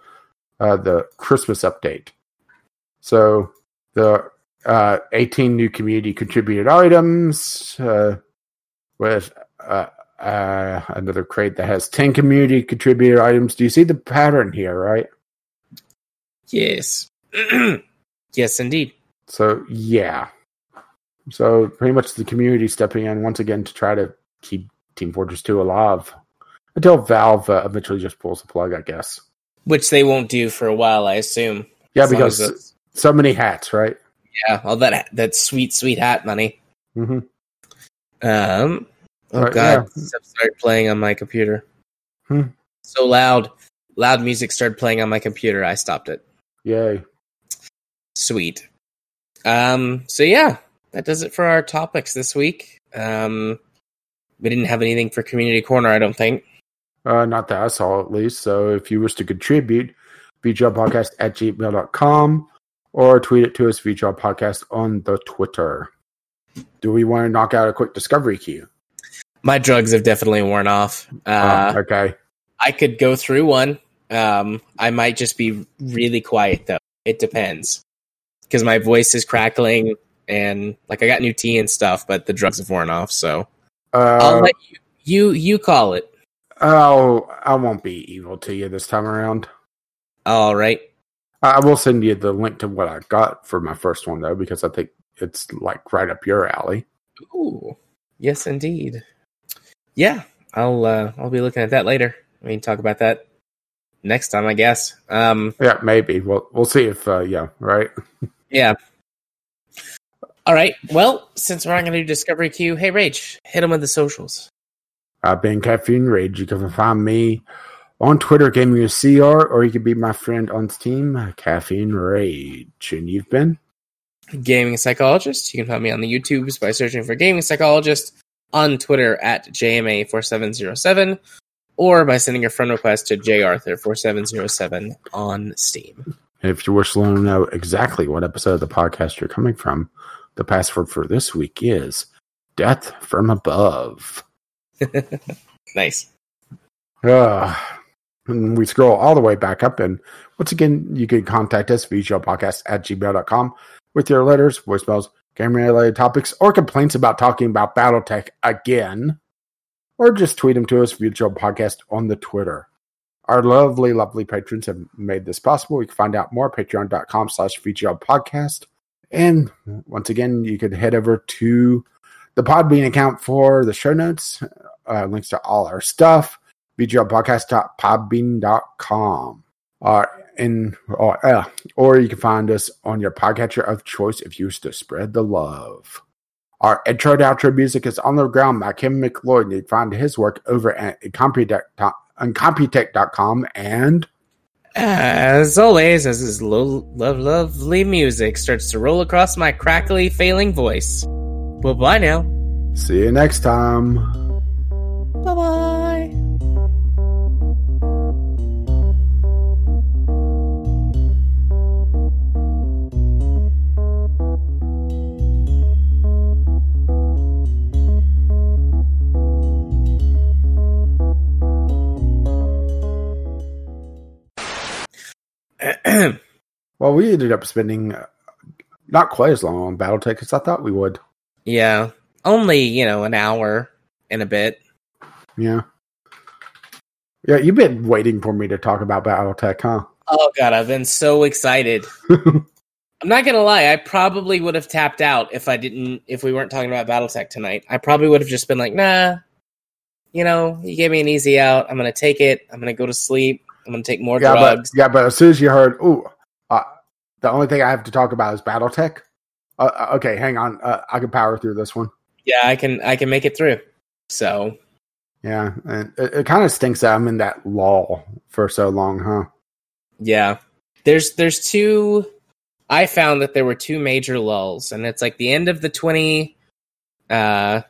uh, the Christmas update. So the uh, 18 new community contributed items uh, with uh, uh, another crate that has 10 community contributed items. Do you see the pattern here, right? Yes. yes, indeed. So, yeah. So, pretty much the community stepping in once again to try to keep Team Fortress 2 alive until Valve uh, eventually just pulls the plug, I guess. Which they won't do for a while, I assume. Yeah, As long as because so many hats, right? Yeah, all that that sweet, sweet hat money. Mm-hmm. Um. Oh Right, god, yeah. stuff started playing on my computer. Hmm. So loud, loud music started playing on my computer. I stopped it. Yay. Sweet. Um. So yeah, that does it for our topics this week. Um. We didn't have anything for community corner, I don't think. Uh, not that I saw, at least. So if you wish to contribute, vglpodcast at gmail.com or tweet it to us, VGL Podcast, on the Twitter. Do we want to knock out a quick discovery queue? My drugs have definitely worn off. Uh, Uh, okay. I could go through one. Um, I might just be really quiet though. It depends because my voice is crackling and like I got new tea and stuff, but the drugs have worn off. So uh, I'll let you you you call it. oh, I won't be evil to you this time around. All right. I will send you the link to what I got for my first one, though, because I think it's like right up your alley. Ooh, yes, indeed. Yeah, I'll uh, I'll be looking at that later. We can talk about that next time, I guess. Um, Yeah, maybe. We'll, we'll see if, uh, yeah, right? yeah. All right. Well, since we're not going to do Discovery Queue, hey Rage, hit them with the socials. I've been Caffeine Rage. You can find me on Twitter, Gaming with CR, or you can be my friend on Steam, Caffeine Rage. And you've been? Gaming Psychologist. You can find me on the YouTubes by searching for Gaming Psychologist, on Twitter at JMA4707, or by sending a friend request to JArthur4707 on Steam. If you wish to know exactly what episode of the podcast you're coming from, the password for this week is Death from Above. Nice. Uh, and we scroll all the way back up. And once again, you can contact us, vglpodcast at gmail.com, with your letters, voicemails, game related topics, or complaints about talking about Battletech again. Or just tweet them to us, VGL Podcast, on the Twitter. Our lovely, lovely patrons have made this possible. You can find out more at patreon.com slash VGL podcast. And once again, you could head over to the Podbean account for the show notes, uh, links to all our stuff, vglpodcast.podbean.com. Uh, and, or, uh, or you can find us on your podcatcher of choice if you wish to spread the love. Our intro and outro music is On the Ground by Kevin MacLeod. You can find his work over at Incompetech.com and As always, as his lo- love, lovely music starts to roll across my crackly, failing voice. Well, bye now. see you next time. Bye bye. Well, we ended up spending uh, not quite as long on Battletech as I thought we would. yeah, only, you know, an hour and a bit. Yeah. Yeah, you've been waiting for me to talk about Battletech, huh? Oh god, I've been so excited. I'm not gonna lie, I probably would have tapped out if I didn't if we weren't talking about Battletech tonight. I probably would have just been like, nah, you know, you gave me an easy out. I'm gonna take it. I'm gonna go to sleep. I'm gonna take more yeah, drugs. but yeah, but as soon as you heard, ooh, uh, the only thing I have to talk about is BattleTech. Uh, uh, okay, hang on, uh, I can power through this one. yeah, I can I can make it through. So Yeah, and it, it kind of stinks that I'm in that lull for so long, huh? yeah. There's there's two I found that there were two major lulls, and it's like the end of the twenty uh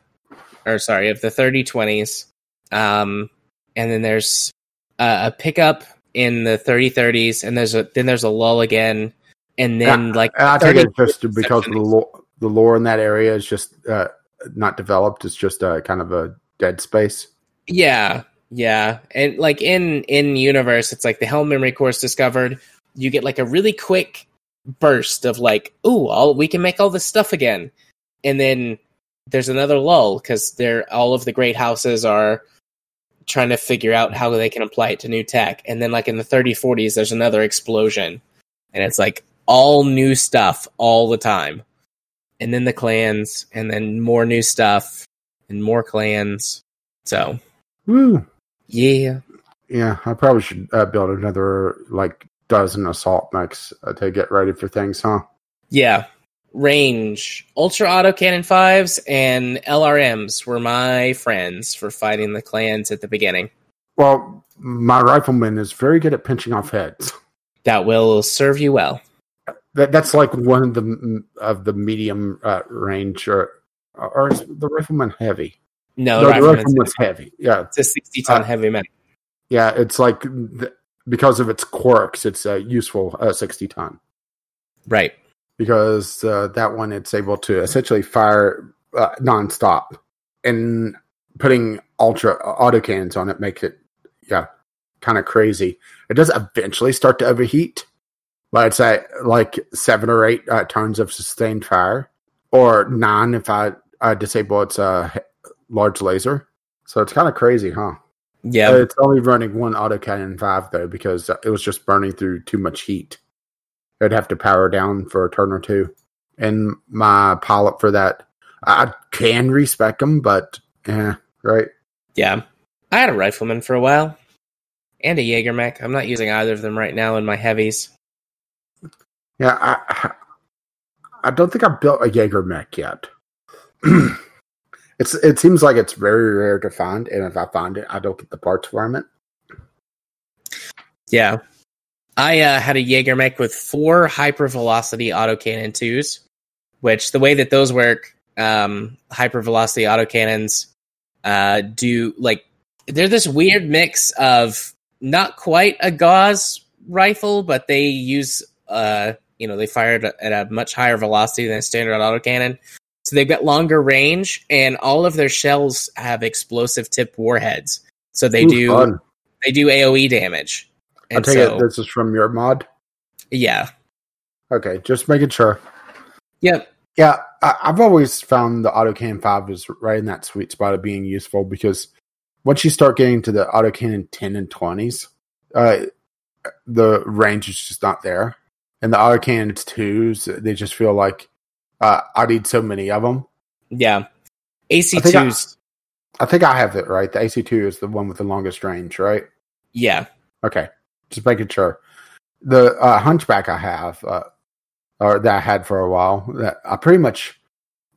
or sorry, of the thirty twenties. Um and then there's uh, a pickup in the thirty thirties, and there's a then there's a lull again, and then like I think 30 it's just because of the lore, the lore in that area is just uh, not developed. It's just uh, kind of a dead space. Yeah, yeah, and like in in universe, it's like the Helm memory core is discovered. You get like a really quick burst of like, oh, all we can make all this stuff again," and then there's another lull because they're all of the great houses are trying to figure out how they can apply it to new tech, and then like in the 30 40s, there's another explosion, and it's like all new stuff all the time, and then the clans, and then more new stuff, and more clans. So Woo! yeah. Yeah, I probably should uh, build another like dozen assault mechs uh, to get ready for things, huh? Yeah. Range. Ultra auto cannon fives and LRMs were my friends for fighting the clans at the beginning. Well, my rifleman is very good at pinching off heads. That will serve you well. That that's like one of the of the medium uh, range, or or is the rifleman heavy? No, no, the rifleman's- rifleman's heavy. Yeah, it's a 60 ton Uh, heavy man yeah. It's like because of its quirks, it's a useful uh, sixty ton. Right. Because uh, that one it's able to essentially fire uh, nonstop, and putting ultra autocannons on it makes it yeah kind of crazy. It does eventually start to overheat, but it's at like seven or eight uh, turns of sustained fire, or nine if I uh, disable its uh, large laser. So it's kind of crazy, huh? Yeah. Uh, It's only running one autocannon five though because uh, it was just burning through too much heat. It'd have to power down for a turn or two, and my pilot for that I can respec them, but yeah, right. yeah. I had a rifleman for a while and a JagerMech. I'm not using either of them right now in my heavies. Yeah, I I don't think I've built a JagerMech yet. it's it seems like it's very rare to find, and if I find it, I don't get the parts for it. Yeah. I uh, had a JagerMech with four hypervelocity autocannon twos, which the way that those work, um, hypervelocity autocannons uh, do like they're this weird mix of not quite a gauss rifle, but they use uh, you know, they fire at a much higher velocity than a standard autocannon. So they've got longer range, and all of their shells have explosive tip warheads. So they Ooh, do fun. they do AOE damage. I And take so, it this is from your mod. yeah, Okay, just making sure. yep, Yeah, I, I've always found the autocannon five is right in that sweet spot of being useful because once you start getting to the autocannon ten and twenties, uh, the range is just not there, and the autocannons twos they just feel like uh, I need so many of them. yeah. AC I I- twos. I think I have it right. The AC2 is the one with the longest range, right? Yeah, Okay, just making sure. The uh, Hunchback I have, uh, or that I had for a while, that I pretty much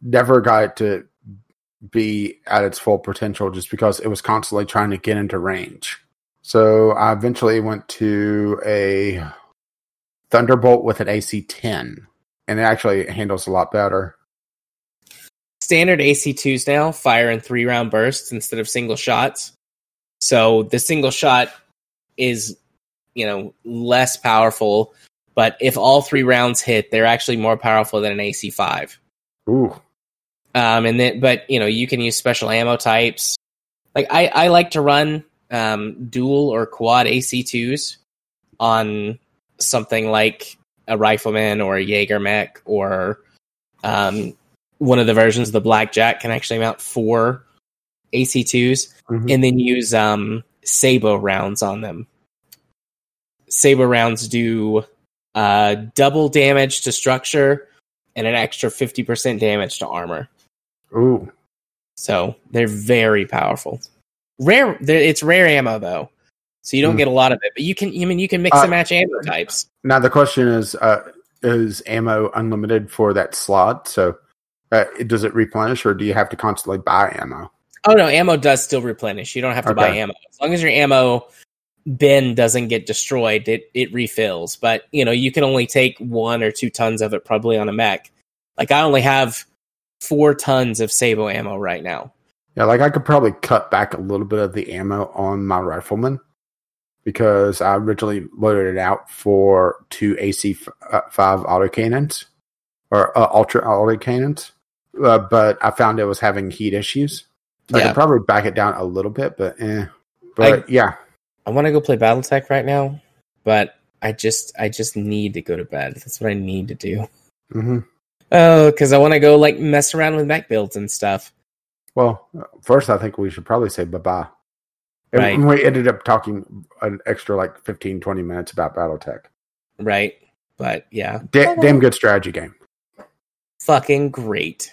never got it to be at its full potential, just because it was constantly trying to get into range. So I eventually went to a Thunderbolt with an AC10, and it actually handles a lot better. standard AC twos now fire in three round bursts instead of single shots. So the single shot is, you know, less powerful. But if all three rounds hit, they're actually more powerful than an AC five. Ooh, Um, and then, but you know, you can use special ammo types. Like I, I like to run um, dual or quad AC twos on something like a rifleman or a JagerMech or um, one of the versions of the Blackjack can actually mount four AC twos Mhm. and then use um, Sabot rounds on them. Sabot rounds do uh, double damage to structure and an extra 50% damage to armor. ooh, So they're very powerful. Rare, it's rare ammo though, so you don't Hmm. get a lot of it. But you can, I mean, you can mix Uh, and match ammo types. Now the question is: uh, Is ammo unlimited for that slot? So, uh, does it replenish, or do you have to constantly buy ammo? Oh no, ammo does still replenish. You don't have to buy ammo as long as your ammo bin doesn't get destroyed. It it refills, but you know you can only take one or two tons of it probably on a mech. Like I only have four tons of Sabot ammo right now. Yeah, like I could probably cut back a little bit of the ammo on my rifleman because I originally loaded it out for two AC f- uh, five autocannons or uh, ultra autocannons, uh, but I found it was having heat issues. I Yeah. could probably back it down a little bit, but eh. But yeah, I want to go play BattleTech right now, but I just I just need to go to bed. That's what I need to do. Mm-hmm. Oh, because I want to go like mess around with mech builds and stuff. Well, first, I think we should probably say bye bye. Right. And we ended up talking an extra like 15, 20 minutes about Battletech. Right. But yeah. Da- damn good strategy game. Fucking great.